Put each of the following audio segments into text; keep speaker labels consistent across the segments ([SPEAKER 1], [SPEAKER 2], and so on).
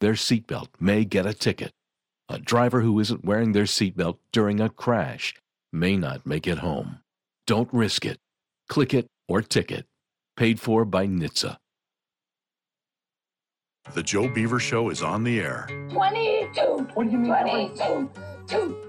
[SPEAKER 1] their seatbelt may get a ticket. A driver who isn't wearing their seatbelt during a crash may not make it home. Don't risk it. Click it or ticket. Paid for by NHTSA.
[SPEAKER 2] The Joe Beaver Show is on the air.
[SPEAKER 3] 22. What do you mean? 22. Two, two,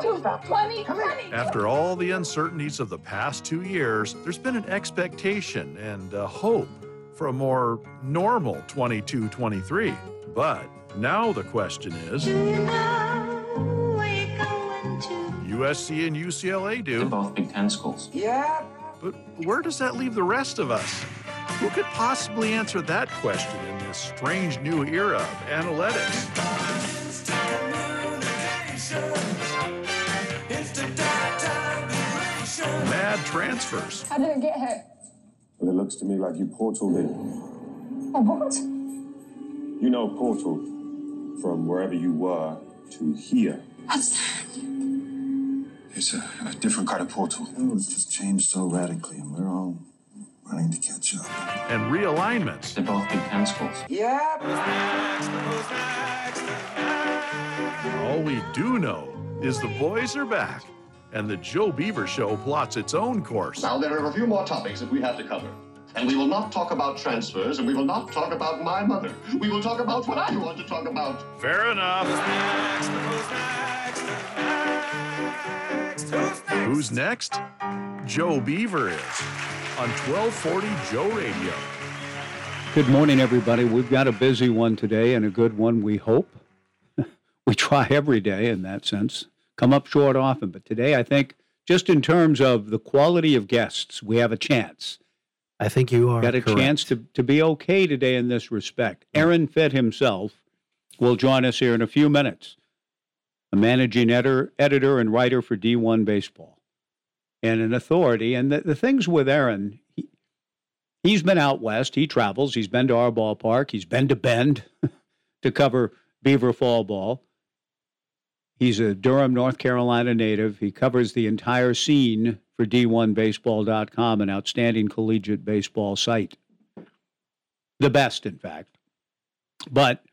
[SPEAKER 3] two, 20, 20.
[SPEAKER 2] After all the uncertainties of the past two years, there's been an expectation and a hope for a more normal 22 23. But now the question is USC and UCLA do.
[SPEAKER 4] They're
[SPEAKER 2] do,
[SPEAKER 4] both Big Ten schools.
[SPEAKER 3] Yeah.
[SPEAKER 2] but where does that leave the rest of us? Who could possibly answer that question in this strange new era of analytics? Mad transfers.
[SPEAKER 3] How did it get here?
[SPEAKER 5] Well, it looks to me like you portaled in.
[SPEAKER 3] A what?
[SPEAKER 5] You know, portal from wherever you were to here.
[SPEAKER 3] What's that?
[SPEAKER 5] It's a, a different kind of portal.
[SPEAKER 6] Oh, it's just changed so radically, and we're all running to catch up.
[SPEAKER 2] and realignments.
[SPEAKER 4] They're both Big Ten schools.
[SPEAKER 3] Yeah.
[SPEAKER 2] All we do know is the boys are back, and the Joe Beaver Show plots its own course.
[SPEAKER 7] Now, there are a few more topics that we have to cover. And we will not talk about transfers, and we will not talk about my mother. We will talk about what I want to talk about.
[SPEAKER 2] Fair enough. Who's next? Joe Beaver is on 1240 Joe Radio.
[SPEAKER 8] Good morning, everybody. We've got a busy one today and a good one, we hope. we try every day in that sense, come up short often. But today, I think, just in terms of the quality of guests, we have a chance.
[SPEAKER 9] I think you are
[SPEAKER 8] Got a
[SPEAKER 9] correct.
[SPEAKER 8] chance to, to be okay today in this respect. Aaron Fitt himself will join us here in a few minutes, a managing editor, editor and writer for D1 Baseball and an authority. And the, the things with Aaron, he, he's been out west. He travels. He's been to our ballpark. He's been to Bend to cover Beaver Fall Ball. He's a Durham, North Carolina native. He covers the entire scene for D1Baseball.com, an outstanding collegiate baseball site. The best, in fact. But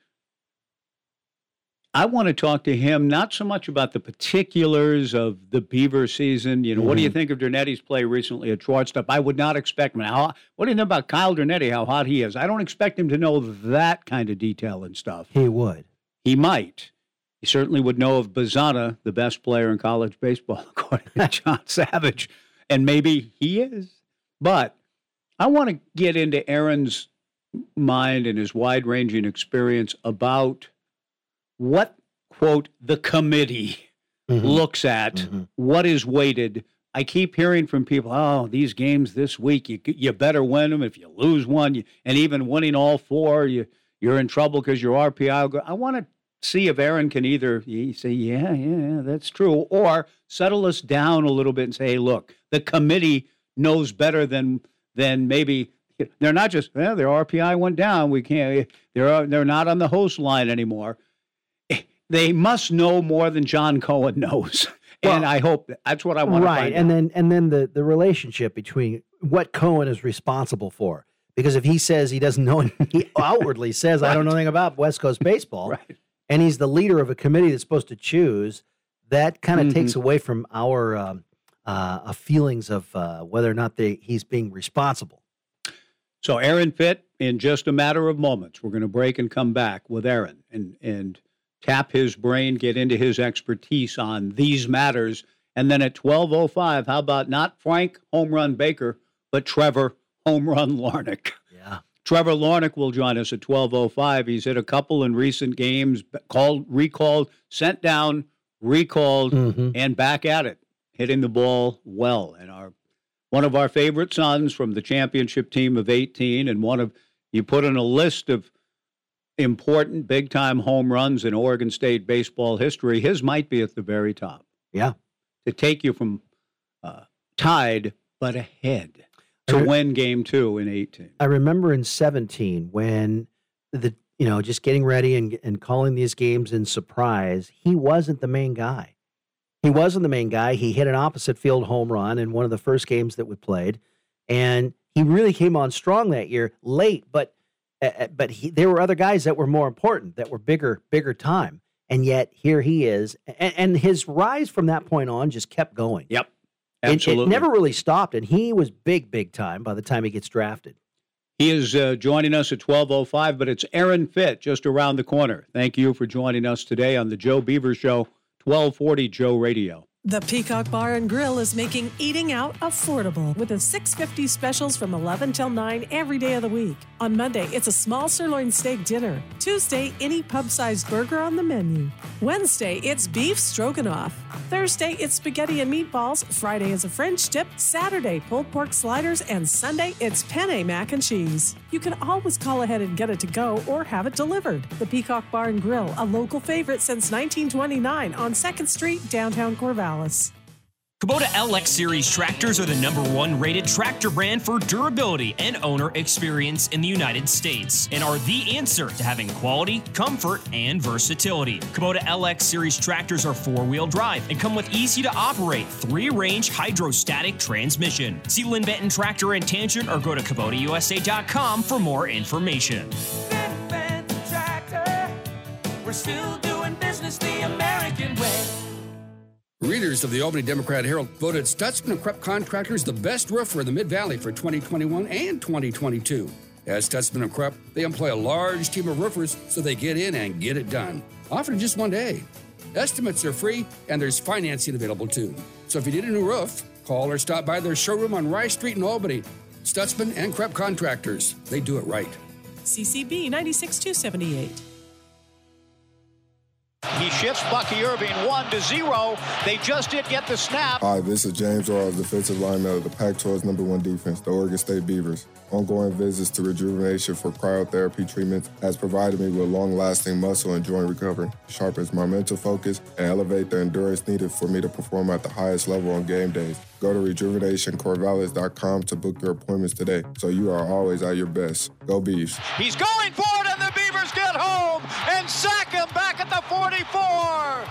[SPEAKER 8] I want to talk to him not so much about the particulars of the Beaver season. You know, what do you mm-hmm. think of Dernetti's play recently at shortstop? I would not expect him. How, what do you think about Kyle Dernetti, how hot he is? I don't expect him to know that kind of detail and stuff.
[SPEAKER 9] He would.
[SPEAKER 8] He might. He certainly would know of Bazzana, the best player in college baseball, according to John Savage. And maybe he is. But I want to get into Aaron's mind and his wide ranging experience about what, quote, the committee
[SPEAKER 9] Mhm.
[SPEAKER 8] looks at,
[SPEAKER 9] Mhm.
[SPEAKER 8] what is weighted. I keep hearing from people, oh, these games this week, you, you better win them. If you lose one, you, and even winning all four, you, you're in trouble because your RPI will go. I want to see if Aaron can either say, yeah, yeah, yeah, that's true, or settle us down a little bit and say, hey, look, the committee knows better than than maybe they're not just well, their RPI went down. We can't. They're they're not on the host line anymore. They must know more than John Cohen knows, and I hope that's what I want to
[SPEAKER 9] right,
[SPEAKER 8] find
[SPEAKER 9] and
[SPEAKER 8] out.
[SPEAKER 9] then and then the the relationship between what Cohen is responsible for. Because if he says he doesn't know, he outwardly says, "I don't know anything about West Coast baseball,"
[SPEAKER 8] right.
[SPEAKER 9] And he's the leader of a committee that's supposed to choose, that kind of
[SPEAKER 8] Mhm.
[SPEAKER 9] takes away from our um, uh, uh, feelings of uh, whether or not they, he's being responsible.
[SPEAKER 8] So Aaron Fitt, in just a matter of moments, we're going to break and come back with Aaron and and tap his brain, get into his expertise on these matters, and then at twelve oh five, how about not Frank Home Run Baker, but Trevor Home Run
[SPEAKER 9] Larnach.
[SPEAKER 8] Trevor Larnach will join us at 12:05. He's hit a couple in recent games, called, recalled, sent down, recalled,
[SPEAKER 9] Mhm.
[SPEAKER 8] and back at it, hitting the ball well. And our one of our favorite sons from the championship team of 18, and one of you put in a list of important big time home runs in Oregon State baseball history. His might be at the very top
[SPEAKER 9] Yeah.
[SPEAKER 8] to take you from uh, tied but ahead to
[SPEAKER 9] re-
[SPEAKER 8] win game two in 18.
[SPEAKER 9] I remember in 17 when the you know just getting ready and and calling these games in surprise, he wasn't the main guy. He wasn't the main guy. He hit an opposite field home run in one of the first games that we played, and he really came on strong that year, late. But uh, but he, there were other guys that were more important, that were bigger, bigger time, and yet here he is, and, and his rise from that point on just kept going.
[SPEAKER 8] Yep, absolutely.
[SPEAKER 9] It, never really stopped, and he was big, big time by the time he gets drafted.
[SPEAKER 8] He is uh, joining us at 12:05, but it's Aaron Fitt just around the corner. Thank you for joining us today on the Joe Beaver Show, 1240 Joe Radio.
[SPEAKER 10] The Peacock Bar and Grill is making eating out affordable with the 650 specials from 11 till 9 every day of the week. On Monday, it's a small sirloin steak dinner. Tuesday, any pub-sized burger on the menu. Wednesday, it's beef stroganoff. Thursday, it's spaghetti and meatballs. Friday is a French dip. Saturday, pulled pork sliders. And Sunday, it's penne mac and cheese. You can always call ahead and get it to go or have it delivered. The Peacock Bar and Grill, a local favorite since 1929 on 2nd Street, downtown Corvallis.
[SPEAKER 11] Kubota LX Series tractors are the number one rated tractor brand for durability and owner experience in the United States and are the answer to having quality, comfort, and versatility. Kubota LX Series tractors are four wheel drive and come with easy to operate three range hydrostatic transmission. See Linn Benton Tractor and Tangent or go to KubotaUSA.com for more information.
[SPEAKER 12] We're still doing business the American way.
[SPEAKER 13] Readers of the Albany Democrat Herald voted Stutzman and Krupp Contractors the best roofer in the Mid Valley for 2021 and 2022. As Stutzman and Krupp, they employ a large team of roofers so they get in and get it done, often in just one day. Estimates are free and there's financing available too. So if you need a new roof, call or stop by their showroom on Rice Street in Albany. Stutzman and Krupp Contractors, they do it right.
[SPEAKER 10] CCB 96278.
[SPEAKER 14] He shifts Bucky Irving one to zero. They just did get the snap.
[SPEAKER 15] Hi, this is James Rawls, defensive lineman of the Pac-12's number one defense, the Oregon State Beavers. Ongoing visits to rejuvenation for cryotherapy treatments has provided me with long-lasting muscle and joint recovery, sharpens my mental focus, and elevate the endurance needed for me to perform at the highest level on game days. Go to rejuvenationcorvallis.com to book your appointments today, so you are always at your best. Go Beavs.
[SPEAKER 14] He's going for it, and the Beavers get home and sack 44.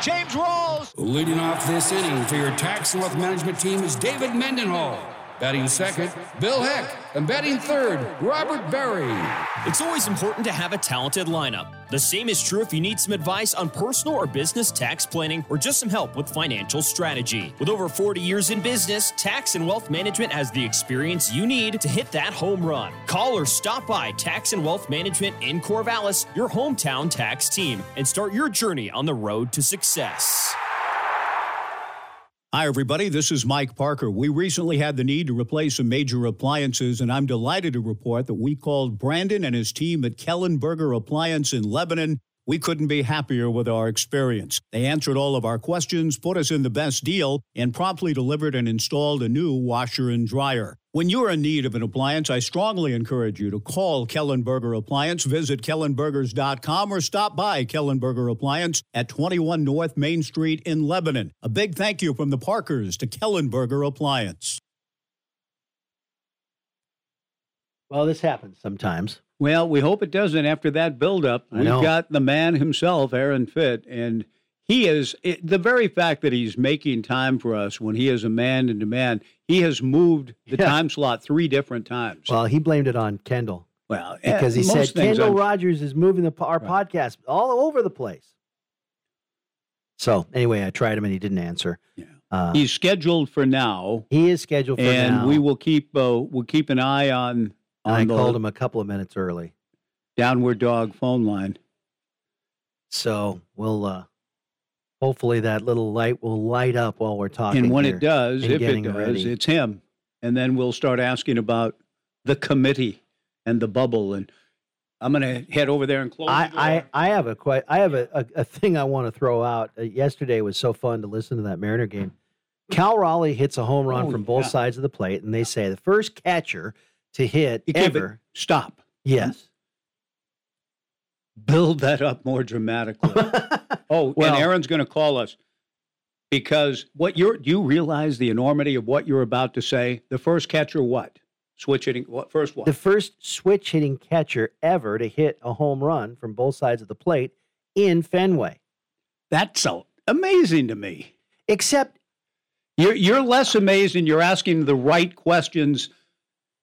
[SPEAKER 14] James Rawls.
[SPEAKER 13] Leading off this inning for your tax wealth management team is David Mendenhall. Batting second, Bill Heck. And batting third, Robert Berry.
[SPEAKER 11] It's always important to have a talented lineup. The same is true if you need some advice on personal or business tax planning or just some help with financial strategy. With over 40 years in business, Tax and Wealth Management has the experience you need to hit that home run. Call or stop by Tax and Wealth Management in Corvallis, your hometown tax team, and start your journey on the road to success.
[SPEAKER 8] Hi, everybody. This is Mike Parker. We recently had the need to replace some major appliances, and I'm delighted to report that we called Brandon and his team at Kellenberger Appliance in Lebanon. We couldn't be happier with our experience. They answered all of our questions, put us in the best deal, and promptly delivered and installed a new washer and dryer. When you're in need of an appliance, I strongly encourage you to call Kellenberger Appliance, visit kellenbergers.com, or stop by Kellenberger Appliance at 21 North Main Street in Lebanon. A big thank you from the Parkers to Kellenberger Appliance.
[SPEAKER 9] Well, this happens sometimes.
[SPEAKER 8] Well, we hope it doesn't after that buildup.
[SPEAKER 9] I
[SPEAKER 8] We've got the man himself, Aaron Fitt, and he is it, the very fact that he's making time for us when he is a man in demand. He has moved the
[SPEAKER 9] Yeah.
[SPEAKER 8] time slot three different times.
[SPEAKER 9] Well, he blamed it on Kendall
[SPEAKER 8] Well,
[SPEAKER 9] because he said Kendall
[SPEAKER 8] I'm-
[SPEAKER 9] Rogers is moving the, our podcast all over the place. So anyway, I tried him and he didn't answer.
[SPEAKER 8] Yeah.
[SPEAKER 9] Uh,
[SPEAKER 8] he's scheduled for now,
[SPEAKER 9] he is scheduled for
[SPEAKER 8] and
[SPEAKER 9] now.
[SPEAKER 8] we will keep uh, we'll keep an eye on
[SPEAKER 9] and I
[SPEAKER 8] the
[SPEAKER 9] called him a couple of minutes early.
[SPEAKER 8] downward dog phone line.
[SPEAKER 9] So we'll uh, hopefully that little light will light up while we're talking.
[SPEAKER 8] and when it does, if it does,
[SPEAKER 9] ready.
[SPEAKER 8] it's him. And then we'll start asking about the committee and the bubble. And I'm going to head over there and close
[SPEAKER 9] I. I, I have a quite I have a, a, a thing I want to throw out. Uh, yesterday was so fun to listen to that Mariner game. Cal Raleigh hits a home run
[SPEAKER 8] Oh,
[SPEAKER 9] from both
[SPEAKER 8] yeah.
[SPEAKER 9] sides of the plate, and they say the first catcher to hit ever.
[SPEAKER 8] stop.
[SPEAKER 9] Yes.
[SPEAKER 8] Build that up more dramatically. oh,
[SPEAKER 9] Well-
[SPEAKER 8] and Aaron's going to call us because what you're do you realize the enormity of what you're about to say? The first catcher, what? Switch hitting. What first one?
[SPEAKER 9] the first switch hitting catcher ever to hit a home run from both sides of the plate in Fenway.
[SPEAKER 8] That's so amazing to me.
[SPEAKER 9] Except
[SPEAKER 8] You're you're less amazing. You're asking the right questions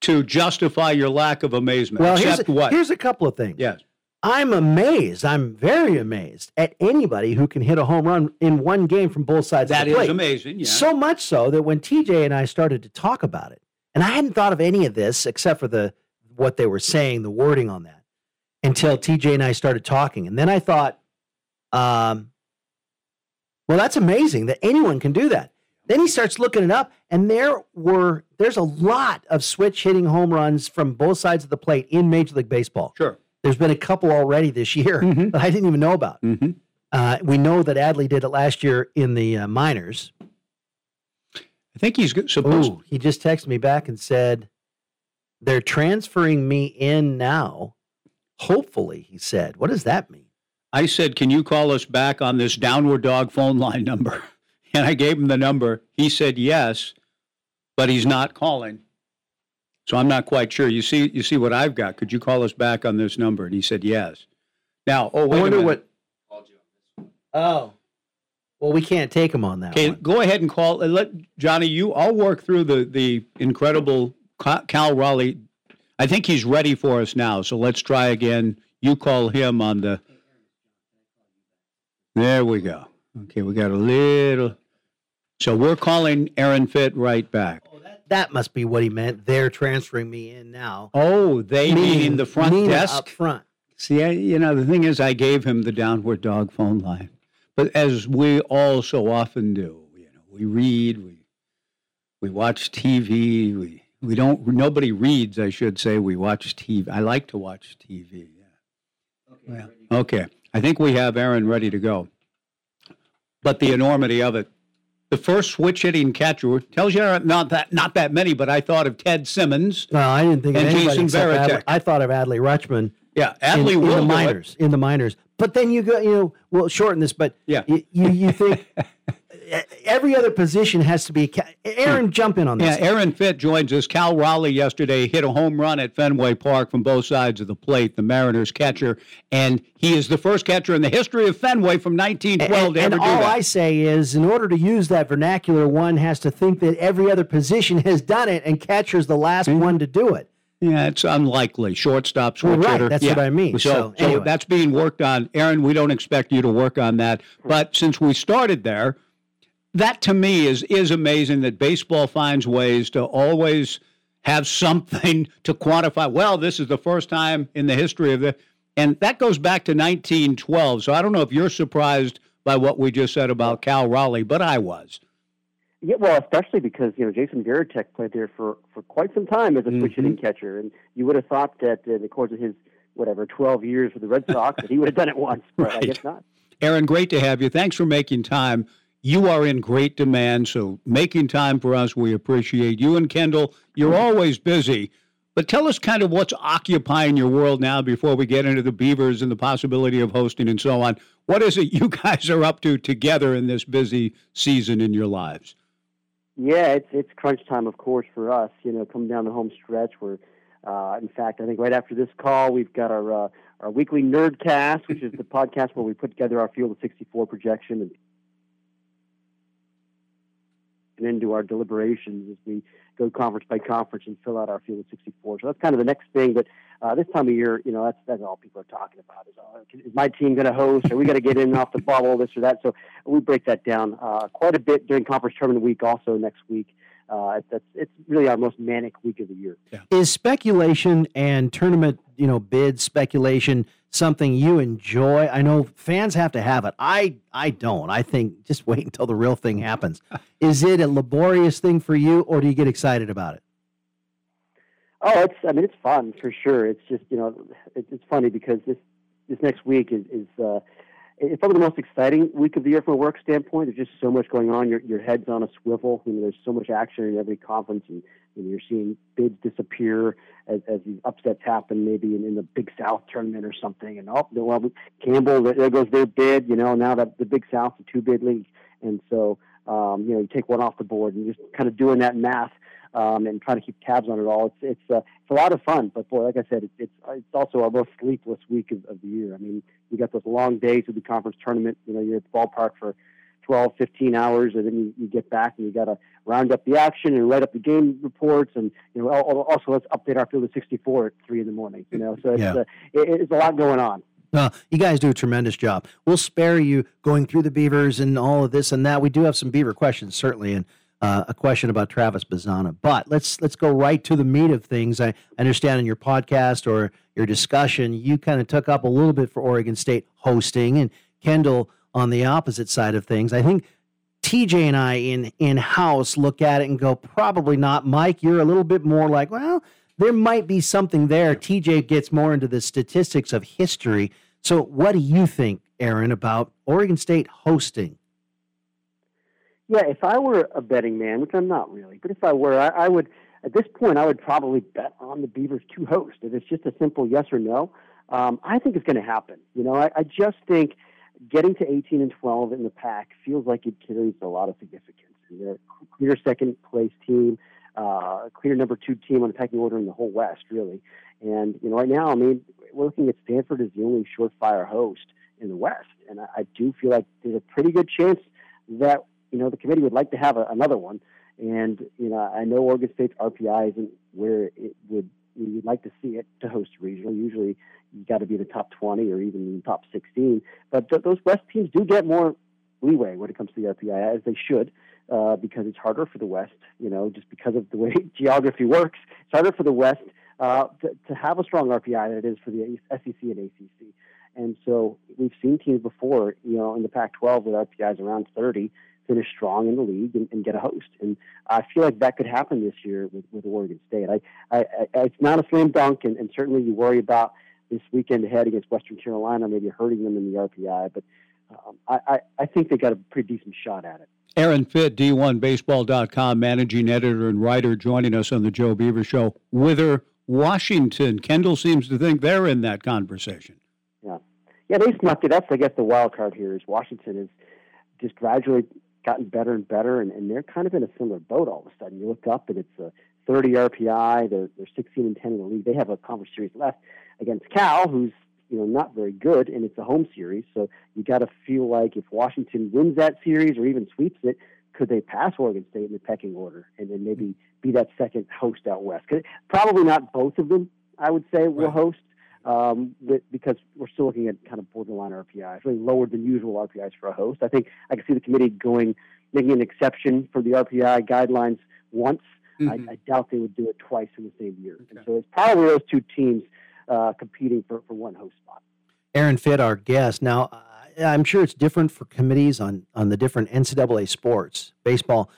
[SPEAKER 8] to justify your lack of amazement.
[SPEAKER 9] Well, here's
[SPEAKER 8] Except
[SPEAKER 9] a,
[SPEAKER 8] what?
[SPEAKER 9] here's a couple of things.
[SPEAKER 8] Yes.
[SPEAKER 9] I'm amazed. I'm very amazed at anybody who can hit a home run in one game from both sides
[SPEAKER 8] That
[SPEAKER 9] of the
[SPEAKER 8] plate.
[SPEAKER 9] plate.
[SPEAKER 8] amazing. Yeah.
[SPEAKER 9] So much so that when TJ and I started to talk about it, and I hadn't thought of any of this except for the what they were saying, the wording on that, until TJ and I started talking, and then I thought, um, well, that's amazing that anyone can do that. Then he starts looking it up, and there were there's a lot of switch hitting home runs from both sides of the plate in Major League Baseball.
[SPEAKER 8] Sure.
[SPEAKER 9] There's been a couple already this year that I didn't even know about.
[SPEAKER 8] Mm-hmm.
[SPEAKER 9] Uh, we know that Adley did it last year in the uh, minors.
[SPEAKER 8] I think he's supposed.
[SPEAKER 9] Ooh, he just texted me back and said they're transferring me in now. Hopefully, he said. What does that mean?
[SPEAKER 8] I said, "Can you call us back on this downward dog phone line number?" And I gave him the number. He said yes, but he's not calling. So I'm not quite sure. You see, you see what I've got. Could you call us back on this number? And he said yes. Now, oh, wait
[SPEAKER 9] I wonder what. Oh, well, we can't take him on that.
[SPEAKER 8] Okay,
[SPEAKER 9] one.
[SPEAKER 8] go ahead and call. uh, Let Johnny. You. I'll work through the the incredible Cal Raleigh. I think he's ready for us now. So let's try again. You call him on the. There we go. Okay, we got a little. So we're calling Aaron Fitt right back.
[SPEAKER 9] That must be what he meant. They're transferring me in now.
[SPEAKER 8] Oh, they meaning the front
[SPEAKER 9] Nina
[SPEAKER 8] desk
[SPEAKER 9] up front.
[SPEAKER 8] See, I, you know, the thing is, I gave him the downward dog phone line, but as we all so often do, you know, we read, we we watch TV, we we don't. Nobody reads, I should say. We watch TV. I like to watch TV. Yeah. Okay. okay. I think we have Aaron ready to go. But the enormity of it. The first switch hitting catcher tells you not that not that many, but I thought of Ted Simmons.
[SPEAKER 9] Well, I didn't think of anybody
[SPEAKER 8] Jason. Varitek.
[SPEAKER 9] I thought of Adley Rutschman.
[SPEAKER 8] Yeah, Adley
[SPEAKER 9] in
[SPEAKER 8] will
[SPEAKER 9] the minors. In the minors, but then you go, you know, we'll shorten this, but
[SPEAKER 8] Yeah.
[SPEAKER 9] you you, you think every other position has to be. ca- Aaron, hmm. jump in on this. Yeah.
[SPEAKER 8] Aaron Fitt joins us. Cal Raleigh yesterday hit a home run at Fenway Park from both sides of the plate, the Mariners catcher, and he is the first catcher in the history of Fenway from 1912
[SPEAKER 9] and
[SPEAKER 8] to ever
[SPEAKER 9] and
[SPEAKER 8] do
[SPEAKER 9] all
[SPEAKER 8] that.
[SPEAKER 9] I say is, in order to use that vernacular, one has to think that every other position has done it, and catcher's the last hmm. one to do it.
[SPEAKER 8] yeah, it's unlikely. Shortstop, switch
[SPEAKER 9] Well, right,
[SPEAKER 8] hitter.
[SPEAKER 9] that's
[SPEAKER 8] Yeah.
[SPEAKER 9] what I mean.
[SPEAKER 8] So,
[SPEAKER 9] So,
[SPEAKER 8] so that's being worked on. Aaron, we don't expect you to work on that, but since we started there, that to me is is amazing that baseball finds ways to always have something to quantify. Well, this is the first time in the history of the, and that goes back to 1912. So I don't know if you're surprised by what we just said about Cal Raleigh, but I was.
[SPEAKER 16] Yeah, well, especially because you know Jason Varitek played there for, for quite some time as a mm-hmm. switch hitting catcher, and you would have thought that in the course of his whatever twelve years with the Red Sox that he would have done it once, but I guess not.
[SPEAKER 8] Aaron, great to have you. Thanks for making time. You are in great demand, so making time for us, we appreciate you and Kendall. You're always busy, but tell us kind of what's occupying your world now before we get into the Beavers and the possibility of hosting and so on. What is it you guys are up to together in this busy season in your lives?
[SPEAKER 16] Yeah, it's it's crunch time, of course, for us. You know, coming down the home stretch. Where, uh, in fact, I think right after this call, we've got our uh, our weekly Nerdcast, which is the podcast where we put together our Field of 64 projection and and into our deliberations as we go conference by conference and fill out our Field of 64. So that's kind of the next thing. But uh, this time of year, you know, that's that's all people are talking about. Is, uh, is my team going to host? Are we going to get in off the bubble? This or that. So we break that down uh, quite a bit during conference tournament week. Also next week, uh, that's it's really our most manic week of the year.
[SPEAKER 9] Is speculation and tournament, you know, bid speculation something you enjoy? I know fans have to have it. I I don't. I think just wait until the real thing happens. Is it a laborious thing for you, or do you get excited about it?
[SPEAKER 16] Oh, it's I mean it's fun for sure. It's just you know it's, it's funny because this this next week is is uh, it's probably the most exciting week of the year from a work standpoint. There's just so much going on. Your your head's on a swivel. You know, there's so much action in every conference, and know, you're seeing bids disappear as, as these upsets happen, maybe in, in the Big South tournament or something. And oh, well, Campbell, there goes their bid. You know, now that the Big South's a two bid league, and so um, you know you take one off the board and just kind of doing that math um, and trying to keep tabs on it all. It's it's uh, it's a lot of fun, but boy, like I said, it's it's, it's also our most sleepless week of, of the year. I mean, we got those long days of the conference tournament. You know, you're at the ballpark for 12, 15 hours, and then you, you get back and you got to round up the action and write up the game reports, and you know also let's update our field of 64 at three in the morning. You know, so it's,
[SPEAKER 9] Yeah.
[SPEAKER 16] uh, it, it's a lot going on.
[SPEAKER 9] Well, you guys do a tremendous job. We'll spare you going through the Beavers and all of this and that. We do have some Beaver questions, certainly, and uh, a question about Travis Bazzana. But let's let's go right to the meat of things. I understand in your podcast or your discussion, you kind of took up a little bit for Oregon State hosting, and Kendall on the opposite side of things. I think TJ and I in in house look at it and go, probably not. Mike, you're a little bit more like, well, there might be something there. TJ gets more into the statistics of history. So, what do you think, Aaron, about Oregon State hosting?
[SPEAKER 16] Yeah, if I were a betting man, which I'm not really, but if I were, I, I would at this point I would probably bet on the Beavers to host. If it's just a simple yes or no, um, I think it's going to happen. You know, I, I just think getting to 18 and 12 in the Pac feels like it carries a lot of significance. They're a clear second place team, uh, clear number two team on the pecking order in the whole West, really. And you know, right now, I mean, we're looking at Stanford as the only surefire host in the West, and I, I do feel like there's a pretty good chance that you know the committee would like to have a, another one. And you know, I know Oregon State's RPI isn't where it would you'd like to see it to host regional. Usually, you got to be the top 20 or even top 16. But th- those West teams do get more leeway when it comes to the RPI, as they should, uh, because it's harder for the West. You know, just because of the way geography works, it's harder for the West uh, to, to have a strong RPI than it is for the SEC and ACC. And so we've seen teams before, you know, in the Pac-12 with RPIs around 30 finish strong in the league and, and get a host. And I feel like that could happen this year with, with Oregon State. I, I, I, it's not a slam dunk, and, and certainly you worry about this weekend ahead against Western Carolina, maybe hurting them in the RPI. But um, I, I, I think they got a pretty decent shot at it.
[SPEAKER 8] Aaron Fitt, D1Baseball.com, managing editor and writer, joining us on the Joe Beaver Show. Wither, Washington. Kendall seems to think they're in that conversation.
[SPEAKER 16] Yeah, yeah, they snuck it. That's I guess the wild card here is Washington is just gradually gotten better and better, and, and they're kind of in a similar boat all of a sudden. You look up and it's a 30 RPI. They're they're 16 and 10 in the league. They have a conference series left against Cal, who's you know not very good, and it's a home series. So you got to feel like if Washington wins that series or even sweeps it, could they pass Oregon State in the pecking order and then maybe be that second host out west? 'Cause Probably not both of them. I would say will host um, but- because we're still looking at kind of borderline RPIs, really lower than usual RPIs for a host. I think I can see the committee going making an exception for the RPI guidelines once. I, I doubt they would do it twice in the same year. And so it's probably those two teams uh, competing for, for one host spot.
[SPEAKER 9] Aaron Fitt, our guest. Now, I- I'm sure it's different for committees on on the different NCAA sports, baseball,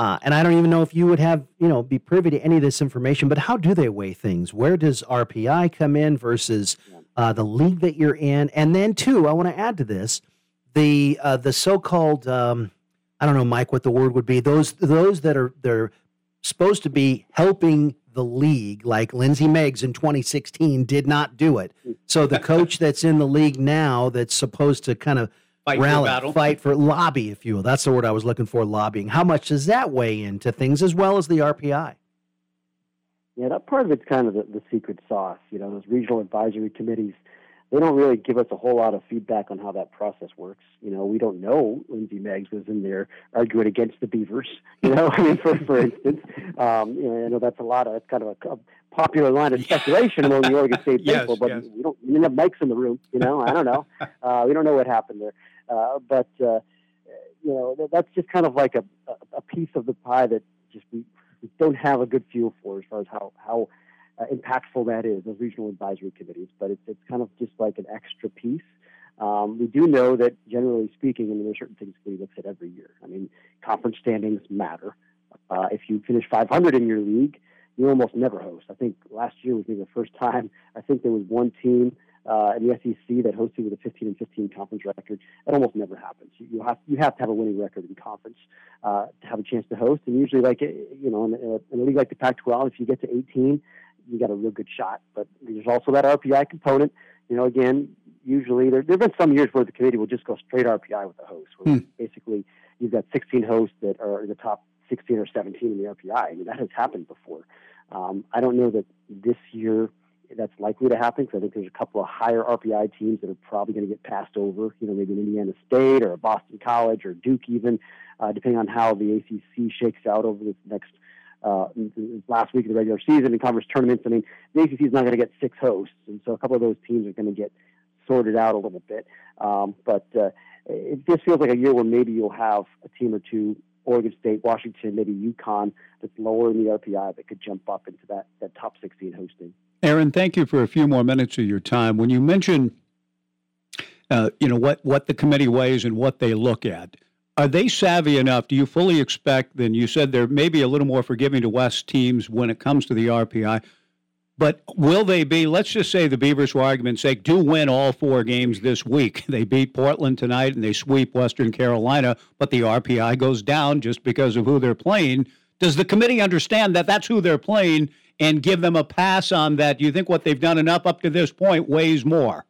[SPEAKER 9] uh, and I don't even know if you would have you know be privy to any of this information. But how do they weigh things? Where does RPI come in versus uh, the league that you're in? And then, too, I want to add to this the uh, the so-called um, I don't know, Mike, what the word would be. Those those that are they're supposed to be helping the league, like Lindsey Meggs in 2016, did not do it. So the coach that's in the league now, that's supposed to kind of
[SPEAKER 8] Fight for
[SPEAKER 9] rally,
[SPEAKER 8] battle.
[SPEAKER 9] fight for lobby, if you will. That's the word I was looking for, lobbying. How much does that weigh into things as well as the RPI?
[SPEAKER 16] Yeah, that part of it's kind of the, the secret sauce. You know, those regional advisory committees, they don't really give us a whole lot of feedback on how that process works. You know, we don't know Lindsey Meggs was in there arguing against the Beavers. You know, I mean, for for instance, um, you know, I know that's a lot of that's kind of a, a popular line of speculation among the Oregon State
[SPEAKER 8] Yes,
[SPEAKER 16] people, but
[SPEAKER 8] yes.
[SPEAKER 16] we don't we didn't have mics in the room. You know, I don't know. Uh, we don't know what happened there, uh, but uh, you know, that's just kind of like a, a, piece of the pie that just we, we don't have a good feel for as far as how how uh, impactful that is, those regional advisory committees. But it's it's kind of just like an extra piece. Um, we do know that, generally speaking, I mean, there's certain things we look at every year. I mean, conference standings matter. Uh, if you finish 500 in your league, you almost never host. I think last year was maybe the first time. I think there was one team uh, in the SEC that hosted with a 15 and 15 conference record. That almost never happens. You, you have you have to have a winning record in conference uh, to have a chance to host. And usually, like you know, in a, in a league like the Pac-12, if you get to 18, you got a real good shot. But there's also that RPI component. You know, again, usually there there've been some years where the committee will just go straight RPI with the host. Where
[SPEAKER 8] Hmm.
[SPEAKER 16] Basically, you've got 16 hosts that are the top 16 or 17 in the RPI. I mean, that has happened before. Um, I don't know that this year that's likely to happen because I think there's a couple of higher RPI teams that are probably going to get passed over. You know, maybe an Indiana State or a Boston College or Duke, even uh, depending on how the ACC shakes out over this next uh, last week of the regular season and conference tournaments. I mean, the ACC is not going to get six hosts, and so a couple of those teams are going to get sorted out a little bit. Um, but uh, it just feels like a year where maybe you'll have a team or two Oregon State, Washington, maybe UConn that's lower in the RPI that could jump up into that, that top 16 hosting.
[SPEAKER 8] Aaron, thank you for a few more minutes of your time. When you mention, uh, you know, what, what the committee weighs and what they look at, are they savvy enough? Do you fully expect, then you said they're maybe a little more forgiving to West teams when it comes to the RPI, but will they be, let's just say the Beavers, for argument's sake, do win all four games this week. They beat Portland tonight and they sweep Western Carolina, but the RPI goes down just because of who they're playing. Does the committee understand that that's who they're playing and give them a pass on that? Do you think what they've done enough up to this point weighs more?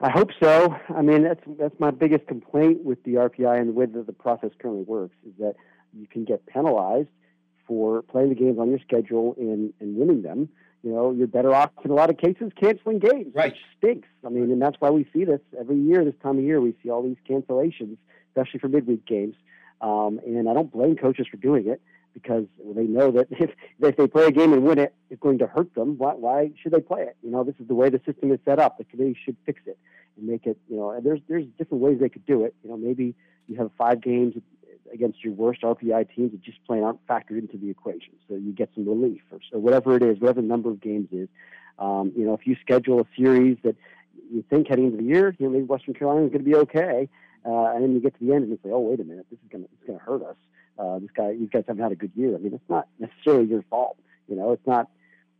[SPEAKER 16] I hope so. I mean, that's that's my biggest complaint with the RPI and the way that the process currently works is that you can get penalized for playing the games on your schedule and, and winning them, you know, you're better off in a lot of cases canceling games,
[SPEAKER 8] right.
[SPEAKER 16] which stinks. I mean, and that's why we see this every year. This time of year, we see all these cancellations, especially for midweek games. Um, and I don't blame coaches for doing it because they know that if, if they play a game and win it, it's going to hurt them. Why, why should they play it? You know, this is the way the system is set up. The committee should fix it and make it. You know, and there's there's different ways they could do it. You know, maybe you have five games against your worst RPI teams that just plain aren't factored into the equation. So you get some relief, or so whatever it is, whatever the number of games is. Um, you know, if you schedule a series that you think heading into the year, you know, maybe Western Carolina is going to be okay, uh, and then you get to the end and you say, oh, wait a minute, this is going to it's going to hurt us. Uh, this guy, you guys haven't had a good year. I mean, it's not necessarily your fault. You know, it's not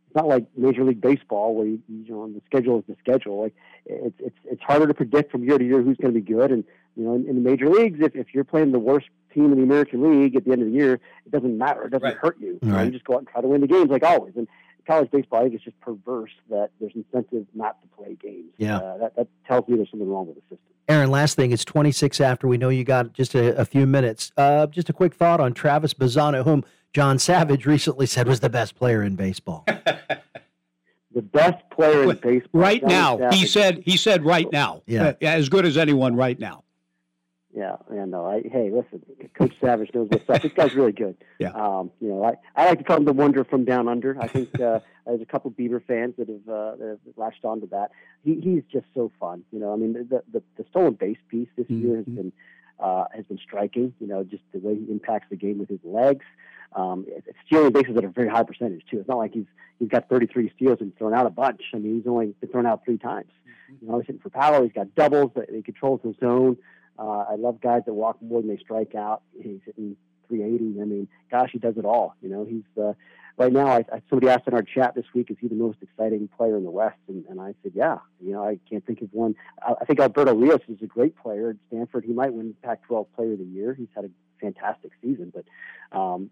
[SPEAKER 16] it's not like Major League Baseball where you, you know the schedule is the schedule. Like it's it's it's harder to predict from year to year who's going to be good. And you know, in, in the major leagues, if if you're playing the worst team in the American League at the end of the year, it doesn't matter. It doesn't
[SPEAKER 8] right.
[SPEAKER 16] hurt you.
[SPEAKER 8] Right.
[SPEAKER 16] You, you just go out and try to win the games like always. And college baseball, I think it's just perverse that there's incentive not to play games.
[SPEAKER 9] Yeah.
[SPEAKER 16] Uh, that, that tells me there's something wrong with the system.
[SPEAKER 9] Aaron, last thing, it's 26 after. We know you got just a, a few minutes. Uh, just a quick thought on Travis Bazzana, whom John Savage recently said was the best player in baseball.
[SPEAKER 16] the best player in baseball.
[SPEAKER 8] Right
[SPEAKER 16] John
[SPEAKER 8] now,
[SPEAKER 16] Savage.
[SPEAKER 8] he said. He said right now.
[SPEAKER 9] Yeah.
[SPEAKER 8] Uh, as good as anyone right now.
[SPEAKER 16] Yeah, yeah, no. I, hey, listen, Coach Savage knows what's up. This guy's really good.
[SPEAKER 8] Yeah.
[SPEAKER 16] Um, you know, I, I like to call him the wonder from down under. I think uh, there's a couple Beaver fans that have, uh, that have latched onto that. He, he's just so fun. You know, I mean, the the, the stolen base piece this year has been uh, has been striking. You know, just the way he impacts the game with his legs. Um, it's stealing bases at a very high percentage too. It's not like he's he's got 33 steals and thrown out a bunch. I mean, he's only been thrown out three times. You know, he's hitting for power. He's got doubles. He controls the zone. Uh, I love guys that walk more than they strike out. He's hitting 380. I mean, gosh, he does it all. You know, he's uh, right now. I, I, somebody asked in our chat this week, is he the most exciting player in the West? And, and I said, yeah. You know, I can't think of one. I, I think Alberto Rios is a great player at Stanford. He might win Pac-12 Player of the Year. He's had a fantastic season, but um,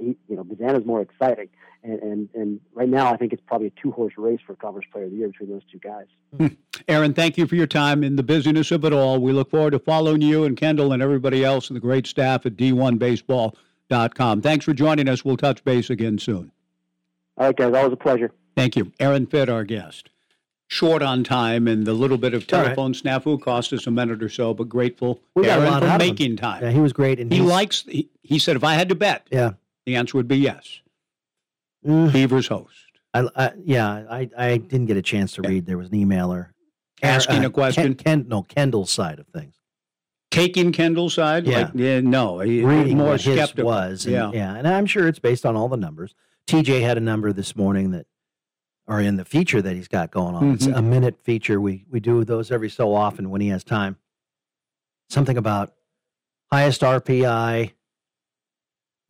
[SPEAKER 16] he, you know, Bazzana's more exciting. And, and and right now, I think it's probably a two horse race for Conference Player of the Year between those two guys. Hmm.
[SPEAKER 8] Aaron, thank you for your time in the busyness of it all. We look forward to following you and Kendall and everybody else and the great staff at D1Baseball.com. Thanks for joining us. We'll touch base again soon.
[SPEAKER 16] All right, guys. Always a pleasure.
[SPEAKER 8] Thank you. Aaron Fitt, our guest. Short on time, and the little bit of
[SPEAKER 9] All right.
[SPEAKER 8] telephone snafu cost us a minute or so, but grateful
[SPEAKER 9] We got a
[SPEAKER 8] Aaron
[SPEAKER 9] lot
[SPEAKER 8] for
[SPEAKER 9] out of him.
[SPEAKER 8] making time.
[SPEAKER 9] Yeah, he was great, and
[SPEAKER 8] he likes. He, he said, if I had to bet,
[SPEAKER 9] Yeah.
[SPEAKER 8] The answer would be yes.
[SPEAKER 9] Mm.
[SPEAKER 8] Beavers host.
[SPEAKER 9] I, I yeah, I, I didn't get a chance to read. There was an emailer
[SPEAKER 8] Asking
[SPEAKER 9] uh,
[SPEAKER 8] a question.
[SPEAKER 9] Ken, Ken, no, Kendall's side of things.
[SPEAKER 8] Taking Kendall's side?
[SPEAKER 9] Yeah.
[SPEAKER 8] Like, yeah no.
[SPEAKER 9] Reading
[SPEAKER 8] more
[SPEAKER 9] what his
[SPEAKER 8] skeptical.
[SPEAKER 9] was, and,
[SPEAKER 8] yeah.
[SPEAKER 9] yeah, and I'm sure it's based on all the numbers. TJ had a number this morning that, are in the feature that he's got going on. It's
[SPEAKER 8] Mhm.
[SPEAKER 9] a minute feature. We we do those every so often when he has time. Something about highest RPI.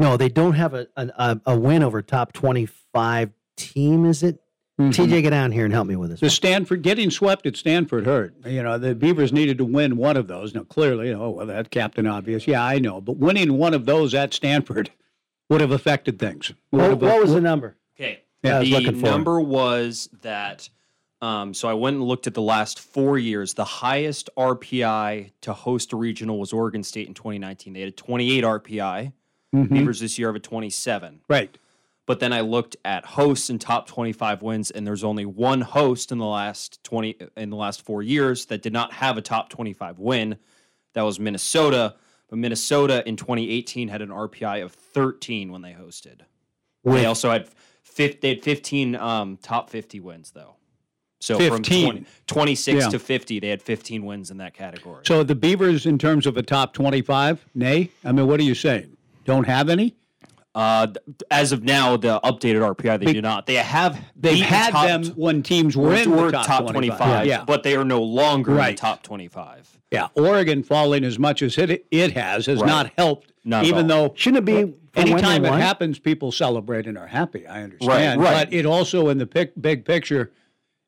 [SPEAKER 9] No, they don't have a a, a win over top 25 team. Is it? TJ, get down here and help me with this.
[SPEAKER 8] The Stanford getting swept at Stanford hurt. You know, the Beavers needed to win one of those. Now, clearly, oh well, that Captain Obvious. Yeah, I know, but winning one of those at Stanford would have affected things. Would
[SPEAKER 9] What,
[SPEAKER 8] have-
[SPEAKER 9] what was the number?
[SPEAKER 17] Okay.
[SPEAKER 8] Yeah, I was
[SPEAKER 17] the
[SPEAKER 8] looking for
[SPEAKER 17] number was that. Um, so I went and looked at the last four years. The highest RPI to host a regional was Oregon State in 2019. They had a 28 RPI.
[SPEAKER 8] Mhm.
[SPEAKER 17] Beavers this year have a 27.
[SPEAKER 8] Right.
[SPEAKER 17] But then I looked at hosts and top 25 wins, and there's only one host in the last 20 in the last four years that did not have a top 25 win. That was Minnesota. But Minnesota in 2018 had an RPI of 13 when they hosted.
[SPEAKER 8] With-
[SPEAKER 17] they also had, they had 15 um, top 50 wins though. So from 20, 26
[SPEAKER 8] Yeah.
[SPEAKER 17] to 50, they had 15 wins in that category.
[SPEAKER 8] So the Beavers, in terms of a top 25, nay? I mean, what are you saying? Don't have any?
[SPEAKER 17] Uh, as of now, the updated RPI, they
[SPEAKER 8] Be-
[SPEAKER 17] do not. They have
[SPEAKER 8] They've had
[SPEAKER 17] top
[SPEAKER 8] them when teams were in the top 25. Yeah.
[SPEAKER 17] but they are no longer in the top 25.
[SPEAKER 8] Yeah, Oregon falling as much as it it has has
[SPEAKER 17] Right.
[SPEAKER 8] not helped.
[SPEAKER 17] Not
[SPEAKER 8] even though
[SPEAKER 9] Shouldn't it be for when
[SPEAKER 8] anytime it
[SPEAKER 9] won?
[SPEAKER 8] happens, people celebrate and are happy. I understand,
[SPEAKER 17] right.
[SPEAKER 8] but it also in the pic, big picture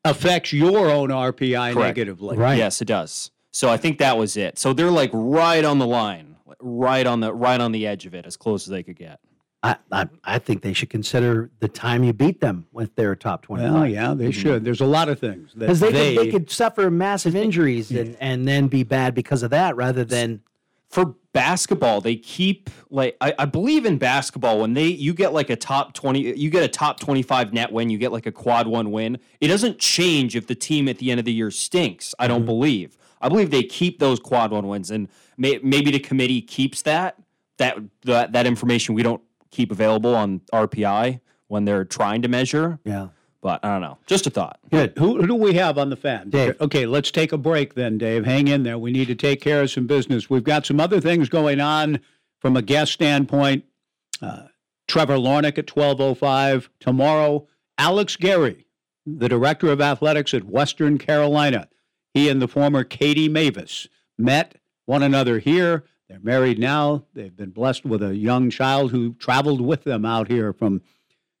[SPEAKER 8] affects your own RPI
[SPEAKER 17] Correct.
[SPEAKER 8] negatively.
[SPEAKER 17] Yes, it does. So I think that was it. So they're like right on the line, like, right on the right on the edge of it, as close as they could get.
[SPEAKER 9] I, I, I think they should consider the time you beat them with their top twenty.
[SPEAKER 8] Well, yeah, they should. There's a lot of things
[SPEAKER 9] Because they,
[SPEAKER 8] they,
[SPEAKER 9] could, they could suffer massive injuries and, and then be bad because of that rather than.
[SPEAKER 17] For basketball, they keep like I, I believe in basketball when they you get like a top twenty, you get a top twenty five net win, you get like a quad one win. It doesn't change if the team at the end of the year stinks. I don't
[SPEAKER 8] Mm-hmm.
[SPEAKER 17] believe. I believe they keep those quad one wins, and may, maybe the committee keeps that that that that information we don't keep available on RPI when they're trying to measure.
[SPEAKER 9] Yeah.
[SPEAKER 17] But I don't know. Just a thought.
[SPEAKER 8] Good. Who, who do we have on the fan?
[SPEAKER 9] Dave.
[SPEAKER 8] Okay, let's take a break then, Dave. Hang in there. We need to take care of some business. We've got some other things going on from a guest standpoint. Uh, Trevor Larnach at 12.05. Tomorrow, Alex Gary, the director of athletics at Western Carolina. He and the former Katie Mavis met one another here. They're married now. They've been blessed with a young child who traveled with them out here from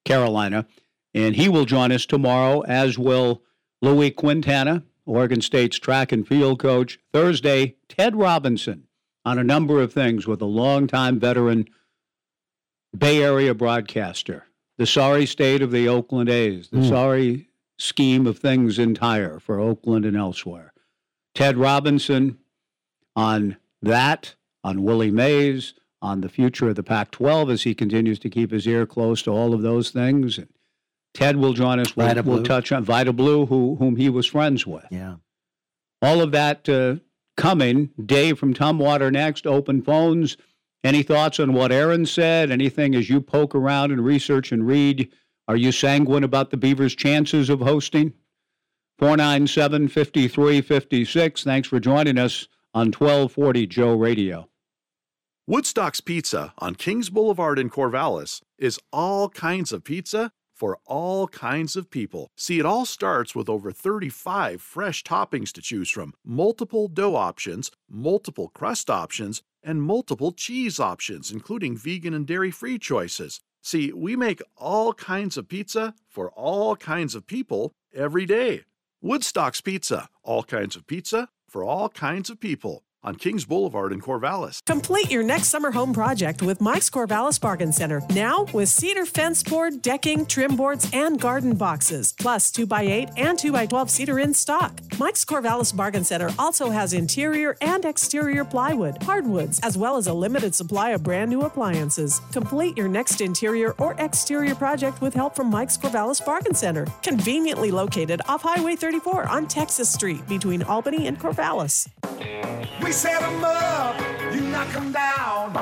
[SPEAKER 8] Carolina. And he will join us tomorrow, as will Louis Quintana, Oregon State's track and field coach. Thursday, Ted Robinson on a number of things with a longtime veteran Bay Area broadcaster. The sorry state of the Oakland A's, the
[SPEAKER 9] Mm.
[SPEAKER 8] sorry scheme of things entire for Oakland and elsewhere. Ted Robinson on that, on Willie Mays, on the future of the Pac 12 as he continues to keep his ear close to all of those things. And Ted will join us. We'll, we'll touch on Vida Blue, who, whom he was friends with.
[SPEAKER 9] Yeah.
[SPEAKER 8] All of that uh, coming. Dave from Tumwater next. Open phones. Any thoughts on what Aaron said? Anything as you poke around and research and read? Are you sanguine about the Beavers' chances of hosting? 497 5356. Thanks for joining us on 1240 Joe Radio.
[SPEAKER 2] Woodstock's Pizza on Kings Boulevard in Corvallis is all kinds of pizza for all kinds of people. See, it all starts with over 35 fresh toppings to choose from, multiple dough options, multiple crust options, and multiple cheese options, including vegan and dairy free choices. See, we make all kinds of pizza for all kinds of people every day. Woodstock's Pizza, all kinds of pizza for all kinds of people on Kings Boulevard in Corvallis.
[SPEAKER 10] Complete your next summer home project with Mike's Corvallis Bargain Center. Now with cedar fence board, decking, trim boards, and garden boxes. Plus 2x8 and 2x12 cedar in stock. Mike's Corvallis Bargain Center also has interior and exterior plywood, hardwoods, as well as a limited supply of brand new appliances. Complete your next interior or exterior project with help from Mike's Corvallis Bargain Center. Conveniently located off Highway 34 on Texas Street between Albany and Corvallis.
[SPEAKER 12] We set 'em up, you knock 'em down.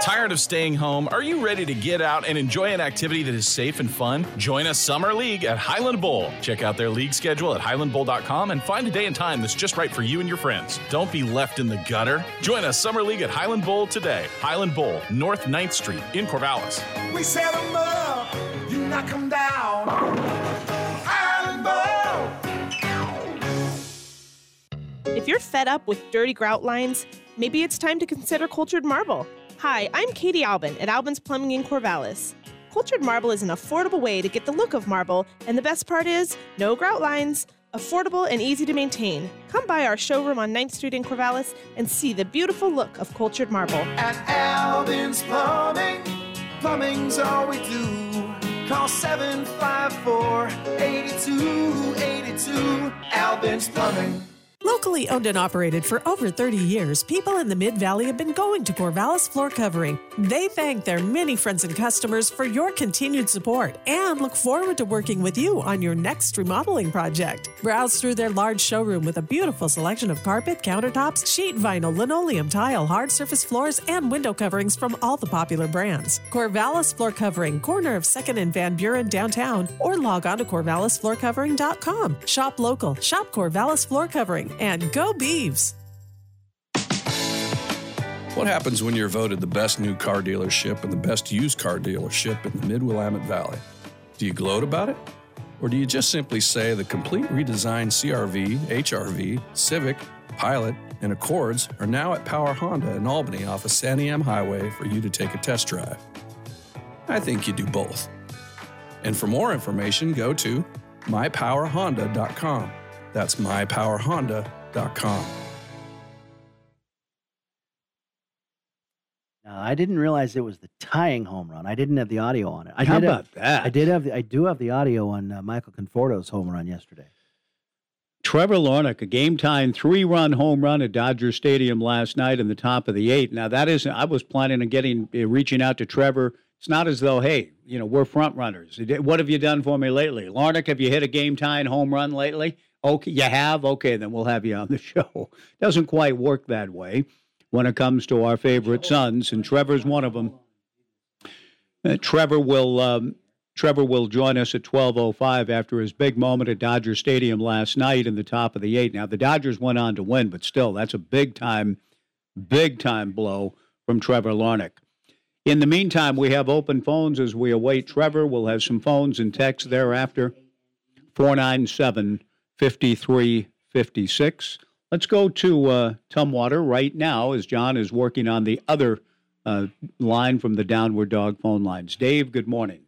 [SPEAKER 18] Tired of staying home? Are you ready to get out and enjoy an activity that is safe and fun? Join a summer league at Highland Bowl. Check out their league schedule at highlandbowl.com and find a day and time that's just right for you and your friends. Don't be left in the gutter. Join a summer league at Highland Bowl today. Highland Bowl, North 9th Street in Corvallis.
[SPEAKER 12] We set 'em up, you knock 'em down.
[SPEAKER 19] If you're fed up with dirty grout lines, maybe it's time to consider cultured marble. Hi, I'm Katie Albin at Albin's Plumbing in Corvallis. Cultured marble is an affordable way to get the look of marble, and the best part is no grout lines, affordable and easy to maintain. Come by our showroom on 9th Street in Corvallis and see the beautiful look of cultured marble.
[SPEAKER 12] At Albin's Plumbing, plumbing's all we do. Call 754 8282. Albin's Plumbing.
[SPEAKER 10] Local Locally owned and operated for over 30 years, people in the Mid Valley have been going to Corvallis Floor Covering. They thank their many friends and customers for your continued support and look forward to working with you on your next remodeling project. Browse through their large showroom with a beautiful selection of carpet, countertops, sheet vinyl, linoleum, tile, hard surface floors, and window coverings from all the popular brands. Corvallis Floor Covering, corner of 2nd and Van Buren downtown, or log on to corvallisfloorcovering.com. Shop local, shop Corvallis Floor Covering, and go Beeves!
[SPEAKER 20] What happens when you're voted the best new car dealership and the best used car dealership in the Mid Willamette Valley? Do you gloat about it? Or do you just simply say the complete redesigned CRV, HRV, Civic, Pilot, and Accords are now at Power Honda in Albany off of Santiam Highway for you to take a test drive? I think you do both. And for more information, go to mypowerhonda.com. That's mypowerhonda.com.
[SPEAKER 9] Now, I didn't realize it was the tying home run. I didn't have the audio on it. I
[SPEAKER 8] How
[SPEAKER 9] did
[SPEAKER 8] about
[SPEAKER 9] have,
[SPEAKER 8] that?
[SPEAKER 9] I did have. The, I do have the audio on uh, Michael Conforto's home run yesterday.
[SPEAKER 8] Trevor Larnach, a game time three run home run at Dodger Stadium last night in the top of the eight. Now, that isn't, I was planning on getting, uh, reaching out to Trevor. It's not as though, hey, you know, we're front runners. What have you done for me lately? Larnach, have you hit a game time home run lately? Okay, you have? Okay, then we'll have you on the show. Doesn't quite work that way when it comes to our favorite sons, and Trevor's one of them. Uh, Trevor will um, Trevor will join us at 12:05 after his big moment at Dodger Stadium last night in the top of the eight. Now the Dodgers went on to win, but still, that's a big time, big time blow from Trevor Larnach. In the meantime, we have open phones as we await Trevor. We'll have some phones and texts thereafter. 497 5356. Let's go to uh, Tumwater right now as John is working on the other uh, line from the Downward Dog phone lines. Dave, good morning.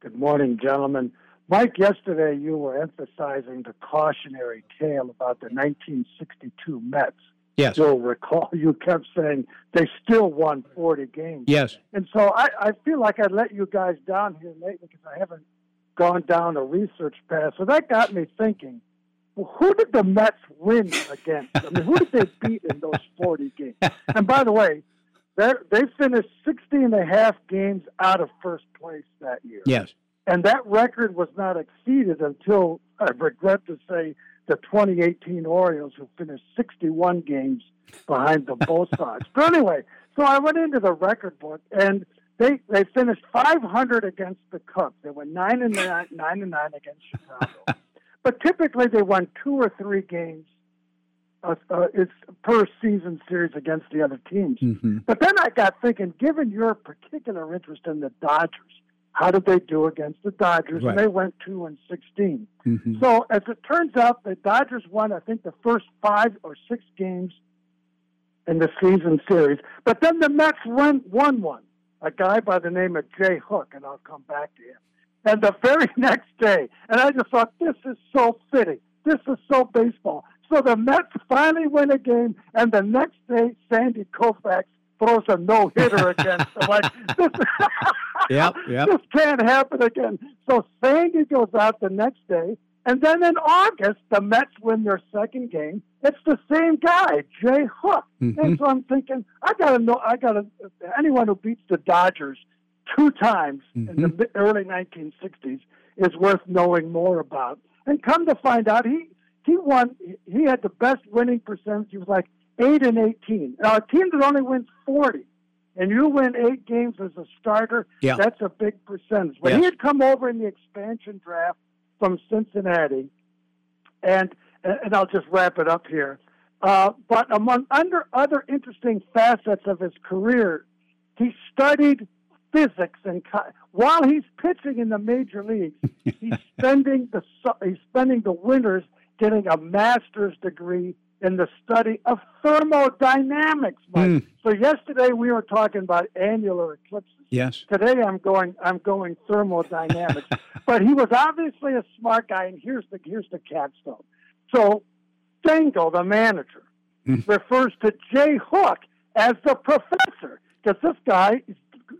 [SPEAKER 21] Good morning, gentlemen. Mike, yesterday you were emphasizing the cautionary tale about the 1962 Mets.
[SPEAKER 8] Yes.
[SPEAKER 21] You'll recall you kept saying they still won 40 games.
[SPEAKER 8] Yes.
[SPEAKER 21] And so I, I feel like I let you guys down here lately because I haven't gone down a research path. So that got me thinking, well, who did the Mets win against? I mean, who did they beat in those 40 games? And by the way, they finished 60 and a half games out of first place that year.
[SPEAKER 8] Yes.
[SPEAKER 21] And that record was not exceeded until, I regret to say, the 2018 Orioles, who finished 61 games behind the Bo Sox. But anyway, so I went into the record book, and they they finished 500 against the Cubs. They went nine and nine, nine and nine against Chicago. but typically, they won two or three games. Uh, uh, it's per season series against the other teams.
[SPEAKER 8] Mm-hmm.
[SPEAKER 21] But then I got thinking, given your particular interest in the Dodgers, how did they do against the Dodgers?
[SPEAKER 8] Right.
[SPEAKER 21] And they went two and sixteen.
[SPEAKER 8] Mhm.
[SPEAKER 21] So as it turns out, the Dodgers won, I think, the first five or six games in the season series. But then the Mets won, won one. A guy by the name of Jay Hook, and I'll come back to him. And the very next day, and I just thought, this is so fitting. This is so baseball. So the Mets finally win a game, and the next day, Sandy Koufax throws a no hitter against them. Like this,
[SPEAKER 8] Yep, yep.
[SPEAKER 21] this can't happen again. So Sandy goes out the next day, and then in August, the Mets win their second game. It's the same guy, Jay Hook.
[SPEAKER 8] Mhm.
[SPEAKER 21] And so I'm thinking, I gotta know. I gotta anyone who beats the Dodgers two times in the
[SPEAKER 8] Mm-hmm.
[SPEAKER 21] early 1960s is worth knowing more about. And come to find out, he he won. He had the best winning percentage. He was like eight and 18. Now a team that only wins 40, and you win eight games as a starter,
[SPEAKER 8] Yeah.
[SPEAKER 21] that's a big percentage. But he had come over in the expansion draft from Cincinnati, and and I'll just wrap it up here. Uh, but among under other interesting facets of his career, he studied physics and co- while he's pitching in the major leagues, he's spending the he's spending the winters getting a master's degree in the study of thermodynamics. Mike.
[SPEAKER 8] Hmm.
[SPEAKER 21] So yesterday we were talking about annular eclipses.
[SPEAKER 8] Yes.
[SPEAKER 21] Today I'm going I'm going thermodynamics. but he was obviously a smart guy, and here's the here's the capstone. So Stengel, the manager, refers to Jay Hook as the professor because this guy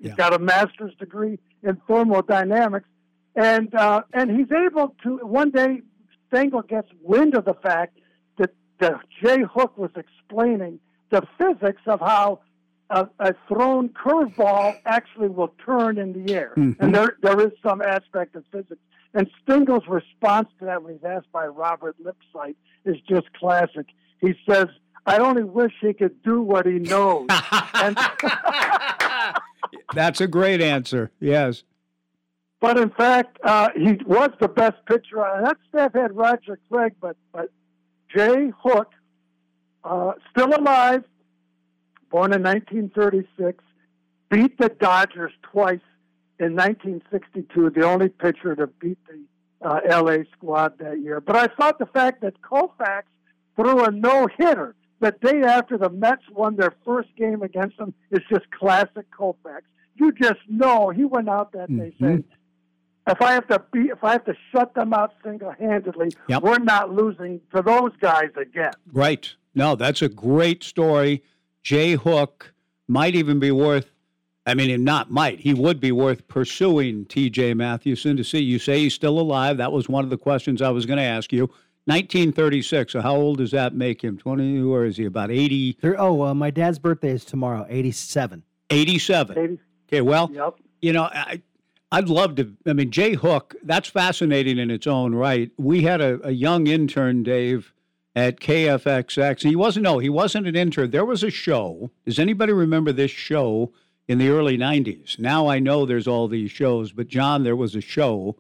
[SPEAKER 21] he's got a master's degree in thermodynamics, and uh, and he's able to one day Stengel gets wind of the fact that that Jay Hook was explaining the physics of how a, a thrown curveball actually will turn in the air.
[SPEAKER 8] Mhm.
[SPEAKER 21] And there, there is some aspect of physics. And Stengel's response to that when he's asked by Robert Lipsyte is just classic. He says, I only wish he could do what he knows. and,
[SPEAKER 8] That's a great answer. Yes.
[SPEAKER 21] but in fact, uh, he was the best pitcher. on That staff had Roger Craig, but, but Jay Hook, uh, still alive, born in 1936, beat the Dodgers twice in 1962, the only pitcher to beat the uh, LA squad that year. But I thought the fact that Koufax threw a no hitter the day after the Mets won their first game against them is just classic Koufax. You just know he went out that day saying, "If I have to be, if I have to shut them out single handedly,
[SPEAKER 8] Yep.
[SPEAKER 21] we're not losing to those guys again."
[SPEAKER 8] Right. No, that's a great story. Jay Hook might even be worth, I mean, and not might, he would be worth pursuing TJ Mathewson to see. You say he's still alive. That was one of the questions I was going to ask you. 1936. So how old does that make him? 20, or is he about 80?
[SPEAKER 9] Oh, uh, my dad's birthday is tomorrow, 87.
[SPEAKER 8] 87. Okay, well,
[SPEAKER 21] Yep.
[SPEAKER 8] you know, I, I'd love to. I mean, Jay Hook, that's fascinating in its own right. We had a, a young intern, Dave, at KFXX. He wasn't, no, he wasn't an intern. There was a show. Does anybody remember this show in the early 90s? Now I know there's all these shows, but John, there was a show.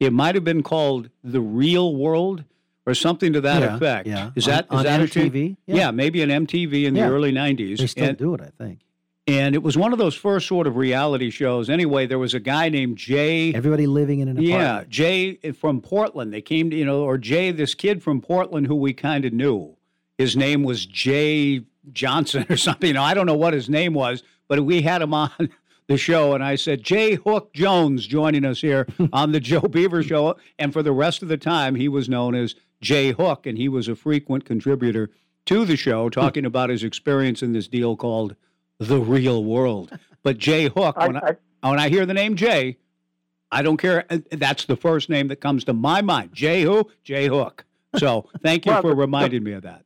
[SPEAKER 8] It might have been called The Real World or something to that
[SPEAKER 9] Yeah,
[SPEAKER 8] effect.
[SPEAKER 9] yeah.
[SPEAKER 8] Is
[SPEAKER 9] On-
[SPEAKER 8] that, is
[SPEAKER 9] on
[SPEAKER 8] that a
[SPEAKER 9] MTV?
[SPEAKER 8] thing?
[SPEAKER 9] Yeah.
[SPEAKER 8] Yeah. maybe an MTV in
[SPEAKER 9] Yeah.
[SPEAKER 8] the early 90s.
[SPEAKER 9] They still
[SPEAKER 8] And-
[SPEAKER 9] do it, I think.
[SPEAKER 8] And it was one of those first sort of reality shows. Anyway, there was a guy named Jay.
[SPEAKER 9] Everybody living in an apartment.
[SPEAKER 8] Yeah, Jay from Portland. They came to, you know, or Jay, this kid from Portland who we kind of knew. His name was Jay Johnson or something. You know, I don't know what his name was, but we had him on the show, and I said, Jay Hook Jones joining us here on the Joe Beaver Show. And for the rest of the time, he was known as Jay Hook, and he was a frequent contributor to the show, talking about his experience in this deal called The Real World. But Jay Hook, when I, when I hear the name Jay, I don't care. uh, That's the first name that comes to my mind. Jay who? Jay Hook. So thank you
[SPEAKER 21] Well,
[SPEAKER 8] for reminding me of that.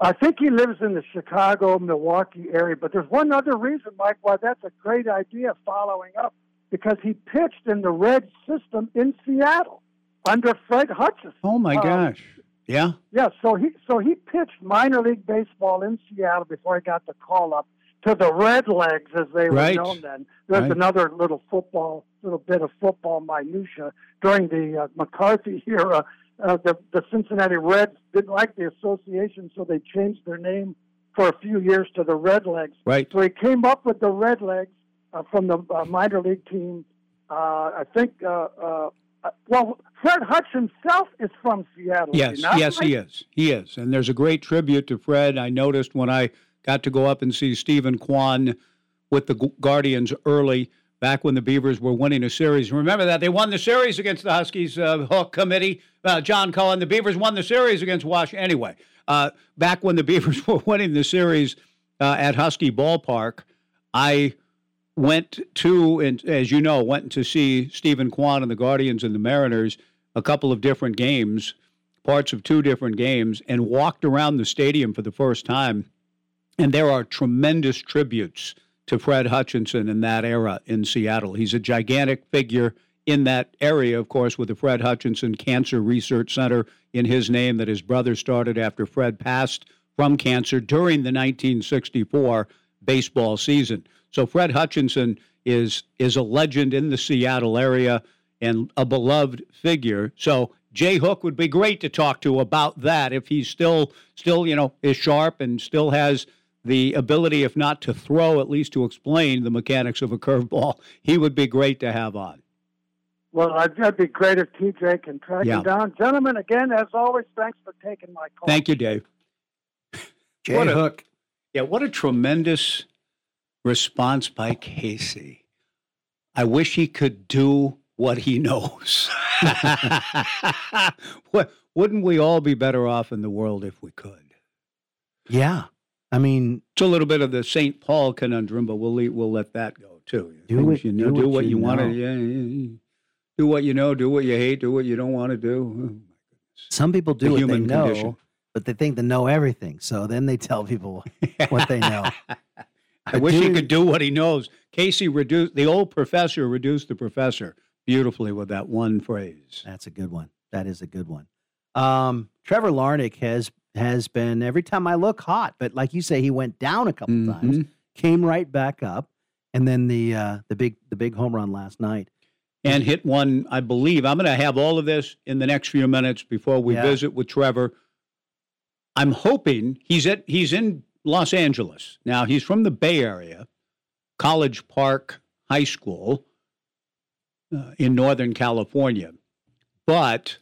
[SPEAKER 21] I think he lives in the Chicago, Milwaukee area. But there's one other reason, Mike, why that's a great idea following up. Because he pitched in the red system in Seattle under Fred Hutchinson.
[SPEAKER 8] Oh my
[SPEAKER 21] Um,
[SPEAKER 8] gosh. Yeah.
[SPEAKER 21] Yeah, so he so he pitched minor league baseball in Seattle before he got the call up to the Redlegs, as they were
[SPEAKER 8] Right.
[SPEAKER 21] known then. There's
[SPEAKER 8] Right.
[SPEAKER 21] another little football, little bit of football minutia during the uh, McCarthy era. Uh, the the Cincinnati Reds didn't like the association, so they changed their name for a few years to the Redlegs.
[SPEAKER 8] Right.
[SPEAKER 21] So he came up with the Redlegs uh, from the uh, minor league team. Uh, I think. Uh, uh, uh, well, Fred Hutch himself is from Seattle.
[SPEAKER 8] Yes, yes,
[SPEAKER 21] Mike?
[SPEAKER 8] he is. He is. And there's a great tribute to Fred. I noticed when I got to go up and see Steven Kwan with the Guardians early, back when the Beavers were winning a series. Remember that? They won the series against the Huskies uh, Hook Committee. Uh, John Cullen, the Beavers won the series against Washington. Anyway, uh, back when the Beavers were winning the series uh, at Husky Ballpark, I went to, and as you know, went to see Steven Kwan and the Guardians and the Mariners a couple of different games, parts of two different games, and walked around the stadium for the first time. And there are tremendous tributes to Fred Hutchinson in that era in Seattle. He's a gigantic figure in that area, of course, with the Fred Hutchinson Cancer Research Center in his name that his brother started after Fred passed from cancer during the 1964 baseball season. So Fred Hutchinson is is a legend in the Seattle area and a beloved figure. So Jay Hook would be great to talk to about that if he's still still you know is sharp and still has the ability, if not to throw, at least to explain the mechanics of a curveball. He would be great to have on.
[SPEAKER 21] Well, I'd- that'd be great if TJ can track
[SPEAKER 8] Yeah.
[SPEAKER 21] him down. Gentlemen, again, as always, thanks for taking my call.
[SPEAKER 8] Thank you, Dave.
[SPEAKER 9] Jay
[SPEAKER 8] What a-
[SPEAKER 9] Hook.
[SPEAKER 8] Yeah, what a tremendous response by Casey. I wish he could do what he knows. What- Wouldn't we all be better off in the world if we could?
[SPEAKER 9] Yeah. I mean,
[SPEAKER 8] It's a little bit of the St. Paul conundrum, but we'll leave, we'll let that go too.
[SPEAKER 9] Do what-
[SPEAKER 8] you know,
[SPEAKER 9] do
[SPEAKER 8] do
[SPEAKER 9] what you
[SPEAKER 8] want to. Yeah, yeah, yeah. do what you know, do what you hate, do what you don't want to do.
[SPEAKER 9] some people
[SPEAKER 8] The
[SPEAKER 9] do what they know,
[SPEAKER 8] condition.
[SPEAKER 9] but they think they know everything. So then they tell people what they know.
[SPEAKER 8] I wish he could do what he knows. Casey reduced the old professor reduced the professor beautifully with that one phrase.
[SPEAKER 9] That's a good one. That is a good one. Um, Trevor Larnach has has been every time I look hot, but like you say, he went down a couple times, came right back up, and then the uh, the big the big home run last night.
[SPEAKER 8] and hit one, I believe. I'm going to have all of this in the next few minutes before we
[SPEAKER 9] Yeah.
[SPEAKER 8] visit with Trevor. I'm hoping he's at he's in Los Angeles. Now, he's from the Bay Area, College Park High School uh, in Northern California. But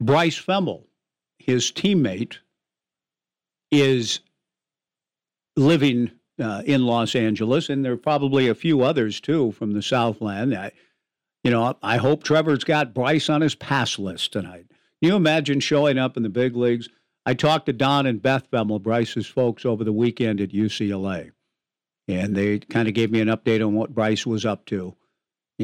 [SPEAKER 8] Bryce Fehmel, his teammate, is living uh, in Los Angeles, and there are probably a few others too from the Southland. I, you know, I hope Trevor's got Bryce on his pass list tonight. Can you imagine showing up in the big leagues? I talked to Don and Beth Fehmel, Bryce's folks, over the weekend at UCLA, and they kind of gave me an update on what Bryce was up to.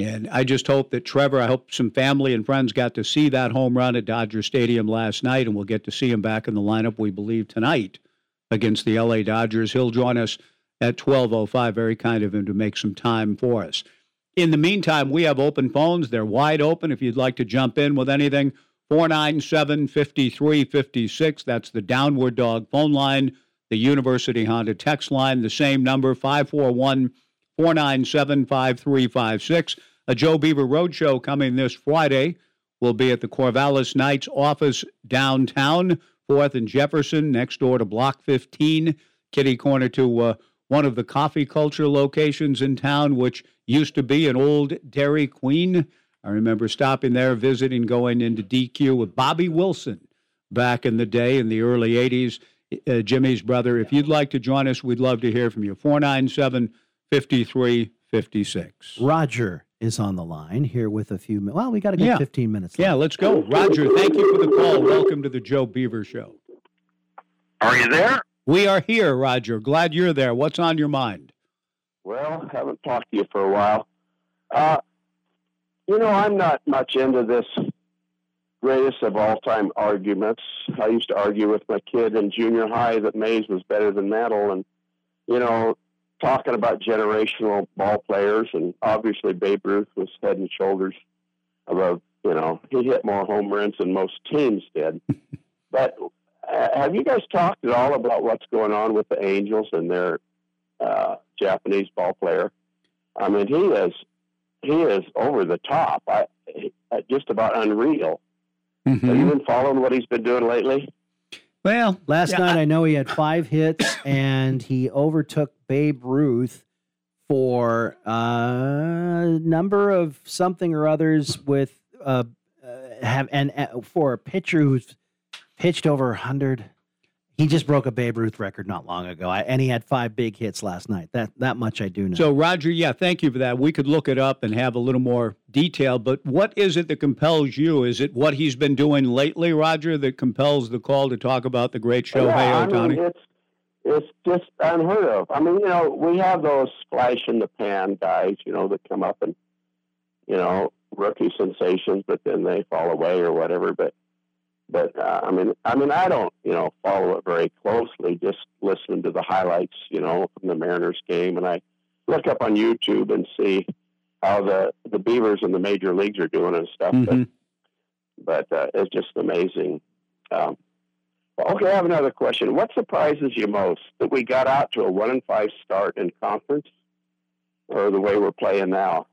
[SPEAKER 8] And I just hope that Trevor, I hope some family and friends got to see that home run at Dodger Stadium last night, and we'll get to see him back in the lineup, we believe, tonight against the LA Dodgers. He'll join us at 12.05. Very kind of him to make some time for us. In the meantime, we have open phones. They're wide open if you'd like to jump in with anything. 497 5356. That's the Downward Dog phone line. The University Honda text line, the same number, 541 497 5356. A Joe Beaver Roadshow coming this Friday. We'll be at the Corvallis Knights office downtown, 4th and Jefferson, next door to Block 15, kitty corner to uh, one of the coffee culture locations in town, which used to be an old Dairy Queen. I remember stopping there, visiting, going into DQ with Bobby Wilson back in the day in the early 80s. Uh, Jimmy's brother. If you'd like to join us, we'd love to hear from you. 497 5356.
[SPEAKER 9] Roger is on the line here with a few. mi- Well, we got a good
[SPEAKER 8] Yeah.
[SPEAKER 9] 15 minutes.
[SPEAKER 8] Yeah, let's go. Roger, thank you for the call. Welcome to the Joe Beaver Show.
[SPEAKER 22] Are you there?
[SPEAKER 8] We are here, Roger. Glad you're there. What's on your mind?
[SPEAKER 22] Well, I haven't talked to you for a while. Uh, you know, I'm not much into this greatest of all time arguments. I used to argue with my kid in junior high that Mays was better than Mantle, and you know, talking about generational ball players, and obviously Babe Ruth was head and shoulders above. You know, he hit more home runs than most teams did. but uh, have you guys talked at all about what's going on with the Angels and their uh, Japanese ball player? I mean, he is he is over the top. I, uh, just about unreal. Have you been following what he's been doing lately?
[SPEAKER 8] Well,
[SPEAKER 9] Last
[SPEAKER 8] yeah,
[SPEAKER 9] night
[SPEAKER 8] I-
[SPEAKER 9] I know he had five hits and he overtook Babe Ruth for a number of something or others with uh, uh have and uh, for a pitcher who's pitched over 100 he just broke a Babe Ruth record not long ago I, and he had five big hits last night that that much I do know
[SPEAKER 8] So, Roger, yeah, thank you for that. We could look it up and have a little more detail, but what is it that compels you? Is it what he's been doing lately, Roger, that compels the call to talk about the great Shohei
[SPEAKER 22] yeah, I mean, it's it's just unheard of. I mean, you know, we have those splash in the pan guys, you know, that come up and you know rookie sensations, but then they fall away or whatever. But but uh, I mean, I mean, I don't you know follow it very closely. Just listening to the highlights, you know, from the Mariners game, and I look up on YouTube and see how the the Beavers and the major leagues are doing and stuff. But
[SPEAKER 8] Mhm.
[SPEAKER 22] but uh, it's just amazing. Um, okay, I have another question. What surprises you most that we got out to a one and five start in conference, or the way we're playing now?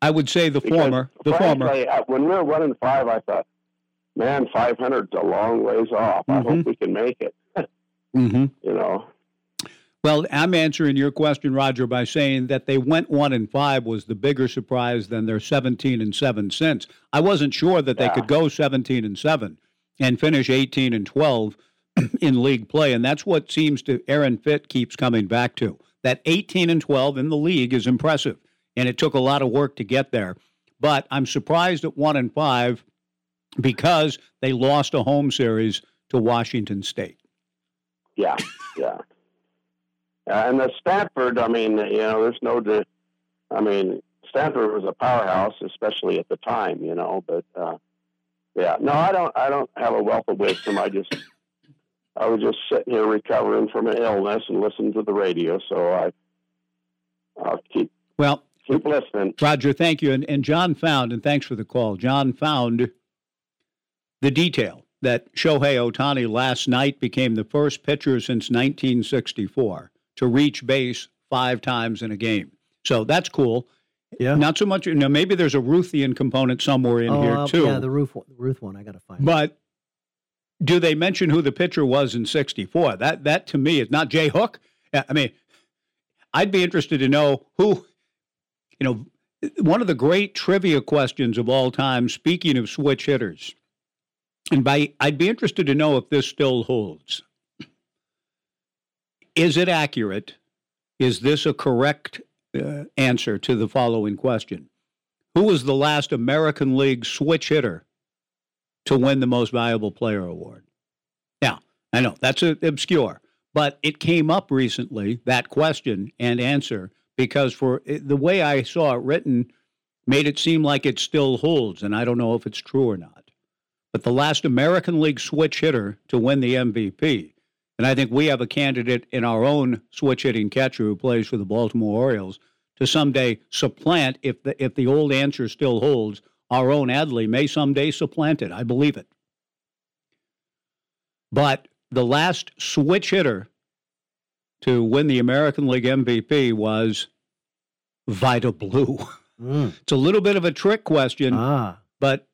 [SPEAKER 8] I would say the
[SPEAKER 22] Because
[SPEAKER 8] former. The former.
[SPEAKER 22] frankly, uh, When we were one and five, I thought, man, five hundred's a long ways off. I hope we can make it.
[SPEAKER 8] Mm-hmm.
[SPEAKER 22] You know,
[SPEAKER 8] Well, I'm answering your question, Roger, by saying that they went one and five was the bigger surprise than their 17 and seven since. I wasn't sure that they could go 17 and seven and finish 18 and 12 in league play, and that's what seems to Aaron Fitt keeps coming back to. That 18 and 12 in the league is impressive, and it took a lot of work to get there. But I'm surprised at one and five because they lost a home series to Washington State.
[SPEAKER 22] yeah, yeah. Uh, and the Stanford, I mean, you know, there's no, di- I mean, Stanford was a powerhouse, especially at the time, you know, but uh, Yeah, no, I don't. I don't have a wealth of wisdom. I just, I was just sitting here recovering from an illness and listening to the radio. So I, I'll keep
[SPEAKER 8] Well,
[SPEAKER 22] keep listening.
[SPEAKER 8] Roger, thank you. And, and John found, and thanks for the call. John found the detail that Shohei Ohtani last night became the first pitcher since 1964 to reach base five times in a game. So that's cool.
[SPEAKER 9] Yeah.
[SPEAKER 8] Not so much. Now, maybe there's a Ruthian component somewhere in
[SPEAKER 9] oh,
[SPEAKER 8] here
[SPEAKER 9] uh,
[SPEAKER 8] too.
[SPEAKER 9] Yeah, the Ruth one, the Ruth one. I got to find.
[SPEAKER 8] But do they mention who the pitcher was in '64? That that to me is not Jay Hook. I mean, I'd be interested to know who. You know, one of the great trivia questions of all time. Speaking of switch hitters, and by I'd be interested to know if this still holds. Is it accurate? Is this a correct uh, answer to the following question? Who was the last American League switch hitter to win the Most Valuable Player award? Now, I know that's a, obscure, but it came up recently, that question and answer, because for the way I saw it written, made it seem like it still holds, and I don't know if it's true or not. But the last American League switch hitter to win the MVP, and I think we have a candidate in our own switch hitting catcher who plays for the Baltimore Orioles to someday supplant, if the, if the old answer still holds, our own Adley may someday supplant it. I believe it. But the last switch hitter to win the American League MVP was Vida Blue.
[SPEAKER 9] Mm.
[SPEAKER 8] It's a little bit of a trick question,
[SPEAKER 9] ah.
[SPEAKER 8] but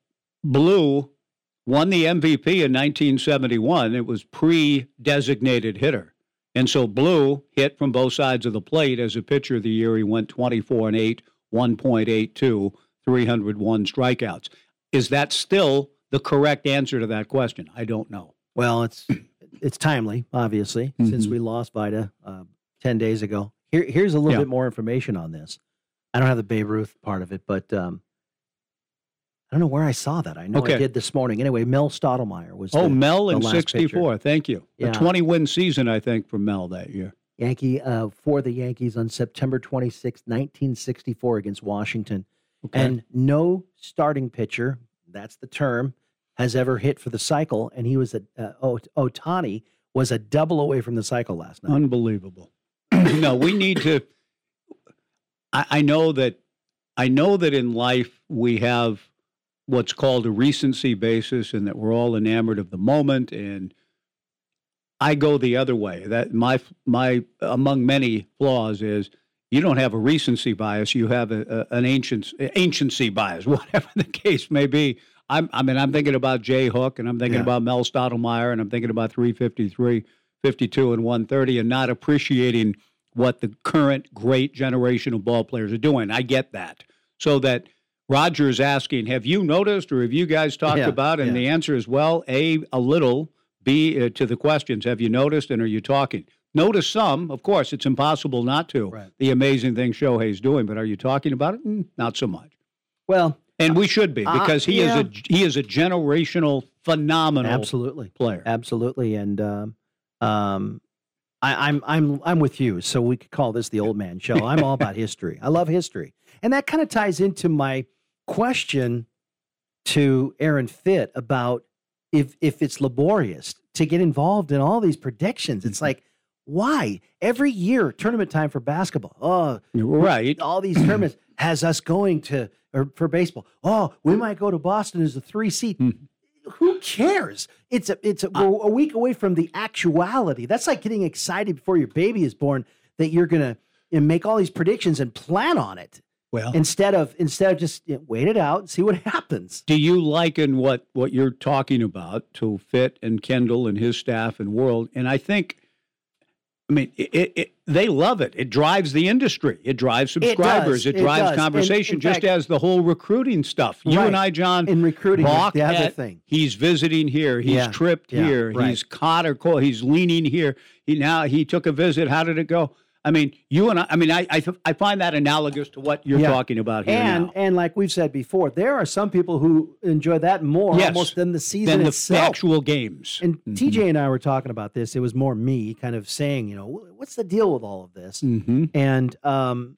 [SPEAKER 8] Blue won the MVP in 1971. It was pre designated hitter. And so Blue hit from both sides of the plate as a pitcher of the year. He went 24 and 8, 1.82, 301 strikeouts. Is that still the correct answer to that question? I don't know.
[SPEAKER 9] Well, it's it's timely, obviously, since
[SPEAKER 8] Mhm.
[SPEAKER 9] we lost Vida uh, ten days ago. Here, here's a little
[SPEAKER 8] Yeah.
[SPEAKER 9] bit more information on this. I don't have the Babe Ruth part of it, but um, I don't know where I saw that. I know
[SPEAKER 8] Okay.
[SPEAKER 9] I did this morning. Anyway, Mel Stottlemyre was
[SPEAKER 8] Oh,
[SPEAKER 9] the,
[SPEAKER 8] Mel in 64. Thank you.
[SPEAKER 9] Yeah.
[SPEAKER 8] A 20 win season, I think, for Mel that year.
[SPEAKER 9] Yankee uh, for the Yankees on September 26, 1964 against Washington.
[SPEAKER 8] Okay.
[SPEAKER 9] And no starting pitcher, that's the term, has ever hit for the cycle. And he was a, uh, Ot- Ohtani was a double away from the cycle last night.
[SPEAKER 8] Unbelievable. no, we need to. I, I know that. I know that in life we have what's called a recency basis, and that we're all enamored of the moment. And I go the other way. That my my among many flaws is you don't have a recency bias. You have a, a, an ancient anciency bias, whatever the case may be. I'm, I mean, I'm thinking about Jay Hook, and I'm thinking
[SPEAKER 9] Yeah.
[SPEAKER 8] about Mel Stottlemyre, and I'm thinking about 353, 52, and 130, and not appreciating what the current great generation of ball players are doing. I get that. So that Roger's asking, have you noticed or have you guys talked
[SPEAKER 9] Yeah,
[SPEAKER 8] about? And
[SPEAKER 9] yeah.
[SPEAKER 8] the answer is, well, A, a little. B, uh, to the questions, have you noticed and are you talking? Notice some, of course, it's impossible not to.
[SPEAKER 9] Right.
[SPEAKER 8] The amazing thing Shohei's doing, but are you talking about it? Mm, not so much.
[SPEAKER 9] Well,
[SPEAKER 8] And we should be
[SPEAKER 9] uh,
[SPEAKER 8] because he
[SPEAKER 9] yeah.
[SPEAKER 8] is a he is a generational phenomenal
[SPEAKER 9] absolutely
[SPEAKER 8] player.
[SPEAKER 9] absolutely and um, um, I, I'm I'm I'm with you. So we could call this the old man show. I'm all about history. I love history, and that kind of ties into my question to Aaron Fitt about if if it's laborious to get involved in all these predictions. It's mm-hmm. like why every year tournament time for basketball? Oh,
[SPEAKER 8] right.
[SPEAKER 9] All these tournaments has us going to or for baseball. Oh, we mm-hmm. might go to Boston as a three seed mm-hmm. who cares? It's a it's a, we're a week away from the actuality. That's like getting excited before your baby is born that you're gonna know, make all these predictions and plan on it
[SPEAKER 8] Well,
[SPEAKER 9] instead of instead of just you know, wait it out and see what happens.
[SPEAKER 8] do you liken what what you're talking about to Fitt and Kendall and his staff and world? And I think, I mean, it, it, they love it. It drives the industry. It drives subscribers. It,
[SPEAKER 9] It
[SPEAKER 8] drives.
[SPEAKER 9] And
[SPEAKER 8] conversation. just as the whole recruiting stuff. You and I, John,
[SPEAKER 9] In recruiting,
[SPEAKER 8] balk
[SPEAKER 9] the other
[SPEAKER 8] at,
[SPEAKER 9] thing.
[SPEAKER 8] He's visiting here. He's
[SPEAKER 9] Yeah.
[SPEAKER 8] tripped
[SPEAKER 9] Yeah,
[SPEAKER 8] here.
[SPEAKER 9] right.
[SPEAKER 8] He's caught or caught. He's leaning here. He now he took a visit. How did it go? I mean, you and I. I mean, I I, I find that analogous to what you're
[SPEAKER 9] Yeah.
[SPEAKER 8] talking about here
[SPEAKER 9] And
[SPEAKER 8] now.
[SPEAKER 9] and like we've said before, there are some people who enjoy that more
[SPEAKER 8] Yes.
[SPEAKER 9] almost than the season
[SPEAKER 8] Than the
[SPEAKER 9] itself.
[SPEAKER 8] actual games.
[SPEAKER 9] And TJ and I were talking about this. It was more me kind of saying, you know, what's the deal with all of this?
[SPEAKER 8] Mm-hmm.
[SPEAKER 9] And um,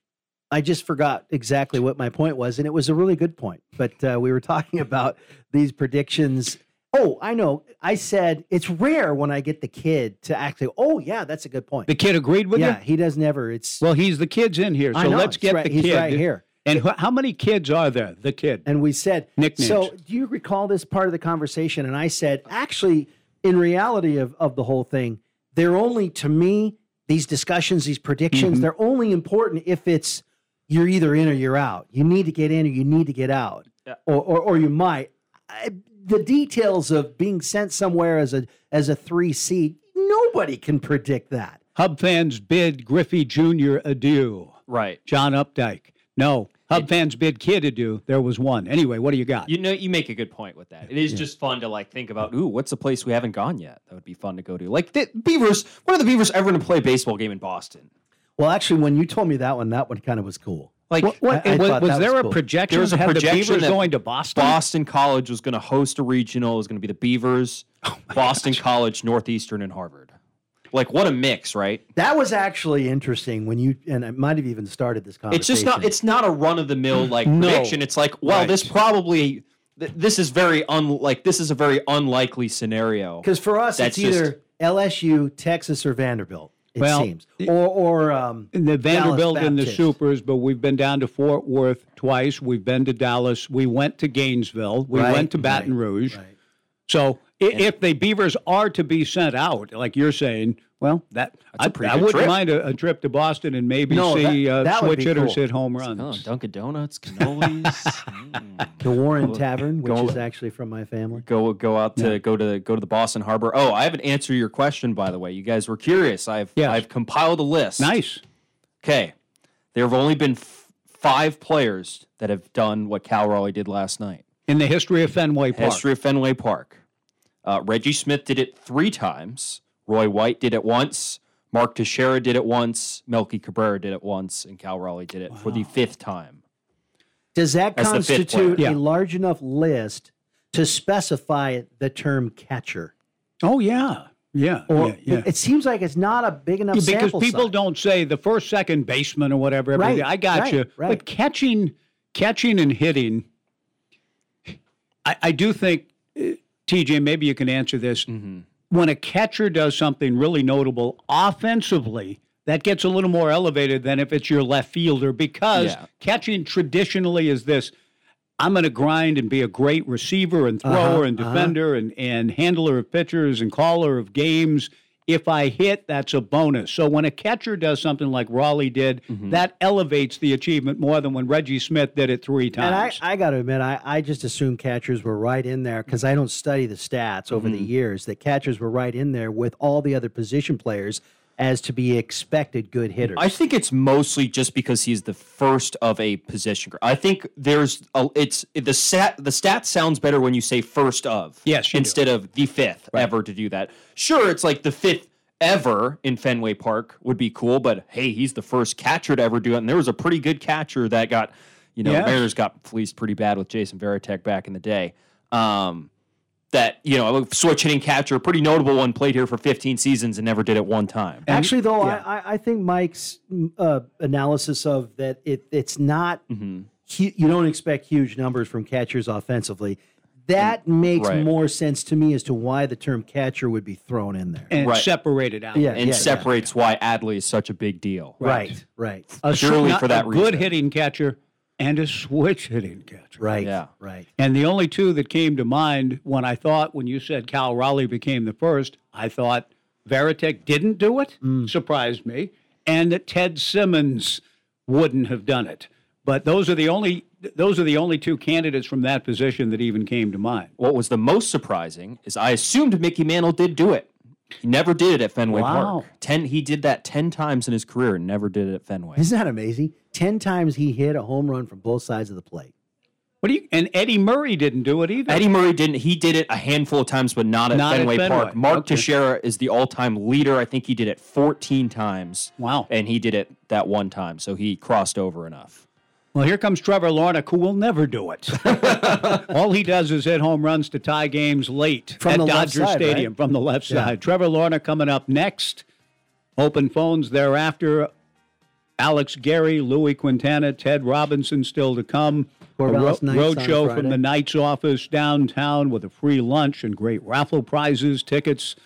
[SPEAKER 9] I just forgot exactly what my point was, and it was a really good point. But uh, we were talking about these predictions. Oh, I know. I said it's rare when I get the kid to actually. Oh, yeah, that's a good point.
[SPEAKER 8] The kid agreed with it?
[SPEAKER 9] yeah,
[SPEAKER 8] you.
[SPEAKER 9] he does never. It's
[SPEAKER 8] Well, he's the kid's in here,
[SPEAKER 9] I
[SPEAKER 8] so
[SPEAKER 9] know,
[SPEAKER 8] let's get
[SPEAKER 9] right-
[SPEAKER 8] the
[SPEAKER 9] he's
[SPEAKER 8] kid
[SPEAKER 9] right here.
[SPEAKER 8] And wh- how many kids are there? The kid.
[SPEAKER 9] And we said
[SPEAKER 8] Nicknames.
[SPEAKER 9] So, do you recall this part of the conversation? And I said, actually, in reality of, of the whole thing, they're only to me these discussions, these predictions.
[SPEAKER 8] Mhm.
[SPEAKER 9] They're only important if it's you're either in or you're out. You need to get in or you need to get out,
[SPEAKER 17] Yeah.
[SPEAKER 9] or, or or you might. I, the details of being sent somewhere as a as a three seed, nobody can predict that.
[SPEAKER 8] Hub fans bid Griffey Jr. adieu.
[SPEAKER 17] Right.
[SPEAKER 8] John Updike. No. Hub fans bid kid adieu. There was one. Anyway, what do you got?
[SPEAKER 17] You know, you make a good point with that. It is just fun to like think about. Ooh, what's a place we haven't gone yet? That would be fun to go to. Like the Beavers. When are the Beavers ever going to play a baseball game in Boston?
[SPEAKER 9] Well, actually, when you told me that one, that one kind of was cool.
[SPEAKER 17] Like,
[SPEAKER 8] What- what-
[SPEAKER 9] I- I
[SPEAKER 8] was,
[SPEAKER 9] thought
[SPEAKER 8] was
[SPEAKER 9] that
[SPEAKER 8] there a
[SPEAKER 9] cool.
[SPEAKER 8] projection?
[SPEAKER 17] There was a
[SPEAKER 8] Had the
[SPEAKER 17] projection
[SPEAKER 8] Beavers
[SPEAKER 17] that
[SPEAKER 8] going to Boston?
[SPEAKER 17] Boston College was going to host a regional. It was going to be the Beavers,
[SPEAKER 8] Oh
[SPEAKER 17] Boston College, Northeastern, and Harvard. Like what a mix, right?
[SPEAKER 9] That was actually interesting when you and I might have even started this conversation.
[SPEAKER 17] It's just not. It's not a run of the mill like
[SPEAKER 9] No.
[SPEAKER 17] prediction. It's like, well,
[SPEAKER 9] Right.
[SPEAKER 17] this probably. th- This is very un like this is a very unlikely scenario.
[SPEAKER 9] because for us
[SPEAKER 17] That's
[SPEAKER 9] it's either LSU, Texas, or Vanderbilt. It
[SPEAKER 8] Well,
[SPEAKER 9] seems, or or um,
[SPEAKER 8] the Vanderbilt and the Supers, but we've been down to Fort Worth twice. We've been to Dallas. We went to Gainesville. We
[SPEAKER 9] Right,
[SPEAKER 8] went to Baton Rouge. So i if the Beavers are to be sent out, like you're saying, well, that I, I wouldn't
[SPEAKER 17] trip.
[SPEAKER 8] mind a, a trip to Boston and maybe
[SPEAKER 9] No,
[SPEAKER 8] see
[SPEAKER 9] that-
[SPEAKER 8] uh,
[SPEAKER 9] that would
[SPEAKER 8] switch
[SPEAKER 9] be
[SPEAKER 8] hitters
[SPEAKER 9] cool.
[SPEAKER 8] hit home
[SPEAKER 17] Oh,
[SPEAKER 8] runs.
[SPEAKER 17] Dunkin' Donuts, cannolis.
[SPEAKER 9] the Warren Tavern, which
[SPEAKER 17] Go-
[SPEAKER 9] is actually from my family.
[SPEAKER 17] go go out to go to go to the Boston Harbor. Oh, I haven't answered your question by the way. You guys were curious. I've
[SPEAKER 8] Yes.
[SPEAKER 17] I've compiled a list.
[SPEAKER 8] Nice.
[SPEAKER 17] Okay, there have only been f- five players that have done what Cal Raleigh did last night.
[SPEAKER 8] In the history of Fenway Park.
[SPEAKER 17] History of Fenway Park. Uh, Reggie Smith did it three times. Roy White did it once. Mark Teixeira did it once. Melky Cabrera did it once, and Cal Raleigh did it for the fifth time.
[SPEAKER 9] Does that
[SPEAKER 17] That's
[SPEAKER 9] constitute
[SPEAKER 17] player.
[SPEAKER 9] a large enough list to specify the term catcher?
[SPEAKER 8] Oh yeah, yeah,
[SPEAKER 9] Or
[SPEAKER 8] yeah, yeah.
[SPEAKER 9] it seems like it's not a big enough
[SPEAKER 8] Yeah, because
[SPEAKER 9] sample
[SPEAKER 8] people
[SPEAKER 9] size.
[SPEAKER 8] don't say the first, second baseman or whatever.
[SPEAKER 9] Right.
[SPEAKER 8] I got
[SPEAKER 9] right,
[SPEAKER 8] you.
[SPEAKER 9] right.
[SPEAKER 8] But catching, catching and hitting, I, I do think, TJ, maybe you can answer this.
[SPEAKER 17] Mm-hmm.
[SPEAKER 8] When a catcher does something really notable offensively, that gets a little more elevated than if it's your left fielder because
[SPEAKER 17] Yeah.
[SPEAKER 8] catching traditionally is this. I'm going to grind and be a great receiver and thrower
[SPEAKER 9] Uh-huh,
[SPEAKER 8] and
[SPEAKER 9] uh-huh.
[SPEAKER 8] defender and, and handler of pitchers and caller of games. If I hit, that's a bonus. So when a catcher does something like Raleigh did,
[SPEAKER 9] Mm-hmm.
[SPEAKER 8] that elevates the achievement more than when Reggie Smith did it three times.
[SPEAKER 9] And I. I got to admit, I, I just assumed catchers were right in there because I don't study the stats over
[SPEAKER 8] Mm-hmm.
[SPEAKER 9] the years. That catchers were right in there with all the other position players as to be expected good hitters.
[SPEAKER 17] I think it's mostly just because he's the first of a position group. I think there's a, it's the stat the stat sounds better when you say first of.
[SPEAKER 8] Yes, you do.
[SPEAKER 17] instead of the fifth ever to do that. Sure, it's like the fifth ever in Fenway Park would be cool, but hey, he's the first catcher to ever do it, and there was a pretty good catcher that got, you know,
[SPEAKER 8] Yes.
[SPEAKER 17] Mariners got fleeced pretty bad with Jason Varitek back in the day. Um, that you know, a switch hitting catcher, a pretty notable one, played here for 15 seasons and never did it one time.
[SPEAKER 9] Actually, though, I, I, I think Mike's mm, uh, analysis of that it it's not
[SPEAKER 17] Mm-hmm.
[SPEAKER 9] hu- you don't expect huge numbers from catchers offensively. That makes
[SPEAKER 17] Right.
[SPEAKER 9] more sense to me as to why the term catcher would be thrown in there.
[SPEAKER 8] and
[SPEAKER 17] Right.
[SPEAKER 8] separated out.
[SPEAKER 9] Yeah,
[SPEAKER 17] and
[SPEAKER 9] yeah,
[SPEAKER 17] separates why Adley is such a big deal.
[SPEAKER 9] Right, right,
[SPEAKER 8] A
[SPEAKER 17] Purely
[SPEAKER 8] sw-
[SPEAKER 17] for that
[SPEAKER 8] a good hitting catcher and a switch hitting catcher.
[SPEAKER 9] right,
[SPEAKER 17] Yeah.
[SPEAKER 9] right.
[SPEAKER 8] And the only two that came to mind when I thought, when you said Cal Raleigh became the first, I thought Varitek didn't do it,
[SPEAKER 9] Mm.
[SPEAKER 8] surprised me, and that Ted Simmons wouldn't have done it. But those are the only those are the only two candidates from that position that even came to mind.
[SPEAKER 17] What was the most surprising is I assumed Mickey Mantle did do it. He never did it at Fenway
[SPEAKER 8] Wow.
[SPEAKER 17] Park. Ten, he did that ten times in his career and never did it at Fenway.
[SPEAKER 9] Isn't that amazing? Ten times he hit a home run from both sides of the plate.
[SPEAKER 8] What do you? And Eddie Murray didn't do it either.
[SPEAKER 17] Eddie Murray didn't. He did it a handful of times, but not at,
[SPEAKER 8] Not at
[SPEAKER 17] Fenway,
[SPEAKER 8] Fenway.
[SPEAKER 17] Park. Mark
[SPEAKER 8] Okay.
[SPEAKER 17] Teixeira is the all-time leader. I think he did it 14 times.
[SPEAKER 8] Wow.
[SPEAKER 17] And he did it that one time, so he crossed over enough.
[SPEAKER 8] Well, here comes Trevor Larnach, who will never do it. All he does is hit home runs to tie games late
[SPEAKER 9] From
[SPEAKER 8] at Dodger
[SPEAKER 9] side,
[SPEAKER 8] Stadium
[SPEAKER 9] right?
[SPEAKER 8] from the left
[SPEAKER 9] Yeah.
[SPEAKER 8] side. Trevor Larnach coming up next. Open phones thereafter. Alex Gary, Louis Quintana, Ted Robinson still to come. A ro-
[SPEAKER 9] Corvallis
[SPEAKER 8] road show from the Knights office downtown with a free lunch and great raffle prizes, tickets,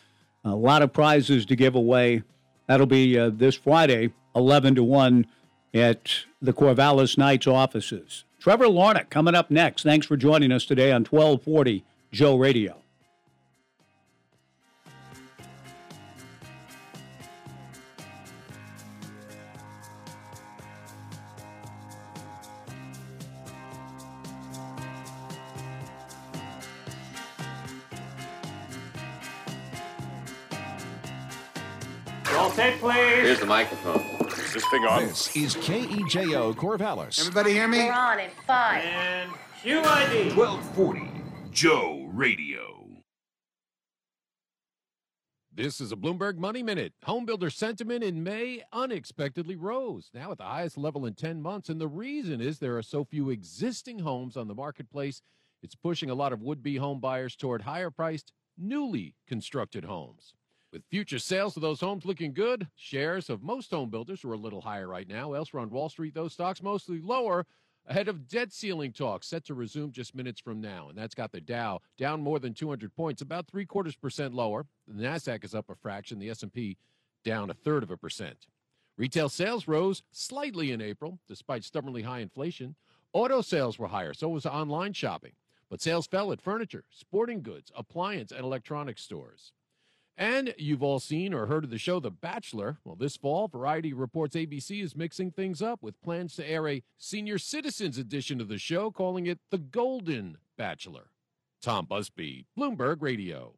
[SPEAKER 8] a lot of prizes to give away. That'll be uh, this Friday, 11 to 1 at the Corvallis Knights offices. Trevor Larnach coming up next. Thanks for joining us today on 1240 Joe Radio.
[SPEAKER 23] Roll tape, please.
[SPEAKER 24] Here's the microphone.
[SPEAKER 23] Is this thing on?
[SPEAKER 25] This is KEJO Corvallis.
[SPEAKER 23] Everybody hear me?
[SPEAKER 25] We're
[SPEAKER 23] on
[SPEAKER 25] in
[SPEAKER 23] five. And QID.
[SPEAKER 25] 1240 Joe Radio.
[SPEAKER 26] This is a Bloomberg Money Minute. Home builder sentiment in May unexpectedly rose, now at the highest level in 10 months. And the reason is there are so few existing homes on the marketplace. It's pushing a lot of would be home buyers toward higher priced, newly constructed homes. With future sales of those homes looking good, shares of most home builders are a little higher right now. Elsewhere on Wall Street, those stocks mostly lower ahead of debt ceiling talks set to resume just minutes from now. And that's got the Dow down more than 200 points, about three quarters percent lower. The Nasdaq is up a fraction. The S&P down a third of a percent. Retail sales rose slightly in April, despite stubbornly high inflation. Auto sales were higher, so was online shopping. But sales fell at furniture, sporting goods, appliance, and electronics stores. And you've all seen or heard of the show The Bachelor. Well, this fall, Variety reports ABC is mixing things up with plans to air a senior citizens edition of the show, calling it The Golden Bachelor. Tom Busby, Bloomberg Radio.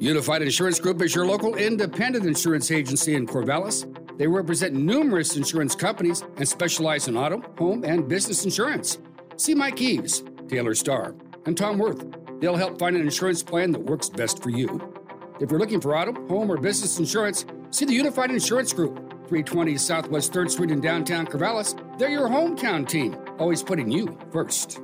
[SPEAKER 13] Unified Insurance Group is your local independent insurance agency in Corvallis. They represent numerous insurance companies and specialize in auto, home, and business insurance. See Mike Eves, Taylor Starr, and Tom Worth. They'll help find an insurance plan that works best for you. If you're looking for auto, home, or business insurance, see the Unified Insurance Group, 320 Southwest 3rd Street in downtown Corvallis. They're your hometown team, always putting you first.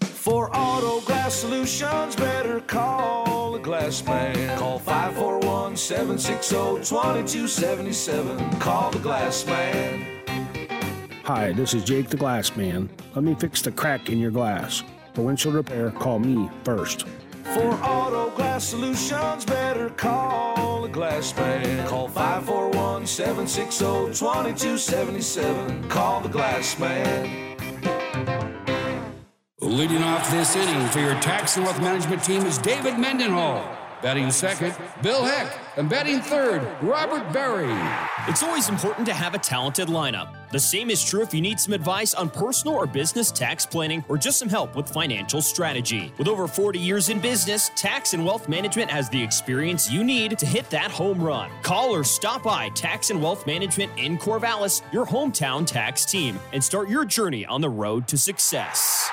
[SPEAKER 12] For auto glass solutions, better call a glass man. Call 541 760 2277. Call the glass man.
[SPEAKER 27] Hi, this is Jake the Glass Man. Let me fix the crack in your glass. For windshield repair, call me first.
[SPEAKER 12] For auto glass solutions, better call a glass man. Call 541 760 2277. Call the glass man.
[SPEAKER 13] Leading off this inning for your tax and wealth management team is David Mendenhall. Batting second, Bill Heck. And batting third, Robert Berry.
[SPEAKER 11] It's always important to have a talented lineup. The same is true if you need some advice on personal or business tax planning or just some help with financial strategy. With over 40 years in business, Tax and Wealth Management has the experience you need to hit that home run. Call or stop by Tax and Wealth Management in Corvallis, your hometown tax team, and start your journey on the road to success.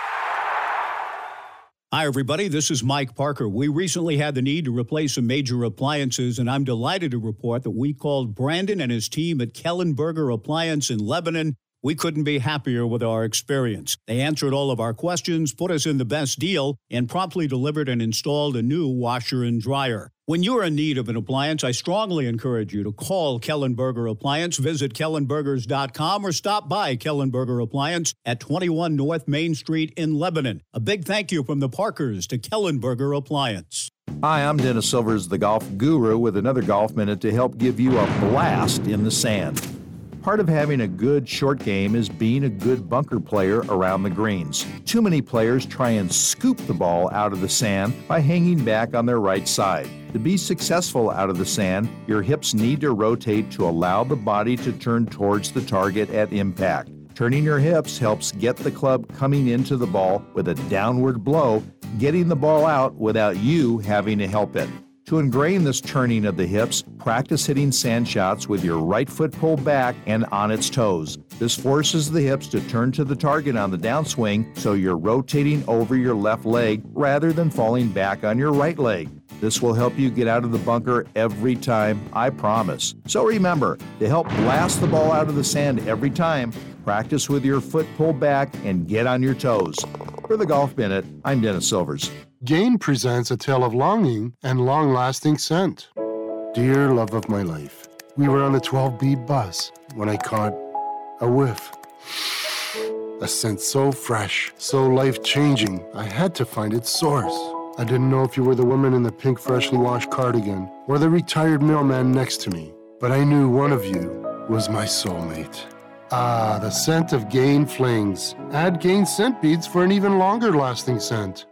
[SPEAKER 8] Hi, everybody. This is Mike Parker. We recently had the need to replace some major appliances, and I'm delighted to report that we called Brandon and his team at Kellenberger Appliance in Lebanon. We couldn't be happier with our experience. They answered all of our questions, put us in the best deal, and promptly delivered and installed a new washer and dryer. When you're in need of an appliance, I strongly encourage you to call Kellenberger Appliance, visit kellenbergers.com, or stop by Kellenberger Appliance at 21 North Main Street in Lebanon. A big thank you from the Parkers to Kellenberger Appliance.
[SPEAKER 28] Hi, I'm Dennis Silvers, the golf guru, with another golf minute to help give you a blast in the sand. Part of having a good short game is being a good bunker player around the greens. Too many players try and scoop the ball out of the sand by hanging back on their right side. To be successful out of the sand, your hips need to rotate to allow the body to turn towards the target at impact. Turning your hips helps get the club coming into the ball with a downward blow, getting the ball out without you having to help it. To ingrain this turning of the hips, practice hitting sand shots with your right foot pulled back and on its toes. This forces the hips to turn to the target on the downswing so you're rotating over your left leg rather than falling back on your right leg. This will help you get out of the bunker every time, I promise. So remember, to help blast the ball out of the sand every time, practice with your foot pulled back and get on your toes. For the Golf Minute, I'm Dennis Silvers.
[SPEAKER 29] Gain presents a tale of longing and long lasting scent. Dear love of my life,
[SPEAKER 30] We were on the 12B bus when I caught a whiff. A scent so fresh, so life changing, I had to find its source. I didn't know if you were the woman in the pink, freshly washed cardigan or the retired mailman next to me, but I knew one of you was my soulmate. Ah, the scent of Gain Flings. Add Gain scent beads for an even longer lasting scent.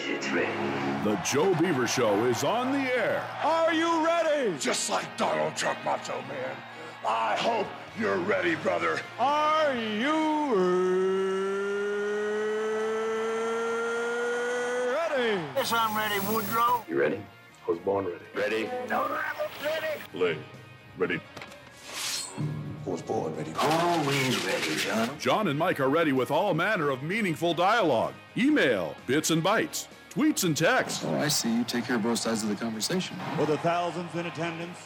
[SPEAKER 31] Yes, it's ready.
[SPEAKER 25] The Joe Beaver Show is on the air.
[SPEAKER 32] Are you ready?
[SPEAKER 25] Just like Donald Trump, Macho Man. I hope you're ready, brother.
[SPEAKER 32] Are you ready?
[SPEAKER 31] Yes, I'm ready, Woodrow.
[SPEAKER 25] You ready? I was born ready.
[SPEAKER 31] Ready? No, I'm ready.
[SPEAKER 25] Play. Ready.
[SPEAKER 31] Was born ready. Always ready, John.
[SPEAKER 25] John and Mike are ready with all manner of meaningful dialogue. Email, bits and bytes, tweets and texts.
[SPEAKER 33] Oh, I see. You take care of both sides of the conversation.
[SPEAKER 24] For the thousands in attendance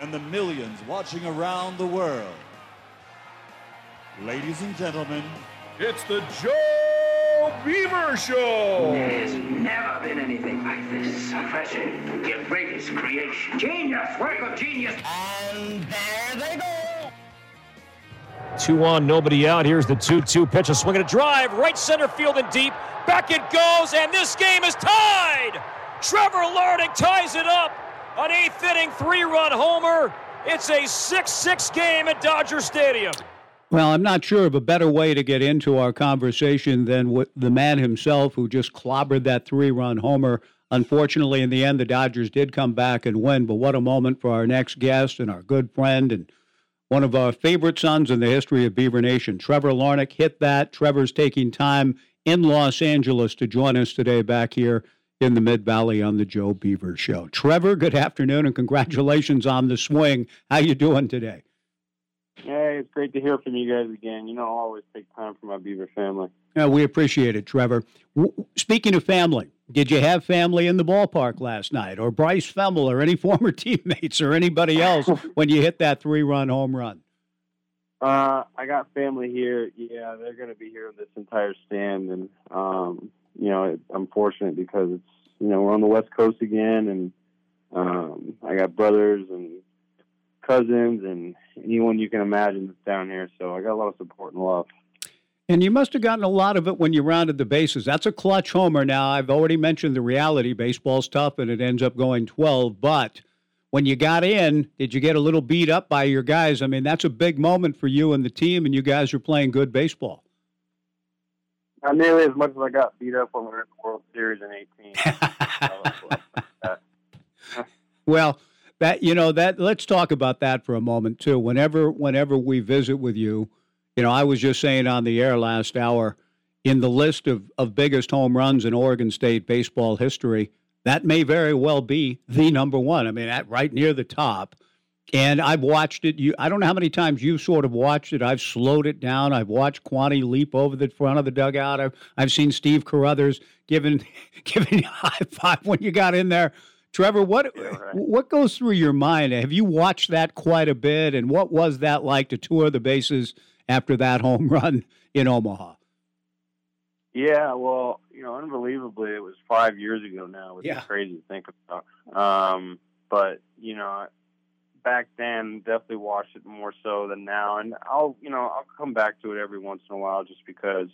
[SPEAKER 24] and the millions watching around the world. Ladies and gentlemen,
[SPEAKER 25] it's the Joe Beaver Show.
[SPEAKER 31] There's never been anything like this. Professor, your greatest creation. Genius, work of genius. And there they go.
[SPEAKER 23] Two on, nobody out. Here's the 2 2 pitch. A swing and a drive. Right center field and deep. Back it goes, and this game is tied. Trevor Larnach ties it up. An eighth inning, three run homer. It's a 6 6 game at Dodger Stadium.
[SPEAKER 8] Well, I'm not sure of a better way to get into our conversation than with the man himself who just clobbered that three run homer. Unfortunately, in the end, the Dodgers did come back and win, but what a moment for our next guest and our good friend and one of our favorite sons in the history of Beaver Nation. Trevor Larnach hit that. Trevor's taking time in Los Angeles to join us today back here in the Mid Valley on the Joe Beaver Show. Trevor, good afternoon and congratulations on the swing. How you doing today?
[SPEAKER 29] Hey, it's great to hear from you guys again. You know, I always take time for my Beaver family.
[SPEAKER 8] Yeah, we appreciate it, Trevor. W- speaking of family, did you have family in the ballpark last night, or Bryce Fehmel, or any former teammates, or anybody else when you hit that three-run home run?
[SPEAKER 29] Uh, I got family here. Yeah, they're going to be here in this entire stand, and um, you know, it, I'm fortunate because it's you know we're on the West Coast again, and um, I got brothers and cousins and anyone you can imagine that's down here. So I got a lot of support and love.
[SPEAKER 8] And you must have gotten a lot of it when you rounded the bases. That's a clutch homer. Now, I've already mentioned the reality baseball's tough and it ends up going 12. But when you got in, did you get a little beat up by your guys? I mean, that's a big moment for you and the team, and you guys are playing good baseball.
[SPEAKER 29] Not nearly as much as I got beat up when we were in the World Series in 18.
[SPEAKER 8] well, that you know that let's talk about that for a moment too. Whenever whenever we visit with you, you know, I was just saying on the air last hour, in the list of, of biggest home runs in Oregon State baseball history, that may very well be the number one. I mean, that right near the top. And I've watched it. You, I don't know how many times you've sort of watched it. I've slowed it down. I've watched Quanti leap over the front of the dugout. I've, I've seen Steve Carruthers giving giving you a high five when you got in there. Trevor, what right. what goes through your mind? Have you watched that quite a bit? And what was that like to tour the bases after that home run in Omaha?
[SPEAKER 29] Yeah, well, you know, unbelievably, it was five years ago now, which
[SPEAKER 8] yeah.
[SPEAKER 29] is crazy to think about. Um, but you know, back then, definitely watched it more so than now, and I'll, you know, I'll come back to it every once in a while just because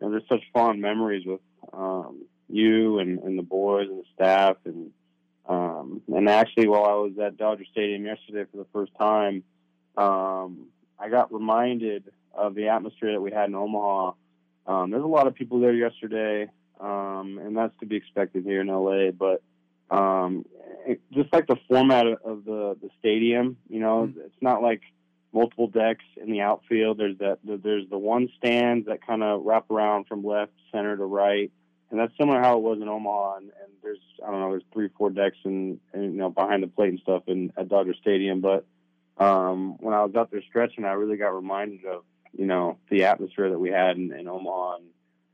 [SPEAKER 29] you know, there's such fond memories with um, you and, and the boys and the staff and um, and actually, while I was at Dodger Stadium yesterday for the first time, um, I got reminded of the atmosphere that we had in Omaha. Um, there's a lot of people there yesterday, um, and that's to be expected here in LA. But um, it, just like the format of the the stadium, you know, mm-hmm. it's not like multiple decks in the outfield. There's that there's the one stand that kind of wrap around from left, center to right. and that's similar how it was in Omaha. And, and there's I don't know, there's three, four decks and, and you know behind the plate and stuff in at Dodger Stadium. But um, when I was out there stretching, I really got reminded of you know the atmosphere that we had in, in Omaha. And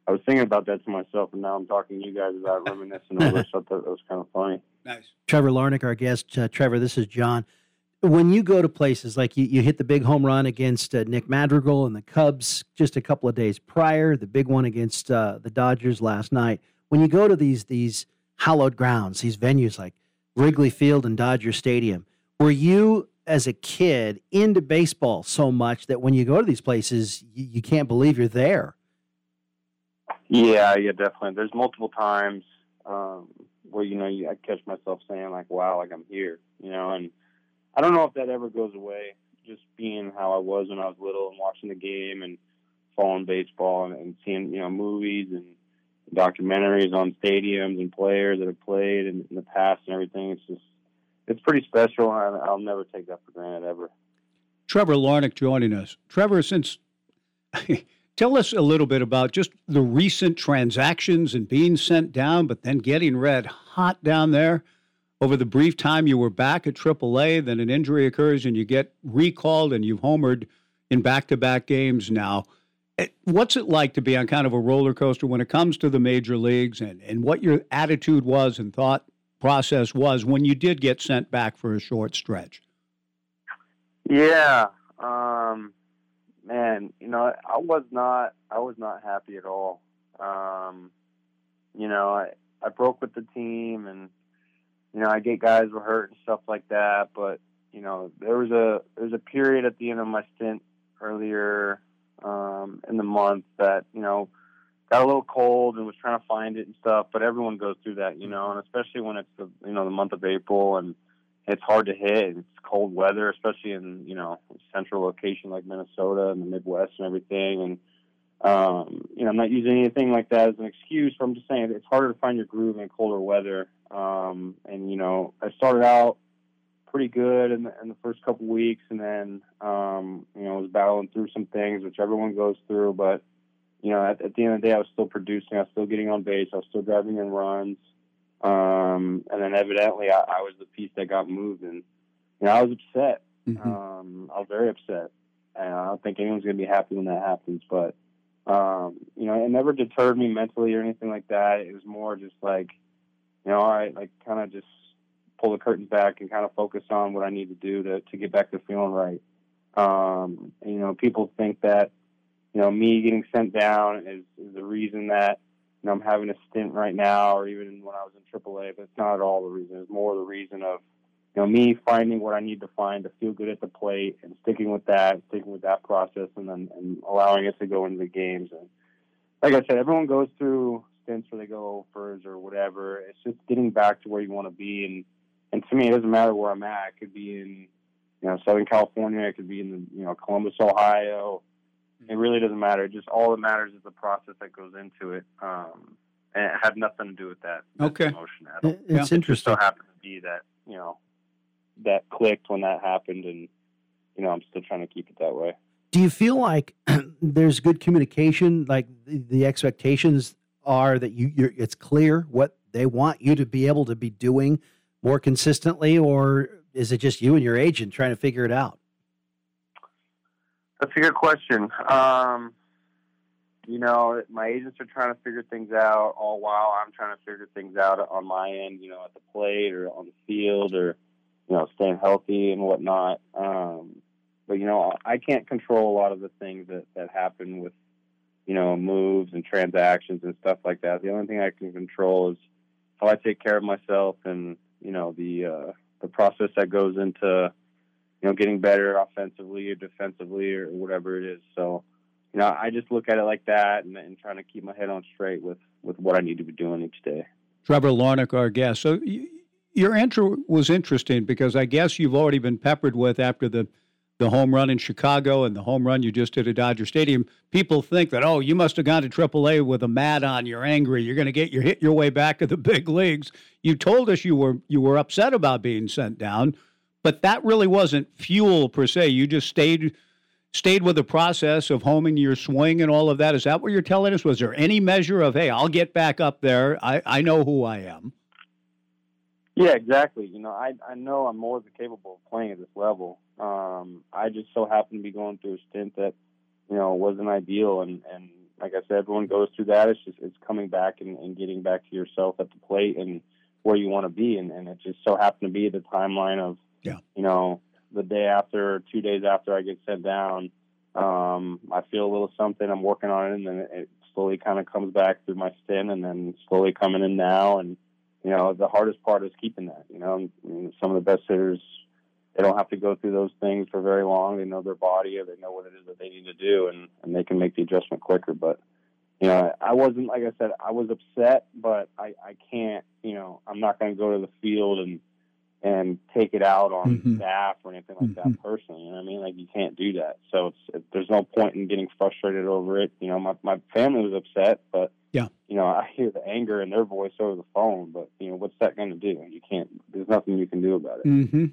[SPEAKER 29] I was thinking about that to myself, and now I'm talking to you guys about reminiscing over. so I thought that was kind of funny.
[SPEAKER 8] Nice.
[SPEAKER 9] Trevor Larnach, our guest. Uh, Trevor, this is John. When you go to places like you, you hit the big home run against uh, Nick Madrigal and the Cubs just a couple of days prior, the big one against uh, the Dodgers last night. When you go to these these hallowed grounds, these venues like Wrigley Field and Dodger Stadium, were you as a kid into baseball so much that when you go to these places, you, you can't believe you're there?
[SPEAKER 29] Yeah, yeah, definitely. There's multiple times um, where you know you, I catch myself saying like, "Wow, like I'm here," you know, and I don't know if that ever goes away. Just being how I was when I was little and watching the game and following baseball and, and seeing you know movies and documentaries on stadiums and players that have played in, in the past and everything. It's just it's pretty special, and I'll never take that for granted ever.
[SPEAKER 8] Trevor Larnach joining us. Trevor, since tell us a little bit about just the recent transactions and being sent down, but then getting red hot down there over the brief time you were back at AAA. Then an injury occurs and you get recalled, and you've homered in back-to-back games now. Eh, what's it like to be on kind of a roller coaster when it comes to the major leagues, and, and what your attitude was and thought process was when you did get sent back for a short stretch?
[SPEAKER 29] Yeah, um, man, you know, I was not, I was not happy at all. Um, you know, I, I broke with the team, and you know, I get guys were hurt and stuff like that. But you know, there was a there was a period at the end of my stint earlier um, in the month that you know got a little cold and was trying to find it and stuff. But everyone goes through that, you know, and especially when it's the you know the month of April and it's hard to hit. It's cold weather, especially in you know central location like Minnesota and the Midwest and everything. And um, you know, I'm not using anything like that as an excuse. But I'm just saying it's harder to find your groove in colder weather. Um, and you know, I started out pretty good in the, in the first couple weeks, and then um, you know, was battling through some things, which everyone goes through. But you know, at, at the end of the day, I was still producing. I was still getting on base. I was still driving in runs. Um, and then evidently I, I, was the piece that got moved and, you know, I was upset. Mm-hmm. Um, I was very upset and I don't think anyone's going to be happy when that happens, but, um, you know, it never deterred me mentally or anything like that. It was more just like, you know, all right, like kind of just pull the curtains back and kind of focus on what I need to do to, to get back to feeling right. Um, you know, people think that, you know, me getting sent down is, is the reason that, you know, I'm having a stint right now, or even when I was in AAA, but it's not at all the reason. It's more the reason of, you know, me finding what I need to find to feel good at the plate and sticking with that, sticking with that process, and then and allowing it to go into the games. And like I said, everyone goes through stints where they go overs or whatever. It's just getting back to where you want to be. And and to me, it doesn't matter where I'm at. It could be in, you know, Southern California. It could be in the, you know, Columbus, Ohio it really doesn't matter. Just all that matters is the process that goes into it. Um, and it had nothing to do with that.
[SPEAKER 8] Okay.
[SPEAKER 29] Emotion at all.
[SPEAKER 9] It's yeah. interesting.
[SPEAKER 29] It just so happened to be that you know that clicked when that happened, and you know I'm still trying to keep it that way.
[SPEAKER 9] Do you feel like there's good communication? Like the, the expectations are that you you're, it's clear what they want you to be able to be doing more consistently, or is it just you and your agent trying to figure it out?
[SPEAKER 29] That's a good question. Um, you know, my agents are trying to figure things out all while I'm trying to figure things out on my end, you know, at the plate or on the field or, you know, staying healthy and whatnot. Um, but, you know, I can't control a lot of the things that, that happen with, you know, moves and transactions and stuff like that. The only thing I can control is how I take care of myself and, you know, the, uh, the process that goes into, you know, getting better offensively or defensively or whatever it is. So, you know, I just look at it like that and, and trying to keep my head on straight with, with what I need to be doing each day.
[SPEAKER 8] Trevor Larnach, our guest. So your intro was interesting because I guess you've already been peppered with after the the home run in Chicago and the home run you just did at Dodger Stadium. People think that oh, you must have gone to AAA with a mad on. You're angry. You're going to get your hit your way back to the big leagues. You told us you were you were upset about being sent down but that really wasn't fuel per se. You just stayed stayed with the process of homing your swing and all of that. Is that what you're telling us? Was there any measure of, hey, I'll get back up there. I, I know who I am.
[SPEAKER 29] Yeah, exactly. You know, I I know I'm more than capable of playing at this level. Um, I just so happen to be going through a stint that, you know, wasn't ideal and, and like I said, everyone goes through that. It's just it's coming back and, and getting back to yourself at the plate and where you want to be. And, and it just so happened to be the timeline of,
[SPEAKER 8] yeah.
[SPEAKER 29] you know, the day after, two days after I get sent down, um, I feel a little something. I'm working on it, and then it slowly kind of comes back through my stint, and then slowly coming in now. And you know, the hardest part is keeping that. You know, I mean, some of the best hitters they don't have to go through those things for very long. They know their body, or they know what it is that they need to do, and and they can make the adjustment quicker. But you know, I wasn't like I said, I was upset, but I I can't. You know, I'm not going to go to the field and and take it out on
[SPEAKER 8] Mm-hmm.
[SPEAKER 29] staff or anything like that personally. You know what I mean? Like you can't do that. So it's it, there's no point in getting frustrated over it. You know, my my family was upset, but
[SPEAKER 8] Yeah.
[SPEAKER 29] you know, I hear the anger in their voice over the phone. But you know, what's that going to do? You can't. There's nothing you can do about it.
[SPEAKER 8] hmm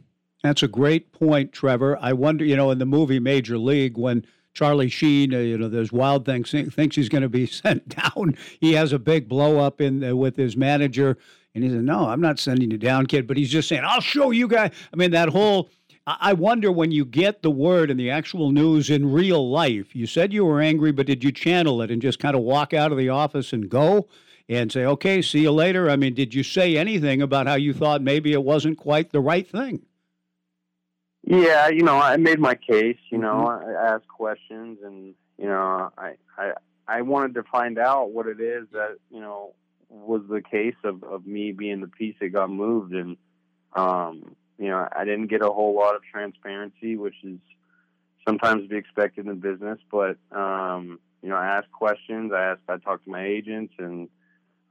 [SPEAKER 8] That's a great point, Trevor. I wonder, you know, in the movie Major League, when Charlie Sheen, uh, you know, there's Wild Things thinks he's going to be sent down. He has a big blow up in uh, with his manager, and he said, "No, I'm not sending you down, kid." But he's just saying, "I'll show you guys." I mean, that whole. I wonder when you get the word and the actual news in real life. You said you were angry, but did you channel it and just kind of walk out of the office and go? And say, okay, see you later. I mean, did you say anything about how you thought maybe it wasn't quite the right thing?
[SPEAKER 29] Yeah, you know, I made my case. You know,
[SPEAKER 8] Mm-hmm.
[SPEAKER 29] I asked questions, and you know, I I I wanted to find out what it is that you know was the case of of me being the piece that got moved, and um, you know, I didn't get a whole lot of transparency, which is sometimes to be expected in business. But um, you know, I asked questions. I asked. I talked to my agents, and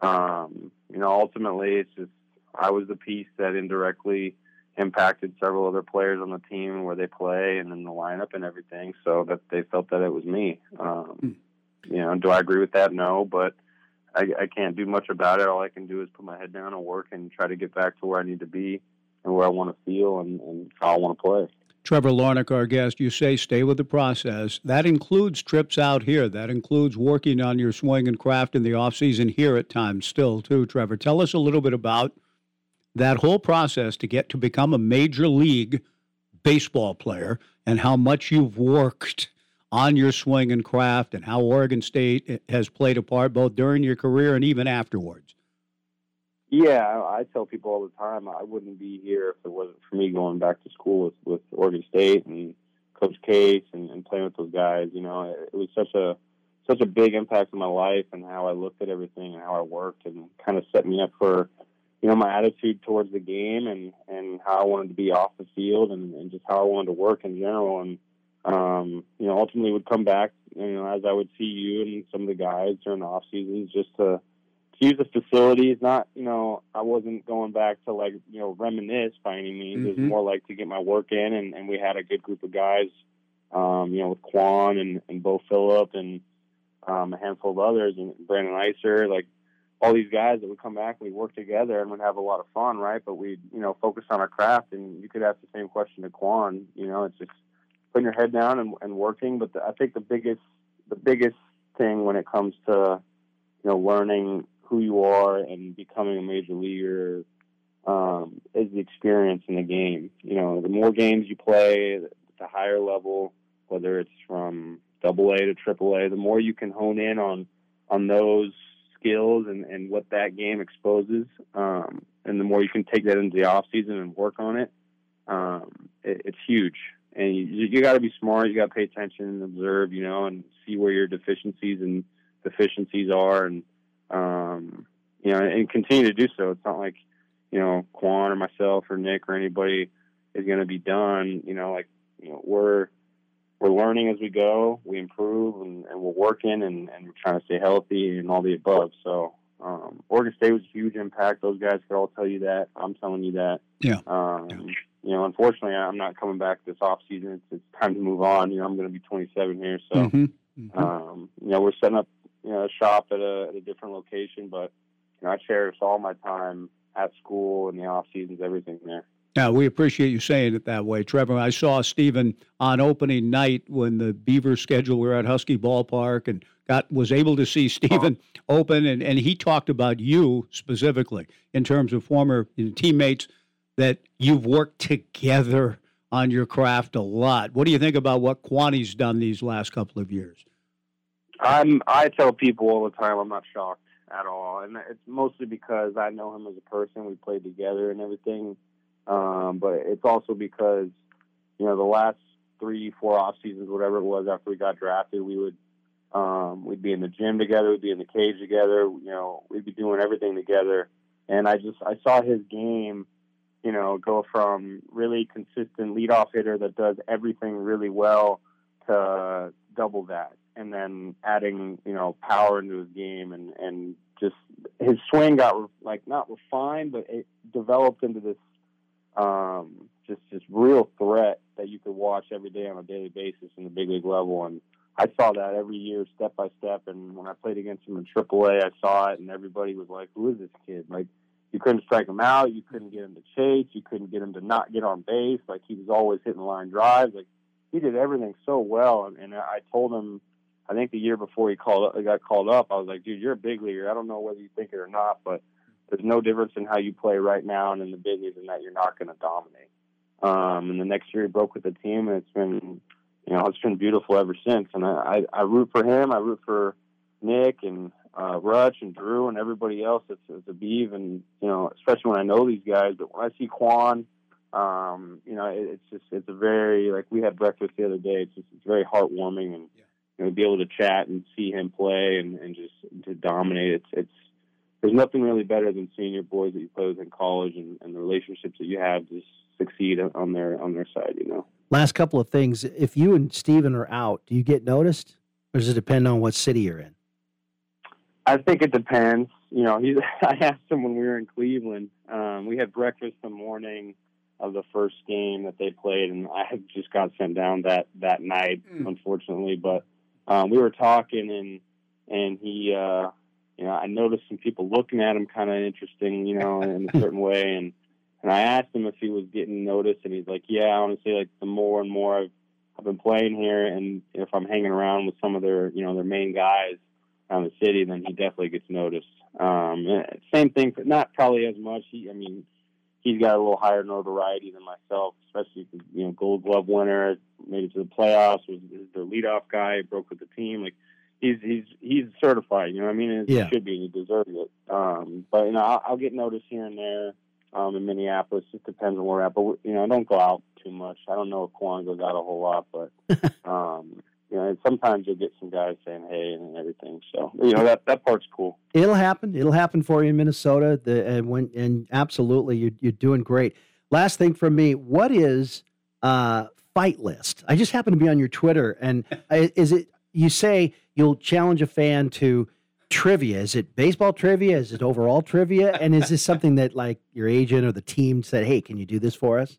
[SPEAKER 29] um, you know, ultimately, it's just I was the piece that indirectly impacted several other players on the team where they play and in the lineup and everything. So that they felt that it was me. Um, you know, do I agree with that? No, but I, I can't do much about it. All I can do is put my head down and work and try to get back to where I need to be and where I want to feel and, and how I want to play.
[SPEAKER 8] Trevor Larnach, our guest, you say stay with the process. That includes trips out here. That includes working on your swing and craft in the off season here at times still, too, Trevor. Tell us a little bit about that whole process to get to become a major league baseball player and how much you've worked on your swing and craft and how Oregon State has played a part both during your career and even afterwards.
[SPEAKER 29] Yeah, I tell people all the time I wouldn't be here if it wasn't for me going back to school with, with Oregon State and Coach Case and, and playing with those guys. You know, it, it was such a such a big impact on my life and how I looked at everything and how I worked and kind of set me up for you know my attitude towards the game and and how I wanted to be off the field and, and just how I wanted to work in general and um, you know ultimately would come back you know as I would see you and some of the guys during the off seasons just to to use the facilities. Not, you know, I wasn't going back to like, you know, reminisce by any means. It was
[SPEAKER 34] Mhm.
[SPEAKER 29] more like to get my work in, and, and we had a good group of guys, um, you know, with Quan and, and Bo Phillip and um, a handful of others, and Brandon Iser, like all these guys that would come back and we'd work together and we'd have a lot of fun, right? But we'd, you know, focus on our craft. And you could ask the same question to Quan. You know, it's just putting your head down and, and working. But the, I think the biggest, the biggest thing when it comes to, you know, learning who you are and becoming a major leaguer um, is the experience in the game. You know, the more games you play, the higher level, whether it's from double A to triple A, the more you can hone in on on those skills and, and what that game exposes, um, and the more you can take that into the off season and work on it, um, it it's huge. And you, you got to be smart. You got to pay attention and observe, you know, and see where your deficiencies and deficiencies are, and um, you know, and continue to do so. It's not like you know Quan or myself or Nick or anybody is going to be done. You know, like you know, we're we're learning as we go. We improve and, and we're working and, and we're trying to stay healthy and all the above. So um, Oregon State was a huge impact. Those guys could all tell you that. I'm telling you that.
[SPEAKER 8] Yeah.
[SPEAKER 29] Um, You know, unfortunately, I'm not coming back this off season. It's, it's time to move on. You know, I'm going to be 27 here, so
[SPEAKER 8] Mhm.
[SPEAKER 29] um, you know, we're setting up you know a shop at a, at a different location, but you know, I cherish all my time at school and the off seasons, everything there.
[SPEAKER 8] Yeah, we appreciate you saying it that way, Trevor. I saw Steven on opening night when the Beaver schedule, we were at Husky Ballpark and got was able to see Steven open, and, and he talked about you specifically in terms of former teammates that you've worked together on your craft a lot. What do you think about what Kwani's done these last couple of years?
[SPEAKER 29] I'm I tell people all the time I'm not shocked at all, and it's mostly because I know him as a person. We played together and everything, um, but it's also because you know the last three, four off seasons, whatever it was after we got drafted, we would um, we'd be in the gym together, we'd be in the cage together, you know, we'd be doing everything together. And I just I saw his game, you know, go from really consistent leadoff hitter that does everything really well to double that. And then adding you know power into his game and and just his swing got like not refined but it developed into this um just just real threat that you could watch every day on a daily basis in the big league level. And I saw that every year step by step. And when I played against him in AAA I saw it and everybody was like who is this kid? Like you couldn't strike him out you couldn't get him to chase you couldn't get him to not get on base like he was always hitting line drives like he did everything so well and, I told him I think the year before he called up, got called up, I was like, dude, you're a big leaguer. I don't know whether you think it or not, but there's no difference in how you play right now and in the big leagues, and that you're not going to dominate. Um, and the next year he broke with the team, and it's been, you know, it's been beautiful ever since. And I, I, I root for him. I root for Nick and uh, Rutch and Drew and everybody else that's, that's a Beeve, and you know, especially when I know these guys. But when I see Kwan, um, you know, it, it's just it's a very like we had breakfast the other day. It's just it's very heartwarming and. Yeah you know, be able to chat and see him play and, and just to dominate. It's it's there's nothing really better than seeing your boys that you play with in college and, and the relationships that you have to succeed on their on their side. You know.
[SPEAKER 9] Last couple of things. If you and Steven are out, do you get noticed, or does it depend on what city you're in?
[SPEAKER 29] I think it depends. You know, he, I asked him when we were in Cleveland. Um, we had breakfast the morning of the first game that they played, and I had just got sent down that that night, mm. unfortunately. But um, we were talking and and he uh you know I noticed some people looking at him kind of interesting you know in a certain way and and I asked him if he was getting noticed and he's like yeah honestly like the more and more I've I've been playing here and if I'm hanging around with some of their you know their main guys around the city then he definitely gets noticed um same thing but not probably as much he I mean he's got a little higher notoriety than myself, especially you know Gold Glove winner, made it to the playoffs, was, the leadoff guy, broke with the team. Like he's he's he's certified. You know what I mean? And
[SPEAKER 9] yeah.
[SPEAKER 29] He should be, and he deserves it. Um, but you know, I'll, I'll get noticed here and there. Um, in Minneapolis, it depends on where we're at. But you know, I don't go out too much. I don't know if Kwan goes out a whole lot, but um, you know, and sometimes you'll get some guys saying hey and everything. So you know that that part's cool.
[SPEAKER 9] It'll happen. It'll happen for you in Minnesota. The, and when and absolutely, you're you're doing great. Last thing from me, what is uh, fight list? I just happen to be on your Twitter, and is it you say you'll challenge a fan to trivia? Is it baseball trivia? Is it overall trivia? And is this something that like your agent or the team said, hey, can you do this for us?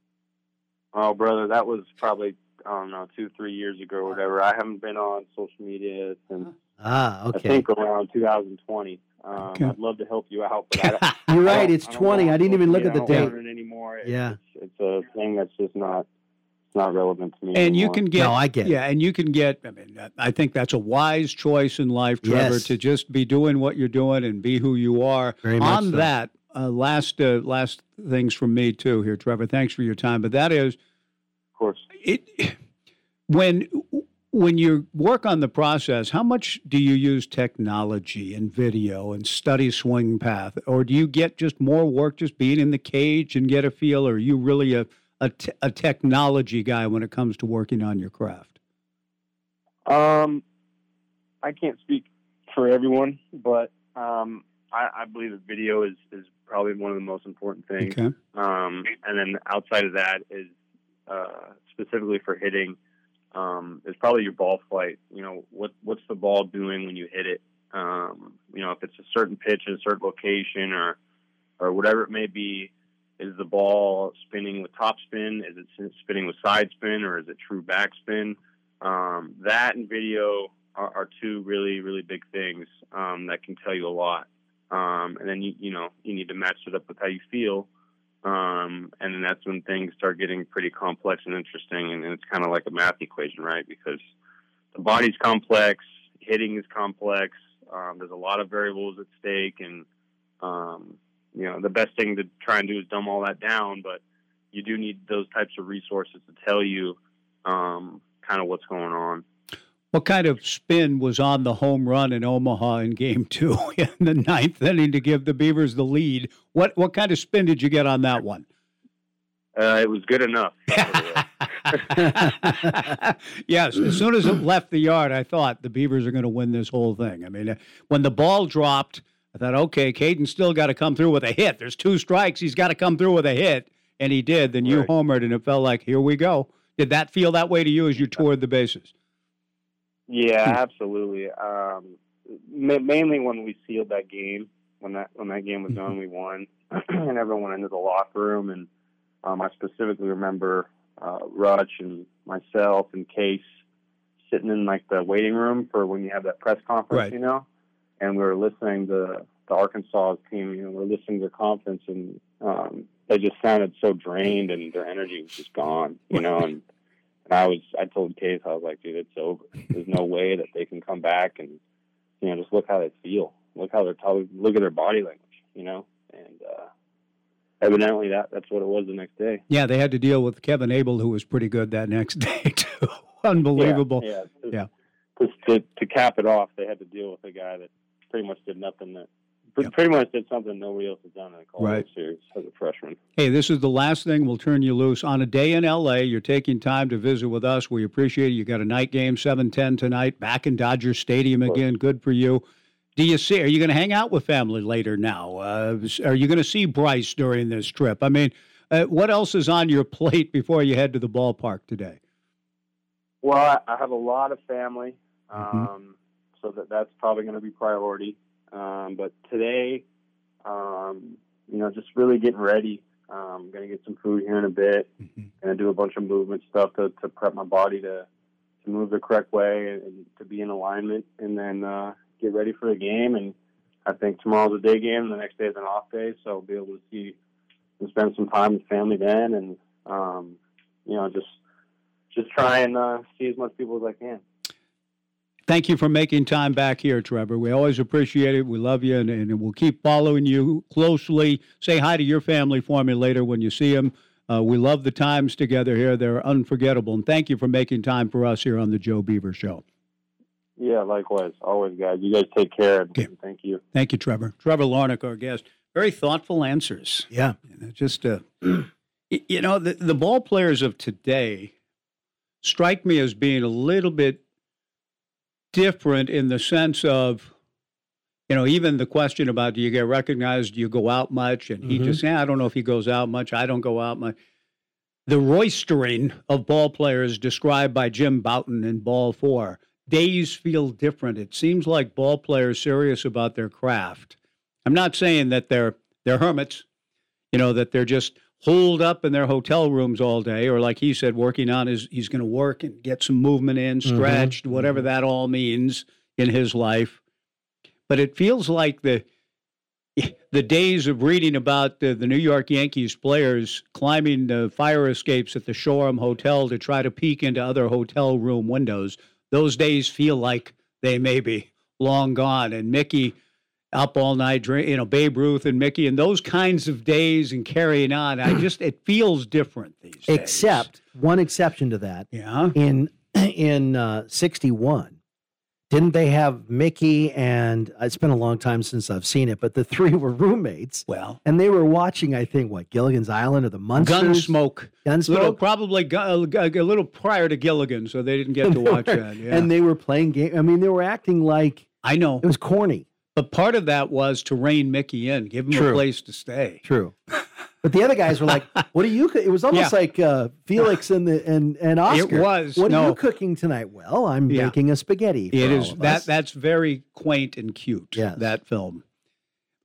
[SPEAKER 29] Oh, brother, that was probably I don't know, two, three years ago or whatever. I haven't been on social media since
[SPEAKER 9] ah, okay.
[SPEAKER 29] I think around 2020. Um, okay. I'd love to help you out. But I,
[SPEAKER 9] You're right. It's 20. I didn't even look at the date.
[SPEAKER 29] anymore.
[SPEAKER 9] Yeah.
[SPEAKER 29] It's, it's, a thing that's just not it's not relevant to me.
[SPEAKER 8] And
[SPEAKER 29] anymore.
[SPEAKER 8] you can get
[SPEAKER 9] no, I get
[SPEAKER 8] yeah, and you can get. I mean, I think that's a wise choice in life, Trevor,
[SPEAKER 9] yes.
[SPEAKER 8] to just be doing what you're doing and be who you are.
[SPEAKER 9] Very
[SPEAKER 8] on
[SPEAKER 9] so.
[SPEAKER 8] that, uh, last uh, last things from me too here, Trevor. Thanks for your time. But that is,
[SPEAKER 29] of course,
[SPEAKER 8] it when when you work on the process, how much do you use technology and video and study swing path, or do you get just more work just being in the cage and get a feel, or are you really a a, t- a technology guy when it comes to working on your craft?
[SPEAKER 29] Um, I can't speak for everyone, but um, I, I believe that video is is probably one of the most important things.
[SPEAKER 8] Okay.
[SPEAKER 29] Um, and then outside of that is uh, specifically for hitting um, is probably your ball flight. You know, what what's the ball doing when you hit it? Um, you know, if it's a certain pitch in a certain location or or whatever it may be, is the ball spinning with top spin? Is it spinning with side spin or is it true backspin? Um, that and video are, are, two really really big things um, that can tell you a lot. Um, and then you you know you need to match it up with how you feel Um, and then that's when things start getting pretty complex and interesting, and, and it's kind of like a math equation, right? Because the body's complex, hitting is complex. Um, there's a lot of variables at stake, and um, you know the best thing to try and do is dumb all that down. But you do need those types of resources to tell you um, kind of what's going on.
[SPEAKER 8] What kind of spin was on the home run in Omaha in Game Two in the ninth inning to give the Beavers the lead? What what kind of spin did you get on that one?
[SPEAKER 29] Uh, it was good enough.
[SPEAKER 8] yes, as soon as it left the yard, I thought the Beavers are going to win this whole thing. I mean, uh, when the ball dropped, I thought, okay, Cadyn still got to come through with a hit. There's two strikes. He's got to come through with a hit, and he did. Then you
[SPEAKER 29] Right.
[SPEAKER 8] homered, and it felt like, here we go. Did that feel that way to you as you toured the bases?
[SPEAKER 29] Yeah,
[SPEAKER 8] Hmm.
[SPEAKER 29] absolutely. Um, ma- mainly when we sealed that game, when that when that game was done, we won, and everyone went into the locker room. And um, I specifically remember uh, Rutch and myself and Case sitting in like the waiting room for when you have that press conference,
[SPEAKER 8] Right.
[SPEAKER 29] you know, and we were listening to the Arkansas team. You know, we were listening to their conference, and um, they just sounded so drained, and their energy was just gone, you know, and. And I was, I told Case, I was like, dude, it's over. There's no way that they can come back and, you know, just look how they feel. Look how they're talking. Look at their body language, you know. And uh, evidently, that that's what it was the next day.
[SPEAKER 8] Yeah, they had to deal with Kevin Abel, who was pretty good that next day too. Unbelievable.
[SPEAKER 29] Yeah.
[SPEAKER 8] Yeah.
[SPEAKER 29] yeah. To to cap it off, they had to deal with a guy that pretty much did nothing that. Pretty much did something nobody else has done in a college
[SPEAKER 8] Right.
[SPEAKER 29] series as a freshman.
[SPEAKER 8] Hey, this is the last thing. We'll turn you loose. On a day in LA, you're taking time to visit with us. We appreciate it. You got a night game, 710 tonight, back in Dodger Stadium again. Good for you. Do you see, are you going to hang out with family later now? Uh, are you going to see Bryce during this trip? I mean, uh, what else is on your plate before you head to the ballpark today?
[SPEAKER 29] Well, I, have a lot of family,
[SPEAKER 8] Mm-hmm.
[SPEAKER 29] um, so that that's probably going to be priority. Um, but today, um, you know, just really getting ready. Um, going to get some food here in a bit.
[SPEAKER 8] Mm-hmm.
[SPEAKER 29] Going to do a bunch of movement stuff to, to prep my body to to move the correct way and, and to be in alignment, and then uh, get ready for the game. And I think tomorrow's a day game. The next day is an off day, so I'll be able to see and spend some time with family then, and um, you know, just just try and uh, see as much people as I can.
[SPEAKER 8] Thank you for making time back here, Trevor. We always appreciate it. We love you, and, and we'll keep following you closely. Say hi to your family for me later when you see them. Uh, we love the times together here. They're unforgettable. And thank you for making time for us here on the Joe Beaver Show.
[SPEAKER 29] Yeah, likewise. Always, guys. You guys take care. and Thank you.
[SPEAKER 8] Thank you, Trevor. Trevor Larnach, our guest. Very thoughtful answers.
[SPEAKER 9] Yeah.
[SPEAKER 8] Just, uh, you know, the, the ball players of today strike me as being a little bit different in the sense of, you know, even the question about do you get recognized, do you go out much? And he
[SPEAKER 9] Mhm.
[SPEAKER 8] just, yeah, I don't know if he goes out much. I don't go out much. The roistering of ball players described by Jim Bouton in Ball Four. Days feel different. It seems like ball players serious about their craft. I'm not saying that they're they're hermits, you know, that they're just holed up in their hotel rooms all day, or like he said, working on his he's going to work and get some movement in,
[SPEAKER 9] Mhm.
[SPEAKER 8] stretched, whatever that all means in his life. But it feels like the the days of reading about the, the New York Yankees players climbing the fire escapes at the Shoreham Hotel to try to peek into other hotel room windows, those days feel like they may be long gone. And Mickey up all night, drink, you know, Babe Ruth and Mickey, and those kinds of days and carrying on. I just it feels different these days.
[SPEAKER 9] Except one exception to that.
[SPEAKER 8] Yeah.
[SPEAKER 9] In in uh, 61, didn't they have Mickey and it's been a long time since I've seen it, but the three were roommates.
[SPEAKER 8] Well,
[SPEAKER 9] and they were watching, I think, what Gilligan's Island or the Munsters.
[SPEAKER 8] Gunsmoke.
[SPEAKER 9] Gunsmoke.
[SPEAKER 8] Little, probably gu- a, a little prior to Gilligan, so they didn't get to watch that. Yeah.
[SPEAKER 9] And they were playing game. I mean, they were acting like
[SPEAKER 8] I know
[SPEAKER 9] it was corny.
[SPEAKER 8] But part of that was to rein Mickey in, give him a place to stay.
[SPEAKER 9] True. But the other guys were like, "What are you?" co-" It was almost
[SPEAKER 8] Yeah.
[SPEAKER 9] like uh, Felix and the and and Oscar.
[SPEAKER 8] It was,
[SPEAKER 9] What are you cooking tonight? Well, I'm
[SPEAKER 8] Yeah.
[SPEAKER 9] making a spaghetti.
[SPEAKER 8] It is that
[SPEAKER 9] us.
[SPEAKER 8] that's very quaint and cute.
[SPEAKER 9] Yes.
[SPEAKER 8] That film.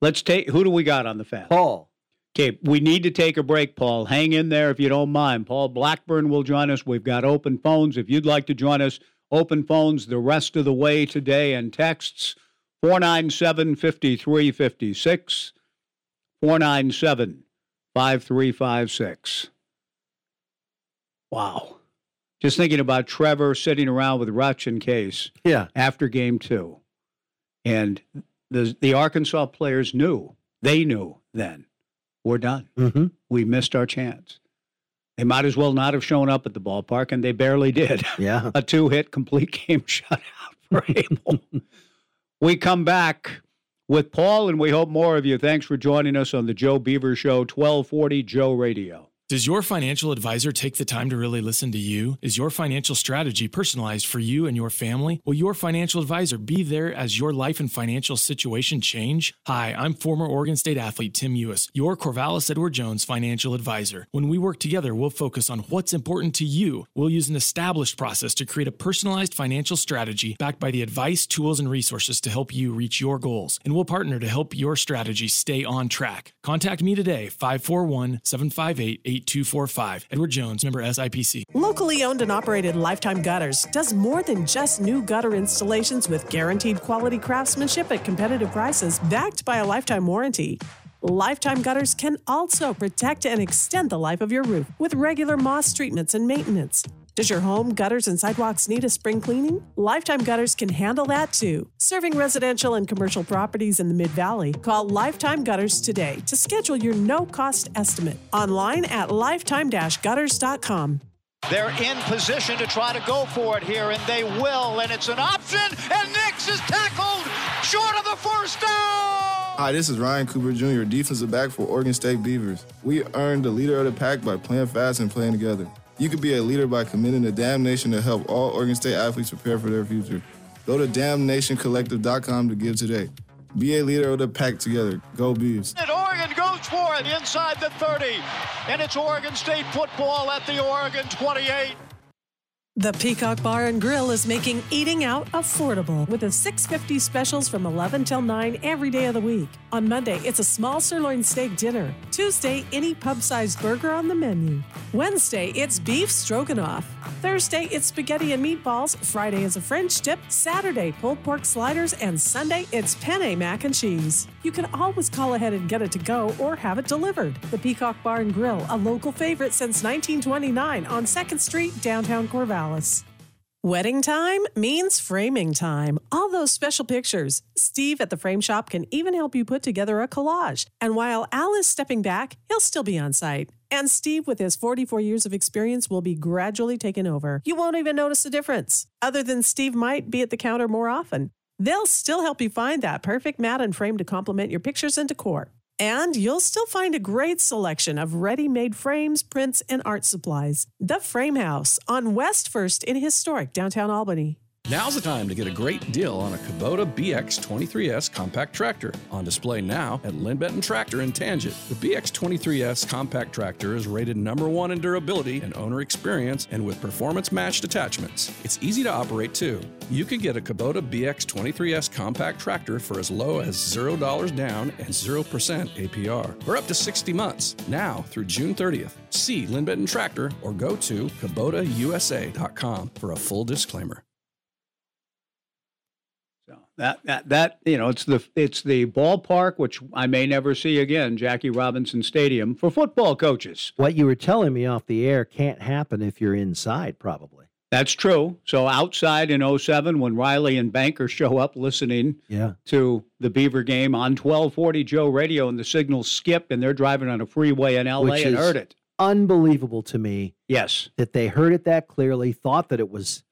[SPEAKER 8] Let's take who do we got on the fan?
[SPEAKER 9] Paul.
[SPEAKER 8] Okay, we need to take a break, Paul. Hang in there if you don't mind. Paul Blackburn will join us. We've got open phones. If you'd like to join us, open phones the rest of the way today and texts 497 5356. 497 5356. Wow. Just thinking about Trevor sitting around with Rutch and Case
[SPEAKER 9] Yeah.
[SPEAKER 8] after game two. And the, the Arkansas players knew, they knew then, we're done.
[SPEAKER 9] Mm-hmm.
[SPEAKER 8] We missed our chance. They might as well not have shown up at the ballpark, and they barely did.
[SPEAKER 9] Yeah.
[SPEAKER 8] A two hit complete game shutout for Abel. we come back with Paul, and we hope more of you. Thanks for joining us on the Joe Beaver Show, 1240 Joe Radio.
[SPEAKER 34] Does your financial advisor take the time to really listen to you? Is your financial strategy personalized for you and your family? Will your financial advisor be there as your life and financial situation change? Hi, I'm former Oregon State athlete Tim Ewis, your Corvallis Edward Jones financial advisor. When we work together, we'll focus on what's important to you. We'll use an established process to create a personalized financial strategy backed by the advice, tools, and resources to help you reach your goals. And we'll partner to help your strategy stay on track. Contact me today, 541 758 8245. Edward Jones, member SIPC.
[SPEAKER 35] Locally owned and operated Lifetime Gutters does more than just new gutter installations with guaranteed quality craftsmanship at competitive prices backed by a lifetime warranty. Lifetime Gutters can also protect and extend the life of your roof with regular moss treatments and maintenance. Does your home, gutters, and sidewalks need a spring cleaning? Lifetime Gutters can handle that too. Serving residential and commercial properties in the Mid Valley, call Lifetime Gutters today to schedule your no cost estimate. Online at lifetime gutters.com.
[SPEAKER 36] They're in position to try to go for it here, and they will. And it's an option, and Nix is tackled short of the first down.
[SPEAKER 15] Hi, this is Ryan Cooper Jr., defensive back for Oregon State Beavers. We earned the leader of the pack by playing fast and playing together. You could be a leader by committing to Damnation to help all Oregon State athletes prepare for their future. Go to damnationcollective.com to give today. Be a leader of the pack together. Go Beavs.
[SPEAKER 36] And Oregon goes for it inside the 30. And it's Oregon State football at the Oregon 28.
[SPEAKER 35] The Peacock Bar and Grill is making eating out affordable with a 650 specials from 11 till 9 every day of the week. On Monday, it's a small sirloin steak dinner. Tuesday, any pub-sized burger on the menu. Wednesday, it's beef stroganoff. Thursday, it's spaghetti and meatballs. Friday is a French dip. Saturday, pulled pork sliders. And Sunday, it's penne mac and cheese. You can always call ahead and get it to go or have it delivered. The Peacock Bar and Grill, a local favorite since 1929 on 2nd Street, downtown Corvallis. Wedding time means framing time. All those special pictures. Steve at the Frame Shop can even help you put together a collage. And while Al is stepping back, he'll still be on site. And Steve, with his 44 years of experience, will be gradually taken over. You won't even notice the difference, other than Steve might be at the counter more often. They'll still help you find that perfect mat and frame to complement your pictures and decor. And you'll still find a great selection of ready made frames, prints, and art supplies. The Frame House on West First in historic downtown Albany.
[SPEAKER 20] Now's the time to get a great deal on a Kubota BX23S compact tractor. On display now at Linn Benton Tractor in Tangent. The BX23S compact tractor is rated number one in durability and owner experience and with performance matched attachments. It's easy to operate too. You can get a Kubota BX23S compact tractor for as low as $0 down and 0% APR, for up to 60 months, now through June 30th. See Linn Benton Tractor or go to KubotaUSA.com for a full disclaimer.
[SPEAKER 8] That that that you know, it's the it's the ballpark which I may never see again, Jackie Robinson Stadium for football coaches.
[SPEAKER 9] What you were telling me off the air can't happen if you're inside, probably.
[SPEAKER 8] That's true. So outside in 07 when Riley and Banker show up listening
[SPEAKER 9] Yeah.
[SPEAKER 8] to the Beaver game on 1240 Joe Radio and the signal skip and they're driving on a freeway in LA
[SPEAKER 9] Which
[SPEAKER 8] and heard it.
[SPEAKER 9] Unbelievable to me.
[SPEAKER 8] Yes.
[SPEAKER 9] That they heard it that clearly, thought that it was.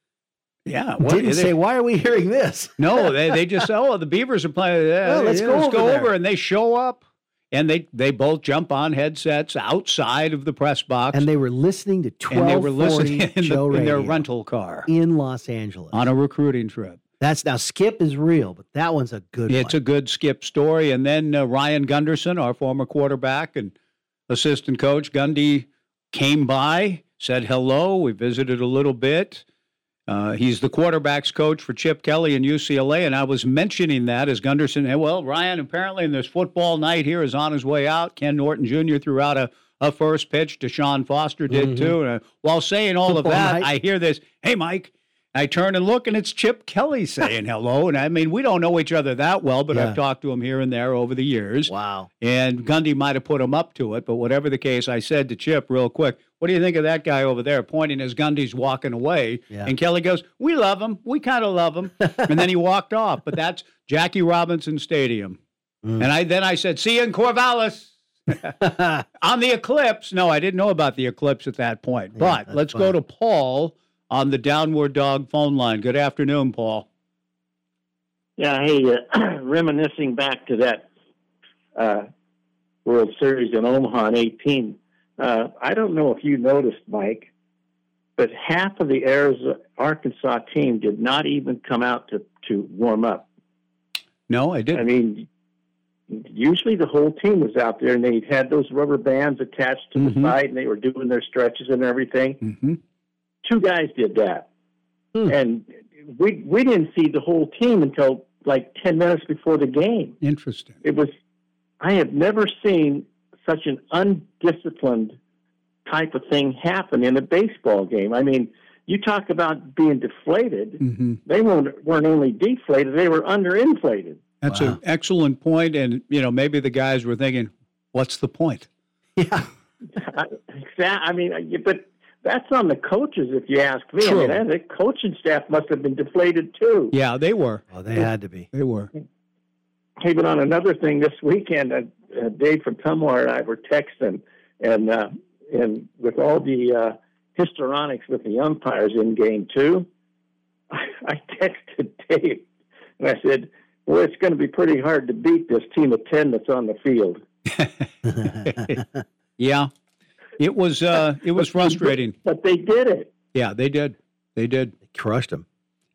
[SPEAKER 8] Yeah.
[SPEAKER 9] Didn't
[SPEAKER 8] they-
[SPEAKER 9] say, why are we hearing this?
[SPEAKER 8] No, they, they just say, oh, the Beavers are playing. Yeah,
[SPEAKER 9] Well, let's
[SPEAKER 8] yeah,
[SPEAKER 9] go
[SPEAKER 8] let's
[SPEAKER 9] over
[SPEAKER 8] go over. And they show up and they, they both jump on headsets outside of the press box.
[SPEAKER 9] And they were listening to
[SPEAKER 8] and they were
[SPEAKER 9] 1240
[SPEAKER 8] listening in, the, in their rental car
[SPEAKER 9] in Los Angeles.
[SPEAKER 8] on a recruiting trip.
[SPEAKER 9] That's now Skip is real, but that one's a good
[SPEAKER 8] It's
[SPEAKER 9] one.
[SPEAKER 8] a good skip story. And then uh, Ryan Gunderson, our former quarterback and assistant coach, Gundy came by, said hello. We visited a little bit. Uh, he's the quarterbacks coach for Chip Kelly in UCLA, and I was mentioning that as Gunderson. Hey, well, Ryan apparently in this football night here is on his way out. Ken Norton Jr. threw out a, a first pitch. Deshaun Foster did
[SPEAKER 9] Mhm.
[SPEAKER 8] too. And uh, while saying all
[SPEAKER 9] Football
[SPEAKER 8] of that,
[SPEAKER 9] night.
[SPEAKER 8] I hear this. Hey, Mike, I turn and look, and it's Chip Kelly saying hello. And I mean, we don't know each other that well, but
[SPEAKER 9] Yeah.
[SPEAKER 8] I've talked to him here and there over the years.
[SPEAKER 9] Wow.
[SPEAKER 8] And Gundy might have put him up to it, but whatever the case, I said to Chip real quick, "What do you think of that guy over there?" Pointing as Gundy's walking away,
[SPEAKER 9] Yeah.
[SPEAKER 8] and Kelly goes, "We love him. We kind of love him." and then he walked off. But that's Jackie Robinson Stadium.
[SPEAKER 9] Mm.
[SPEAKER 8] And I then I said, "See you in Corvallis." on the eclipse. No, I didn't know about the eclipse at that point. but let's go to Paul on the Downward Dog phone line. Good afternoon, Paul.
[SPEAKER 37] Yeah, hey, uh, reminiscing back to that uh, World Series in Omaha in 18, uh, I don't know if you noticed, Mike, but half of the Arizona, Arkansas team did not even come out to, to warm up.
[SPEAKER 8] No, I didn't.
[SPEAKER 37] I mean, usually the whole team was out there and they had those rubber bands attached to
[SPEAKER 8] Mhm.
[SPEAKER 37] the side and they were doing their stretches and everything.
[SPEAKER 8] Mm-hmm.
[SPEAKER 37] Two guys did that. And we we didn't see the whole team until like 10 minutes before the game.
[SPEAKER 8] Interesting.
[SPEAKER 37] It was I have never seen such an undisciplined type of thing happen in a baseball game. I mean, you talk about being deflated.
[SPEAKER 8] Mm-hmm.
[SPEAKER 37] They weren't weren't only deflated; they were underinflated.
[SPEAKER 8] That's an excellent point, and you know maybe the guys were thinking, "What's the point?"
[SPEAKER 37] Yeah, exa- I mean, I- but that's on the coaches, if you ask me.
[SPEAKER 8] True.
[SPEAKER 37] I mean, the coaching staff must have been deflated too.
[SPEAKER 8] Yeah, they were.
[SPEAKER 9] Oh, they had to be.
[SPEAKER 8] They were.
[SPEAKER 37] Hey, but on another thing, this weekend, uh, uh, Dave from Tumwar and I were texting, and uh, and with all the uh, histrionics with the umpires in Game Two, I, I texted Dave and I said, "Well, it's going to be pretty hard to beat this team of ten that's on the field."
[SPEAKER 8] Yeah, it was. Uh, it was frustrating.
[SPEAKER 37] But they did it.
[SPEAKER 8] Yeah, they did. They did.
[SPEAKER 9] They crushed them.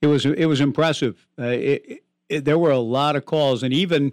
[SPEAKER 8] It was. It was impressive. Uh, it, it, there were a lot of calls, and even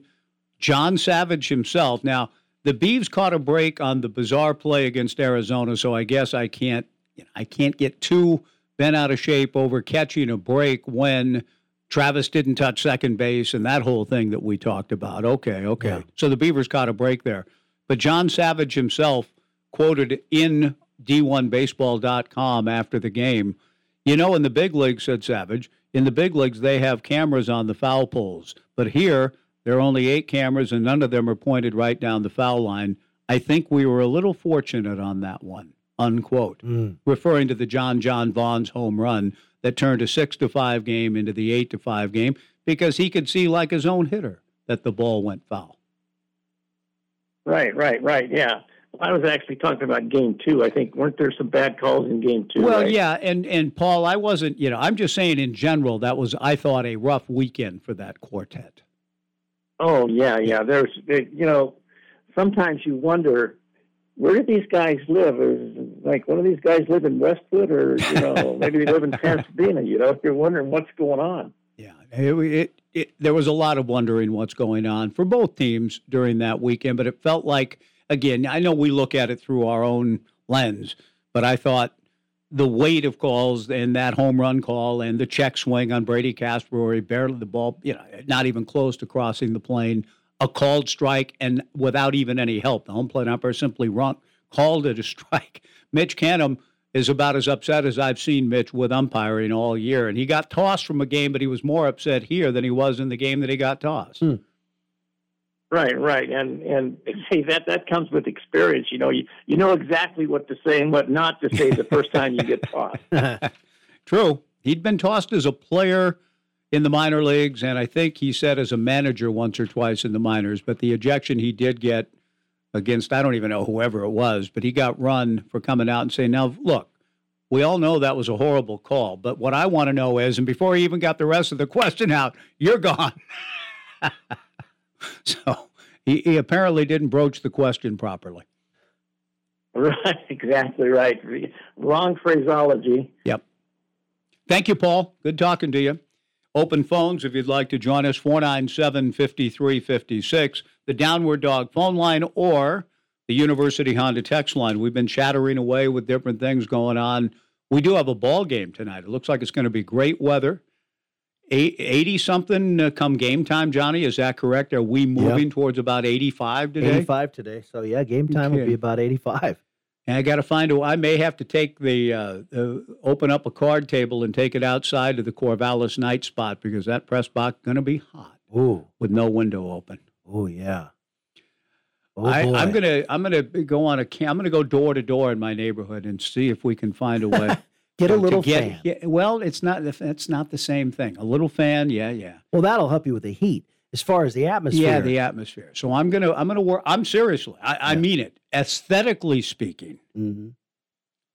[SPEAKER 8] John Savage himself. Now the Beavs caught a break on the bizarre play against Arizona, so I guess I can't. you know, I can't get too bent out of shape over catching a break when Travis didn't touch second base and that whole thing that we talked about. Okay, okay. So the Beavers caught a break there. But John Savage himself quoted in D1Baseball.com after the game, you know, in the big leagues, said Savage, in the big leagues, they have cameras on the foul poles. But here, there are only eight cameras and none of them are pointed right down the foul line. I think we were a little fortunate on that one, unquote, hmm. referring to the John John Vaughn's home run that turned a six to five game into the eight to five game because he could see like his own hitter that the ball went foul.
[SPEAKER 37] Right, right, right. Yeah. I was actually talking about Game Two. I think weren't there some bad calls in Game Two?
[SPEAKER 8] Well,
[SPEAKER 37] right?
[SPEAKER 8] yeah, and and Paul, I wasn't, you know, I'm just saying in general that was I thought a rough weekend for that quartet.
[SPEAKER 37] Oh yeah, yeah. There's, you know, sometimes you wonder where do these guys live? Is like one of these guys live in Westwood, or you know, maybe they live in Pasadena. You know, if you're wondering what's going on.
[SPEAKER 8] It, it, it, there was a lot of wondering what's going on for both teams during that weekend, but it felt like, again, I know we look at it through our own lens, but I thought the weight of calls and that home run call and the check swing on Brady Casper where he barely the ball, you know, not even close to crossing the plane, a called strike, and without even any help. The home plate umpire simply run, called it a strike. Mitch Canham is about as upset as I've seen Mitch with umpiring all year. And he got tossed from a game, but he was more upset here than he was in the game that he got tossed. Hmm.
[SPEAKER 37] Right, right, and and hey, that that comes with experience. You know, you you know exactly what to say and what not to say the first time you get tossed.
[SPEAKER 8] True. He'd been tossed as a player in the minor leagues, and I think he said as a manager once or twice in the minors. But the ejection he did get against, I don't even know whoever it was, but he got run for coming out and saying, Now, look, we all know that was a horrible call. But what I want to know is, and before he even got the rest of the question out, you're gone. so he, he apparently didn't broach the question properly.
[SPEAKER 37] Right, exactly right. Wrong phraseology.
[SPEAKER 8] Yep. Thank you, Paul. Good talking to you. Open phones if you'd like to join us 497 5356, the Downward Dog phone line, or the University Honda text line. We've been chattering away with different things going on. We do have a ball game tonight. It looks like it's going to be great weather. 80 something uh, come game time, Johnny. Is that correct? Are we moving towards about 85 today?
[SPEAKER 9] 85 today. So, yeah, game time will be about 85.
[SPEAKER 8] And I got to find a. I may have to take the uh, uh, open up a card table and take it outside to the Corvallis night spot because that press box going to be hot.
[SPEAKER 9] Ooh,
[SPEAKER 8] with no window open.
[SPEAKER 9] Oh yeah. Oh,
[SPEAKER 8] I. I'm gonna I'm gonna go on a cam. I'm gonna go door to door in my neighborhood and see if we can find a way.
[SPEAKER 9] Get a little
[SPEAKER 8] get-
[SPEAKER 9] fan.
[SPEAKER 8] Yeah, well, it's not. It's not the same thing. A little fan, yeah, yeah.
[SPEAKER 9] Well, that'll help you with the heat. As far as the atmosphere,
[SPEAKER 8] Yeah, the atmosphere. So I'm gonna I'm gonna work. I'm seriously. I, I mean it. Aesthetically speaking,
[SPEAKER 9] Mm-hmm.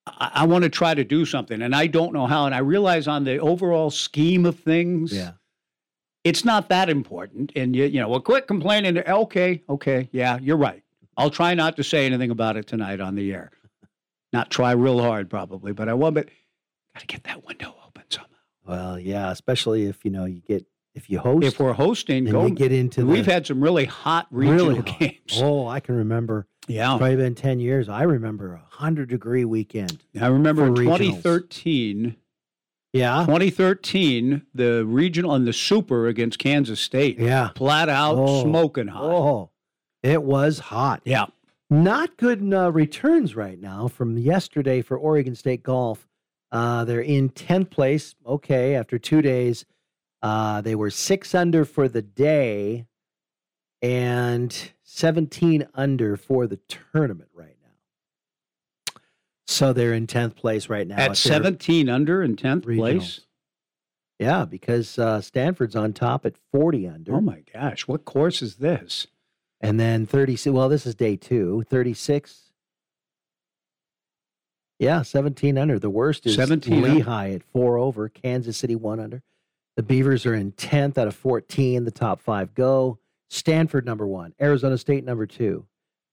[SPEAKER 8] I, I want to try to do something, and I don't know how. And I realize on the overall scheme of things,
[SPEAKER 9] Yeah.
[SPEAKER 8] it's not that important. And you you know, well, quit complaining. Okay, okay, yeah, you're right. I'll try not to say anything about it tonight on the air. Not try real hard, probably, but I will. But got to get that window open somehow.
[SPEAKER 9] Well, yeah, especially if you know you get if you host.
[SPEAKER 8] If we're hosting, go
[SPEAKER 9] you get into
[SPEAKER 8] We've
[SPEAKER 9] the-
[SPEAKER 8] had some really hot regional
[SPEAKER 9] really hot.
[SPEAKER 8] games.
[SPEAKER 9] Oh, I can remember.
[SPEAKER 8] Yeah.
[SPEAKER 9] probably been ten years. I remember a hundred degree weekend.
[SPEAKER 8] I remember in 2013.
[SPEAKER 9] Yeah.
[SPEAKER 8] 2013, the regional and the super against Kansas State.
[SPEAKER 9] Yeah.
[SPEAKER 8] Flat out
[SPEAKER 9] Oh.
[SPEAKER 8] smoking hot.
[SPEAKER 9] Oh, it was hot.
[SPEAKER 8] Yeah.
[SPEAKER 9] Not good uh, returns right now from yesterday for Oregon State golf. Uh, they're in 10th place. Okay, after two days, uh, they were six under for the day and 17 under for the tournament right now. So they're in 10th place right now.
[SPEAKER 8] At 17 under in 10th place.
[SPEAKER 9] Yeah, because uh, Stanford's on top at 40 under.
[SPEAKER 8] Oh my gosh, what course is this?
[SPEAKER 9] And then 36, well, this is day two, 36. Yeah, 17 under. The worst is
[SPEAKER 8] 17 under.
[SPEAKER 9] Lehigh at four over, Kansas City one under. The Beavers are in 10th out of 14. The top five go. Stanford number one, Arizona State number two,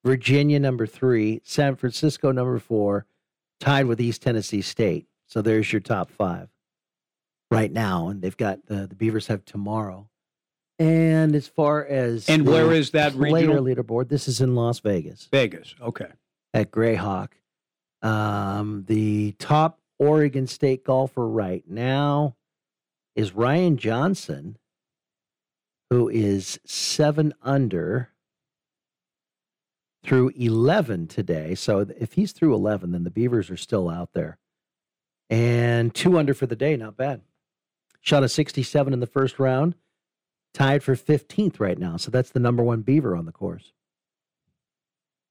[SPEAKER 9] Virginia number three, San Francisco number four, tied with East Tennessee State. So there's your top five right now. And they've got the, the Beavers have tomorrow. And as far as
[SPEAKER 8] And where is that
[SPEAKER 9] player
[SPEAKER 8] regional?
[SPEAKER 9] leaderboard? This is in Las Vegas
[SPEAKER 8] Vegas. Okay.
[SPEAKER 9] at Greyhawk. Um, the top Oregon State golfer right now is Ryan Johnson, who is seven under through 11 today. So if he's through 11, then the Beavers are still out there. And two under for the day, not bad. Shot a 67 in the first round, tied for 15th right now. So that's the number one Beaver on the course.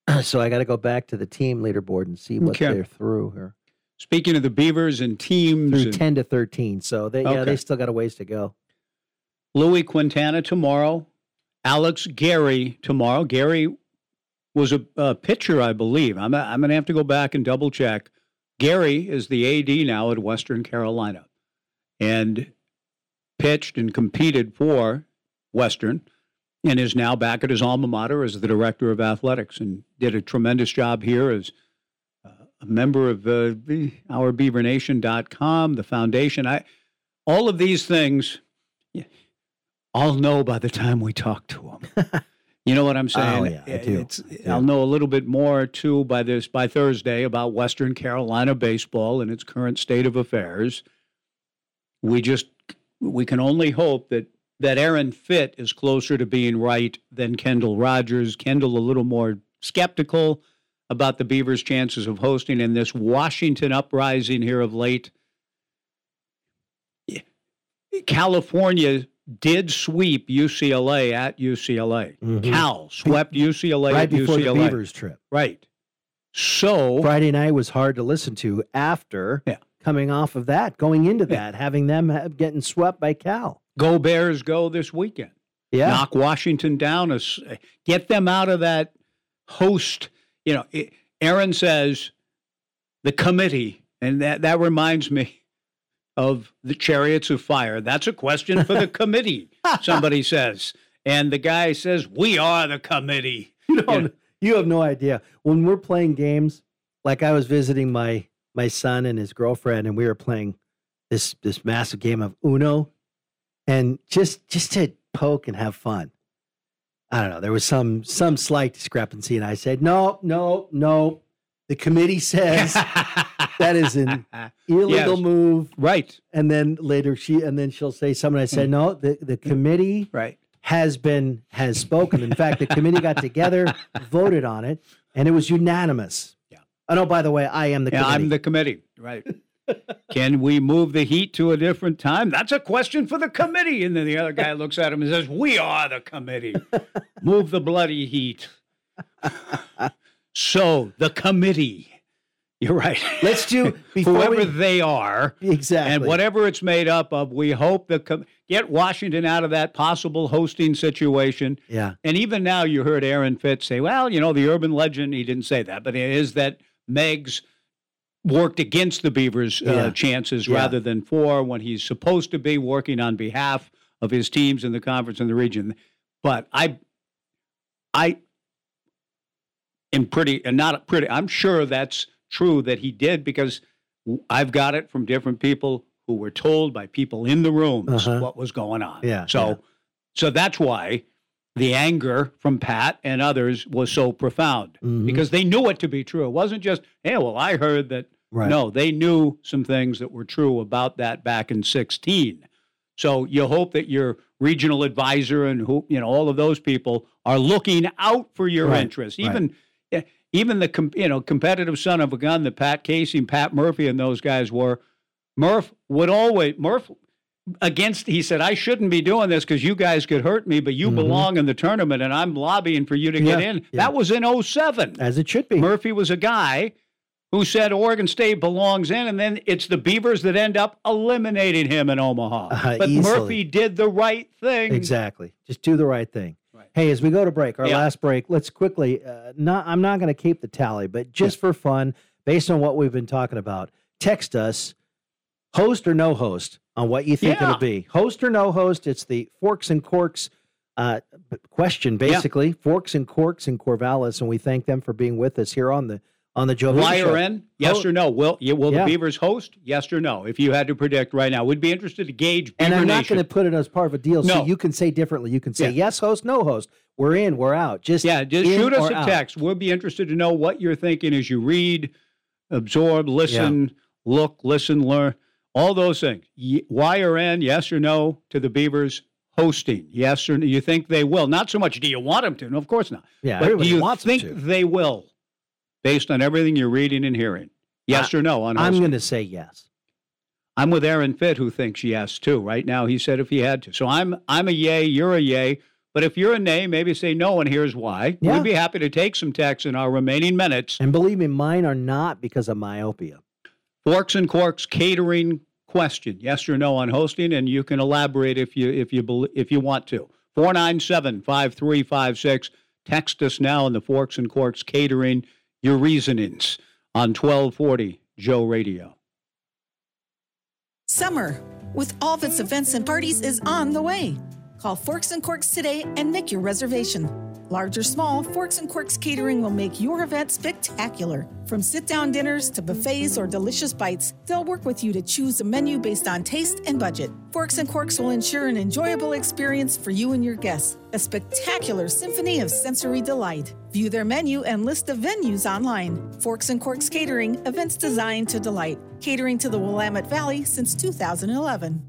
[SPEAKER 9] So I got to go back to the team leaderboard and see what
[SPEAKER 8] Okay.
[SPEAKER 9] they're through here.
[SPEAKER 8] Speaking of the Beavers and teams,
[SPEAKER 9] Through
[SPEAKER 8] and
[SPEAKER 9] 10 to 13. So they, yeah, they still got a ways to go.
[SPEAKER 8] Louis Quintana tomorrow, Alex Gary tomorrow. Gary was a, a pitcher, I believe. I'm, I'm going to have to go back and double check. Gary is the AD now at Western Carolina and pitched and competed for Western and is now back at his alma mater as the director of athletics and did a tremendous job here as uh, a member of uh, the, our beavernation.com, the foundation. I, all of these things, I'll know by the time we talk to him. you know what I'm saying?
[SPEAKER 9] Oh, yeah, I do.
[SPEAKER 8] It's, I'll know a little bit more too by this by Thursday about Western Carolina baseball and its current state of affairs. We just we can only hope that that Aaron Fitt is closer to being right than Kendall Rogers. Kendall a little more skeptical about the Beavers' chances of hosting in this Washington uprising here of late. California did sweep UCLA at UCLA.
[SPEAKER 9] Mhm.
[SPEAKER 8] Cal swept UCLA
[SPEAKER 9] right
[SPEAKER 8] at
[SPEAKER 9] before
[SPEAKER 8] UCLA.
[SPEAKER 9] the Beavers trip.
[SPEAKER 8] Right. So
[SPEAKER 9] Friday night was hard to listen to after coming off of that, going into that, having them getting swept by Cal.
[SPEAKER 8] Go Bears go this weekend.
[SPEAKER 9] Yeah.
[SPEAKER 8] Knock Washington down. as- uh, Get them out of that host. You know, it, Aaron says the committee, and that, that reminds me of the chariots of fire. That's a question for the committee, somebody says. And the guy says, We are the committee.
[SPEAKER 9] You don't. You have no idea. When we're playing games, like I was visiting my my son and his girlfriend, and we were playing this this massive game of Uno, and just just to poke and have fun. I don't know. There was some some slight discrepancy, and I said, "No, no, no. The committee says that is an illegal
[SPEAKER 8] Yes.
[SPEAKER 9] move."
[SPEAKER 8] Right.
[SPEAKER 9] And then later she and then she'll say something. I said, hmm. "No, the the hmm. committee
[SPEAKER 8] right
[SPEAKER 9] has been has spoken. In fact, the committee got together, voted on it, and it was unanimous.
[SPEAKER 8] Yeah.
[SPEAKER 9] Oh no, by the way, I am the
[SPEAKER 8] Yeah,
[SPEAKER 9] committee.
[SPEAKER 8] I'm the committee. Right. Can we move the heat to a different time? That's a question for the committee. And then the other guy looks at him and says, We are the committee. move the bloody heat. so, the committee. You're right.
[SPEAKER 9] Let's do
[SPEAKER 8] whoever
[SPEAKER 9] we-
[SPEAKER 8] they are,
[SPEAKER 9] exactly,
[SPEAKER 8] and whatever it's made up of. We hope the com- get Washington out of that possible hosting situation.
[SPEAKER 9] Yeah.
[SPEAKER 8] And even now, you heard Aaron Fitz say, "Well, you know, the urban legend." He didn't say that, but it is that Megs worked against the Beavers' uh,
[SPEAKER 9] Yeah.
[SPEAKER 8] chances
[SPEAKER 9] Yeah.
[SPEAKER 8] rather than for when he's supposed to be working on behalf of his teams in the conference and the region. But I, I am pretty and not pretty. I'm sure that's true that he did because I've got it from different people who were told by people in the rooms
[SPEAKER 9] Uh-huh.
[SPEAKER 8] what was going on.
[SPEAKER 9] Yeah,
[SPEAKER 8] So,
[SPEAKER 9] yeah.
[SPEAKER 8] so that's why the anger from Pat and others was so profound
[SPEAKER 9] Mhm.
[SPEAKER 8] because they knew it to be true. It wasn't just, hey, well, I heard that.
[SPEAKER 9] Right.
[SPEAKER 8] No, they knew some things that were true about that back in 16. So you hope that your regional advisor and who, you know, all of those people are looking out for your
[SPEAKER 9] Right,
[SPEAKER 8] interests. Even eh, even the you know competitive son of a gun that Pat Casey and Pat Murphy and those guys were. Murph would always Murph against. He said, "I shouldn't be doing this because you guys could hurt me, but you
[SPEAKER 9] Mhm.
[SPEAKER 8] belong in the tournament, and I'm lobbying for you to get in."
[SPEAKER 9] yeah.
[SPEAKER 8] That was in 07.
[SPEAKER 9] as it should be.
[SPEAKER 8] Murphy was a guy who said Oregon State belongs in, and then it's the Beavers that end up eliminating him in Omaha.
[SPEAKER 9] Uh,
[SPEAKER 8] but
[SPEAKER 9] easily.
[SPEAKER 8] Murphy did the right thing.
[SPEAKER 9] Exactly. Just do the right thing. Hey, as we go to break, our
[SPEAKER 8] Yeah.
[SPEAKER 9] last break, let's quickly. Uh, not, I'm not going to keep the tally, but just for fun, based on what we've been talking about, text us, host or no host, on what you think
[SPEAKER 8] Yeah.
[SPEAKER 9] it'll be. Host or no host. It's the Forks and Corks uh, question, basically. Forks and Corks in Corvallis, and we thank them for being with us here on the on the Joe. Beaver
[SPEAKER 8] Y
[SPEAKER 9] Show.
[SPEAKER 8] or N? Yes or no? Will you, will
[SPEAKER 9] Yeah.
[SPEAKER 8] the Beavers host? Yes or no? If you had to predict right now, we'd be interested to gauge. Beaver
[SPEAKER 9] And I'm not going to put it as part of a deal, so
[SPEAKER 8] No.
[SPEAKER 9] you can say differently. You can say
[SPEAKER 8] Yeah.
[SPEAKER 9] yes, host, no host. We're in, we're out. Just
[SPEAKER 8] Yeah, just shoot us a
[SPEAKER 9] out.
[SPEAKER 8] text. We'll be interested to know what you're thinking as you read, absorb, listen, look, listen, learn, all those things. Y- or N, yes or no to the Beavers hosting? Yes or no? You think they will? Not so much do you want them to? No, of course not.
[SPEAKER 9] Yeah,
[SPEAKER 8] but do you
[SPEAKER 9] them
[SPEAKER 8] think
[SPEAKER 9] to.
[SPEAKER 8] they will, based on everything you're reading and hearing? Yes or no on
[SPEAKER 9] I'm going to say yes.
[SPEAKER 8] I'm with Aaron Fitt, who thinks yes too. Right now, he said if he had to. So I'm I'm a yay. You're a yay. But if you're a nay, maybe say no, and here's why.
[SPEAKER 9] Yeah.
[SPEAKER 8] We'd be happy to take some texts in our remaining minutes.
[SPEAKER 9] And believe me, mine are not because of myopia.
[SPEAKER 8] Forks and Corks catering question: Yes or no on hosting, and you can elaborate if you if you bel- if you want to. Four nine seven five three five six. Text us now in the Forks and Corks catering your reasonings on twelve forty Joe Radio.
[SPEAKER 38] Summer, with all of its events and parties, is on the way. Call Forks and Corks today and make your reservation. Large or small, Forks and Corks Catering will make your event spectacular. From sit down dinners to buffets or delicious bites, they'll work with you to choose a menu based on taste and budget. Forks and Corks will ensure an enjoyable experience for you and your guests, a spectacular symphony of sensory delight. View their menu and list of venues online. Forks and Corks Catering, events designed to delight, catering to the Willamette Valley since 2011.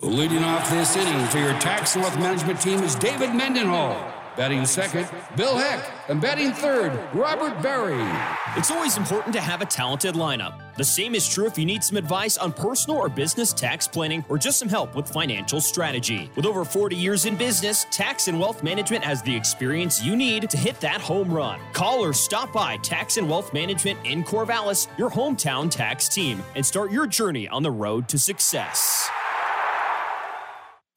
[SPEAKER 13] Leading off this inning for your tax and wealth management team is David Mendenhall. Batting second, Bill Heck. And batting third, Robert Berry.
[SPEAKER 11] It's always important to have a talented lineup. The same is true if you need some advice on personal or business tax planning or just some help with financial strategy. With over 40 years in business, Tax and Wealth Management has the experience you need to hit that home run. Call or stop by Tax and Wealth Management in Corvallis, your hometown tax team, and start your journey on the road to success.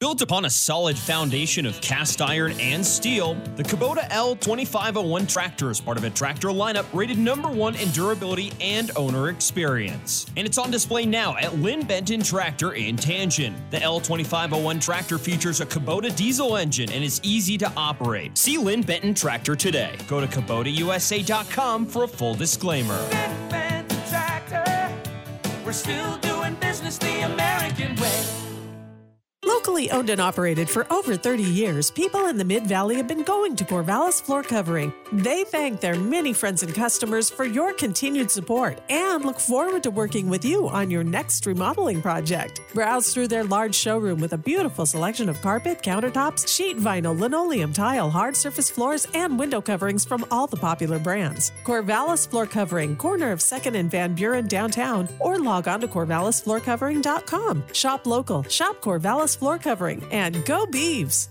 [SPEAKER 11] Built upon a solid foundation of cast iron and steel, the Kubota L2501 tractor is part of a tractor lineup rated number one in durability and owner experience. And it's on display now at Linn Benton Tractor in Tangent. The L2501 tractor features a Kubota diesel engine and is easy to operate. See Linn Benton Tractor today. Go to KubotaUSA.com for a full disclaimer.
[SPEAKER 39] We're still doing business the American way.
[SPEAKER 35] Locally owned and operated for over 30 years, people in the Mid Valley have been going to Corvallis Floor Covering. They thank their many friends and customers for your continued support and look forward to working with you on your next remodeling project. Browse through their large showroom with a beautiful selection of carpet, countertops, sheet vinyl, linoleum, tile, hard surface floors, and window coverings from all the popular brands. Corvallis Floor Covering, corner of 2nd and Van Buren downtown, or log on to corvallisfloorcovering.com. Shop local, shop Corvallis Floor Covering, and go Beavs!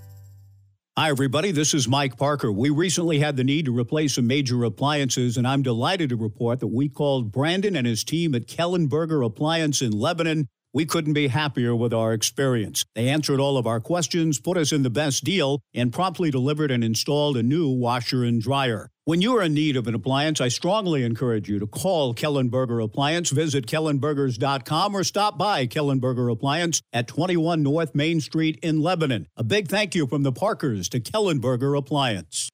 [SPEAKER 8] Hi, everybody. This is Mike Parker. We recently had the need to replace some major appliances, and I'm delighted to report that we called Brandon and his team at Kellenberger Appliance in Lebanon. We couldn't be happier with our experience. They answered all of our questions, put us in the best deal, and promptly delivered and installed a new washer and dryer. When you're in need of an appliance, I strongly encourage you to call Kellenberger Appliance, visit kellenbergers.com, or stop by Kellenberger Appliance at 21 North Main Street in Lebanon. A big thank you from the Parkers to Kellenberger Appliance.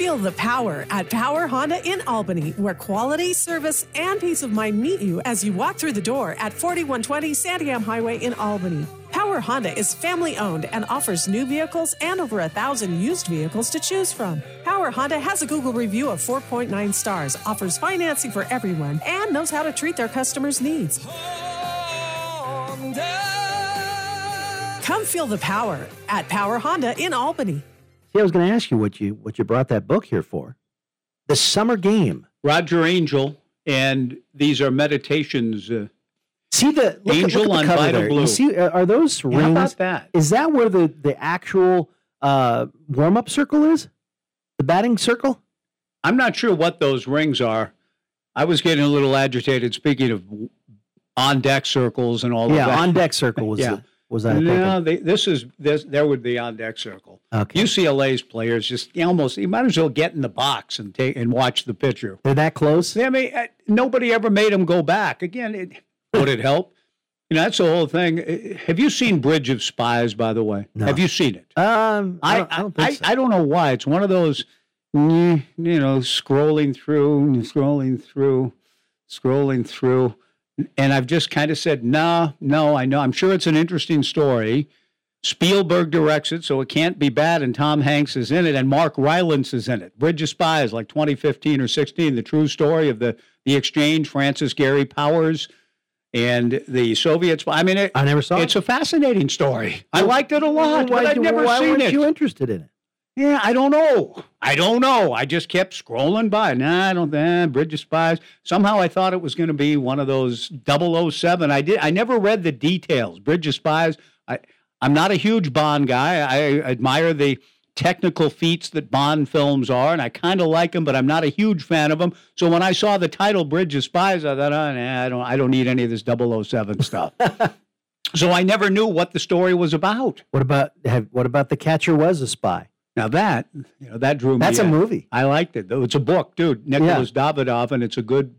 [SPEAKER 35] Feel the power at Power Honda in Albany, where quality, service, and peace of mind meet you as you walk through the door at 4120 Santiam Highway in Albany. Power Honda is family owned and offers new vehicles and over a thousand used vehicles to choose from. Power Honda has a Google review of 4.9 stars, offers financing for everyone, and knows how to treat their customers' needs. Come feel the power at Power Honda in Albany.
[SPEAKER 9] See, I was going to ask you what you what you brought that book here for. The summer game.
[SPEAKER 8] Roger Angell, and these are meditations. Uh,
[SPEAKER 9] see the look,
[SPEAKER 8] Angel
[SPEAKER 9] look at the
[SPEAKER 8] on Vital
[SPEAKER 9] there.
[SPEAKER 8] Blue.
[SPEAKER 9] You see, uh, are those
[SPEAKER 8] Yeah,
[SPEAKER 9] rings?
[SPEAKER 8] how about that?
[SPEAKER 9] Is that where the the actual uh, warm up circle is? The batting circle?
[SPEAKER 8] I'm not sure what those rings are. I was getting a little agitated. Speaking of on deck circles and all
[SPEAKER 9] yeah,
[SPEAKER 8] of that.
[SPEAKER 9] on deck circle was
[SPEAKER 8] Yeah.
[SPEAKER 9] the, was that?
[SPEAKER 8] No, they, this is this. There would be on deck circle.
[SPEAKER 9] Okay.
[SPEAKER 8] UCLA's players just almost you might as well get in the box and take and watch the pitcher.
[SPEAKER 9] They're that close.
[SPEAKER 8] I mean, uh, nobody ever made them go back. Again, it, would it help? You know, that's the whole thing. Uh, Have you seen Bridge of Spies? By the way,
[SPEAKER 9] No.
[SPEAKER 8] have you seen it?
[SPEAKER 9] Um, I,
[SPEAKER 8] I
[SPEAKER 9] don't, I don't
[SPEAKER 8] I,
[SPEAKER 9] so.
[SPEAKER 8] I don't know why. It's one of those, you know, scrolling through, scrolling through, scrolling through, and I've just kind of said, no, no. I know. I'm sure it's an interesting story. Spielberg directs it, so it can't be bad. And Tom Hanks is in it, and Mark Rylance is in it. Bridge of Spies, like 2015 or 16, the true story of the the exchange. Francis Gary Powers and the Soviets. I mean, it,
[SPEAKER 9] I never saw it.
[SPEAKER 8] it's
[SPEAKER 9] it.
[SPEAKER 8] a fascinating story. I liked it a lot,
[SPEAKER 9] Why,
[SPEAKER 8] but I'd never
[SPEAKER 9] why
[SPEAKER 8] seen
[SPEAKER 9] weren't
[SPEAKER 8] it.
[SPEAKER 9] you interested in it?
[SPEAKER 8] Yeah, I don't know. I don't know. I just kept scrolling by. Nah, I don't. Eh, Bridge of Spies. Somehow I thought it was going to be one of those 007. I did. I never read the details. Bridge of Spies. I. I'm not a huge Bond guy. I admire the technical feats that Bond films are, and I kind of like them, but I'm not a huge fan of them. So when I saw the title Bridge of Spies, I thought, oh, nah, I don't. I don't need any of this 007 stuff. so I never knew what the story was about.
[SPEAKER 9] What about have, what about the catcher was a spy?
[SPEAKER 8] Now that you know that drew me.
[SPEAKER 9] That's a movie.
[SPEAKER 8] I liked it. though. It's a book, dude. Nicholas Dawidoff, and it's a good,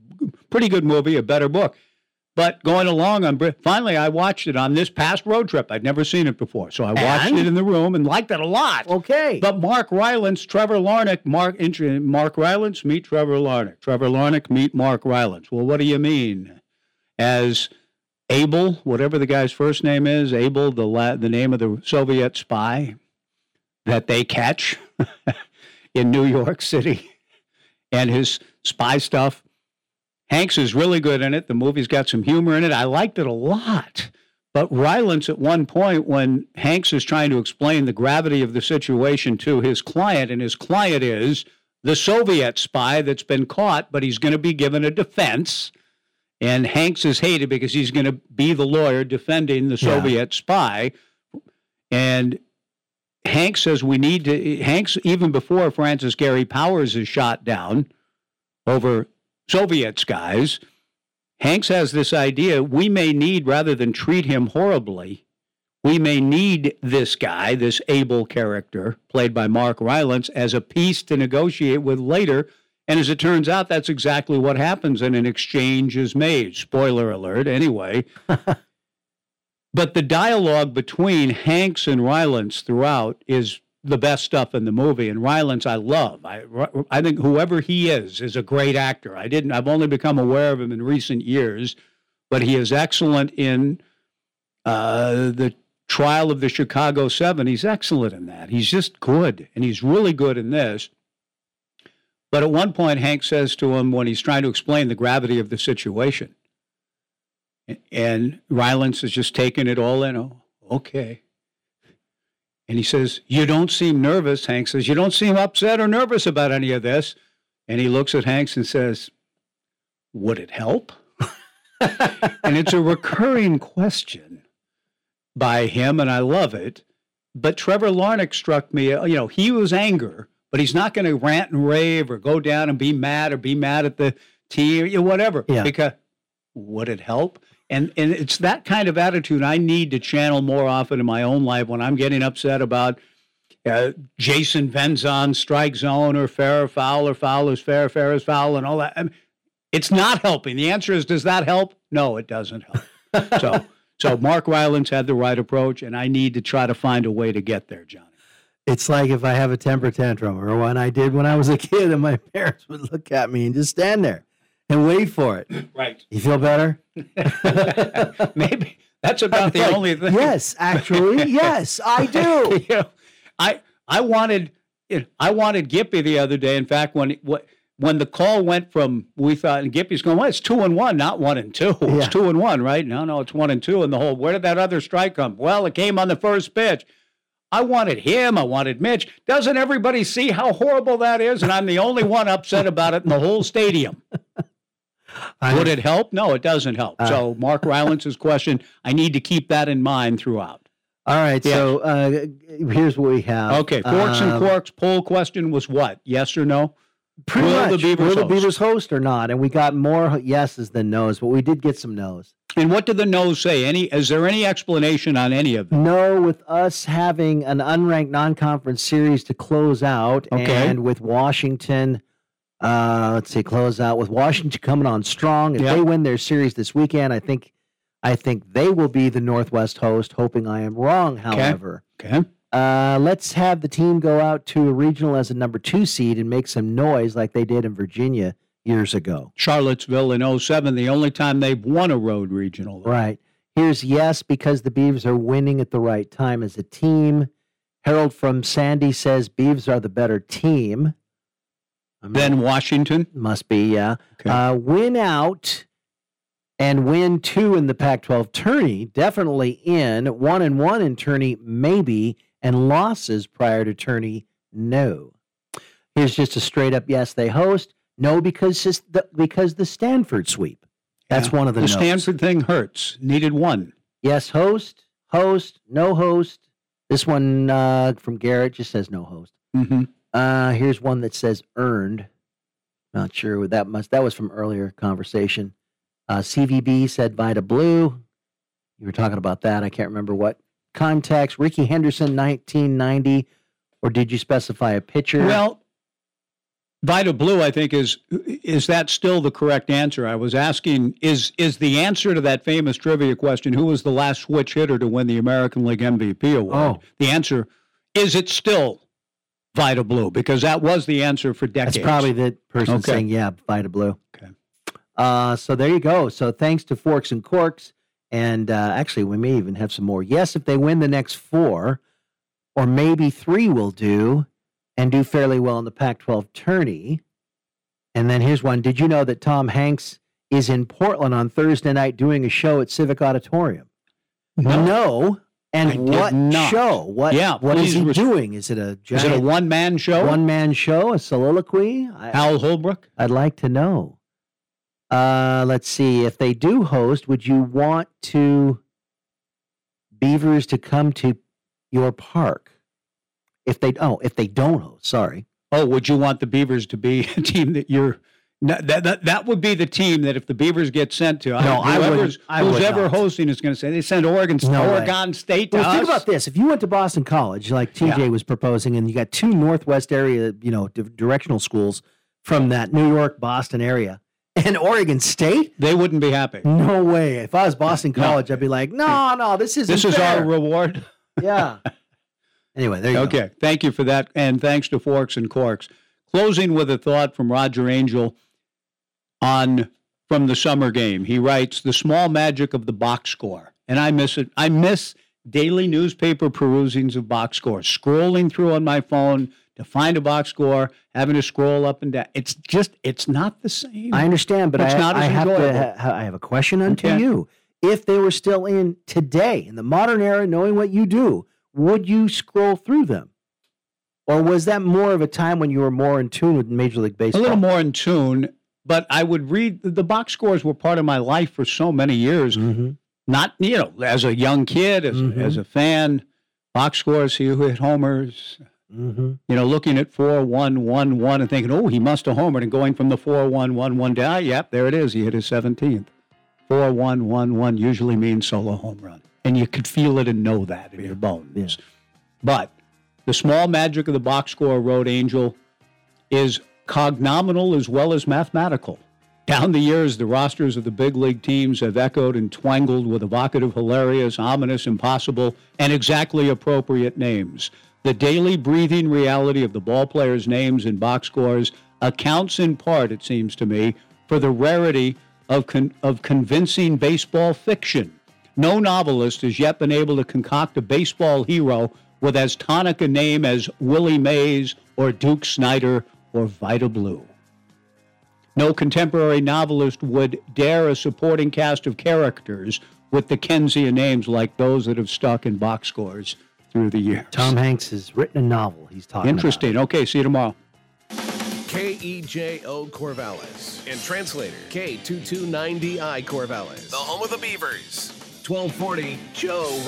[SPEAKER 8] pretty good movie, a better book. But going along, on finally I watched it on this past road trip. I'd never seen it before, so I watched
[SPEAKER 9] And?
[SPEAKER 8] it in the room and liked it a lot.
[SPEAKER 9] Okay.
[SPEAKER 8] But Mark Rylance, Trevor Larnach, Mark Mark Rylance meet Trevor Larnach. Trevor Larnach meet Mark Rylance. Well, what do you mean? As Abel, whatever the guy's first name is, Abel, the la- the name of the Soviet spy that they catch in New York City, and his spy stuff. Hanks is really good in it. The movie's got some humor in it. I liked it a lot. But Rylance, at one point, when Hanks is trying to explain the gravity of the situation to his client, and his client is the Soviet spy that's been caught, but he's going to be given a defense. And Hanks is hated because he's going to be the lawyer defending the
[SPEAKER 9] Yeah.
[SPEAKER 8] Soviet spy. And Hanks says we need to. Hanks, even before Francis Gary Powers is shot down over Soviet skies, Hanks has this idea we may need, rather than treat him horribly, we may need this guy, this Abel character, played by Mark Rylance, as a piece to negotiate with later. And as it turns out, that's exactly what happens, and an exchange is made. Spoiler alert, anyway. but the dialogue between Hanks and Rylance throughout is the best stuff in the movie. And Rylance, I love. I, I think whoever he is is a great actor. I didn't. I've only become aware of him in recent years, but he is excellent in uh, the trial of the Chicago Seven. He's excellent in that. He's just good, and he's really good in this. But at one point, Hank says to him when he's trying to explain the gravity of the situation, and Rylance is just taking it all in. Oh, okay. And he says, You don't seem nervous. Hank says, You don't seem upset or nervous about any of this. And he looks at Hanks and says, Would it help? and it's a recurring question by him, and I love it. But Trevor Larnach struck me, you know, he was anger, but he's not going to rant and rave or go down and be mad or be mad at the team or whatever.
[SPEAKER 9] Yeah.
[SPEAKER 8] Because would it help? And and it's that kind of attitude I need to channel more often in my own life when I'm getting upset about uh, Jason Venzon strike zone or fair or foul or foul is fair, fair is foul, and all that. I mean, it's not helping. The answer is, does that help? No, it doesn't help. so, so Mark Rylance had the right approach, and I need to try to find a way to get there, Johnny.
[SPEAKER 9] It's like if I have a temper tantrum or when I did when I was a kid and my parents would look at me and just stand there and wait for it.
[SPEAKER 8] Right.
[SPEAKER 9] You feel better?
[SPEAKER 8] Maybe that's about the
[SPEAKER 9] Like,
[SPEAKER 8] only thing.
[SPEAKER 9] Yes, actually, yes, I do.
[SPEAKER 8] you know, I I wanted you know, I wanted Gippy the other day. In fact, when what when the call went from we thought and Gippy's going, well, it's two and one, not one and two.
[SPEAKER 9] Yeah.
[SPEAKER 8] It's two and one, right? No, no, it's one and two. And the whole where did that other strike come? Well, it came on the first pitch. I wanted him. I wanted Mitch. Doesn't everybody see how horrible that is? And I'm the only one upset about it in the whole stadium. Would it help? No, it doesn't help.
[SPEAKER 9] Uh,
[SPEAKER 8] so, Mark Rylance's question, I need to keep that in mind throughout.
[SPEAKER 9] All right,
[SPEAKER 8] Yeah.
[SPEAKER 9] so uh, here's what we have.
[SPEAKER 8] Okay, Forks and
[SPEAKER 9] Um,
[SPEAKER 8] Corks poll question was what? Yes or no?
[SPEAKER 9] Pretty
[SPEAKER 8] Will
[SPEAKER 9] much.
[SPEAKER 8] the Beavers
[SPEAKER 9] will the
[SPEAKER 8] host?
[SPEAKER 9] Beavers host or not? And we got more yeses than nos, but we did get some nos.
[SPEAKER 8] And what did the no's say? Any? Is there any explanation on any of them?
[SPEAKER 9] No, with us having an unranked non-conference series to close out,
[SPEAKER 8] Okay.
[SPEAKER 9] and with Washington, uh, let's see, close out with Washington coming on strong. If
[SPEAKER 8] Yep.
[SPEAKER 9] they win their series this weekend, I think, I think they will be the Northwest host. Hoping I am wrong, however.
[SPEAKER 8] Okay.
[SPEAKER 9] Uh, let's have the team go out to a regional as a number two seed and make some noise like they did in Virginia years ago.
[SPEAKER 8] Charlottesville in 07, the only time they've won a road regional.
[SPEAKER 9] Right. Here's yes because the Beavs are winning at the right time as a team. Harold from Sandy says Beavs are the better team.
[SPEAKER 8] Then Washington.
[SPEAKER 9] Must be, yeah. Uh, win out and win two in the Pac 12 tourney. Definitely in. One and one in tourney, maybe. And losses prior to tourney, no. Here's just a straight up yes, they host. No, because just the, because the Stanford sweep. That's
[SPEAKER 8] Yeah.
[SPEAKER 9] one of the
[SPEAKER 8] The
[SPEAKER 9] no's.
[SPEAKER 8] Stanford thing hurts. Needed one.
[SPEAKER 9] Yes, host, host, no host. This one uh, from Garrett just says no host.
[SPEAKER 8] Mm-hmm.
[SPEAKER 9] Uh, here's one that says earned. Not sure what that must. That was from earlier conversation. Uh, CVB said Vida Blue. You were talking about that. I can't remember what context. Rickey Henderson, 1990, or did you specify a pitcher?
[SPEAKER 8] Well, Vida Blue, I think is is that still the correct answer? I was asking is is the answer to that famous trivia question who was the last switch hitter to win the American League MVP award?
[SPEAKER 9] Oh.
[SPEAKER 8] The answer is it still Vida Blue because that was the answer for decades.
[SPEAKER 9] That's probably the person
[SPEAKER 8] Okay.
[SPEAKER 9] saying, yeah, Vida Blue.
[SPEAKER 8] Okay.
[SPEAKER 9] Uh, so there you go. So thanks to Forks and Corks. And uh, actually, we may even have some more. Yes, if they win the next four, or maybe three will do and do fairly well in the Pac 12 tourney. And then here's one Did you know that Tom Hanks is in Portland on Thursday night doing a show at Civic Auditorium? No. And
[SPEAKER 8] I
[SPEAKER 9] what show? What,
[SPEAKER 8] Yeah,
[SPEAKER 9] what is he
[SPEAKER 8] res-
[SPEAKER 9] doing? Is it a
[SPEAKER 8] Is it a one man show?
[SPEAKER 9] one man show, a soliloquy? I,
[SPEAKER 8] Hal Holbrook?
[SPEAKER 9] I'd like to know. Uh, let's see. If they do host, would you want to Beavers to come to your park? If they oh, if they don't host, sorry.
[SPEAKER 8] Oh, would you want the Beavers to be a team that you're no, that, that that would be the team that if the Beavers get sent to,
[SPEAKER 9] No, I
[SPEAKER 8] whoever's-
[SPEAKER 9] wouldn't- I
[SPEAKER 8] who's
[SPEAKER 9] would
[SPEAKER 8] ever
[SPEAKER 9] not.
[SPEAKER 8] hosting is going to say they send Oregon
[SPEAKER 9] No way.
[SPEAKER 8] Oregon State to
[SPEAKER 9] Well,
[SPEAKER 8] us.
[SPEAKER 9] think about this. If you went to Boston College, like TJ
[SPEAKER 8] Yeah.
[SPEAKER 9] was proposing, and you got two Northwest area, you know, di- directional schools from that New York, Boston area, and Oregon State,
[SPEAKER 8] They wouldn't be happy.
[SPEAKER 9] no way. If I was Boston College, I'd be like, no, no, this isn't
[SPEAKER 8] This is
[SPEAKER 9] fair.
[SPEAKER 8] our reward.
[SPEAKER 9] yeah. Anyway, there you go.
[SPEAKER 8] Okay, thank you for that, and thanks to Forks and Corks. Closing with a thought from Roger Angell on from the summer game. He writes, "The small magic of the box score," and I miss it. I miss daily newspaper perusings of box scores, scrolling through on my phone to find a box score, having to scroll up and down. It's just, it's not the same.
[SPEAKER 9] I understand, but
[SPEAKER 8] It's
[SPEAKER 9] I,
[SPEAKER 8] not as
[SPEAKER 9] I have to. I have a question unto
[SPEAKER 8] Okay.
[SPEAKER 9] you. If they were still in today, in the modern era, knowing what you do, would you scroll through them, or was that more of a time when you were more in tune with Major League Baseball?
[SPEAKER 8] a little more in tune, but I would read the box scores were part of my life for so many years.
[SPEAKER 9] Mm-hmm.
[SPEAKER 8] Not you know, as a young kid, as as a fan, box scores. See who hit homers.
[SPEAKER 9] Mm-hmm.
[SPEAKER 8] You know, looking at four one one one and thinking, oh, he must have homered, and going from the four one one one down. ah, Yep, there it is. He hit his seventeenth. Four one one one usually means solo home run, and you could feel it and know that in your bones. But the small magic of the box score, Road Angell, is cognominal as well as mathematical. Down the years, the rosters of the big league teams have echoed and twangled with evocative, hilarious, ominous, impossible, and exactly appropriate names. The daily breathing reality of the ball players' names in box scores accounts in part, it seems to me, for the rarity of, con- of convincing baseball fiction. No novelist has yet been able to concoct a baseball hero with as tonic a name as Willie Mays or Duke Snider or Vida Blue. No contemporary novelist would dare a supporting cast of characters with the Dickensian names like those that have stuck in box scores through the years.
[SPEAKER 9] Tom Hanks has written a novel. He's talking.
[SPEAKER 8] Interesting. Okay, see you tomorrow.
[SPEAKER 39] KEJO Corvallis and translator K229DI Corvallis. The home of the Beavers. 1240 Joe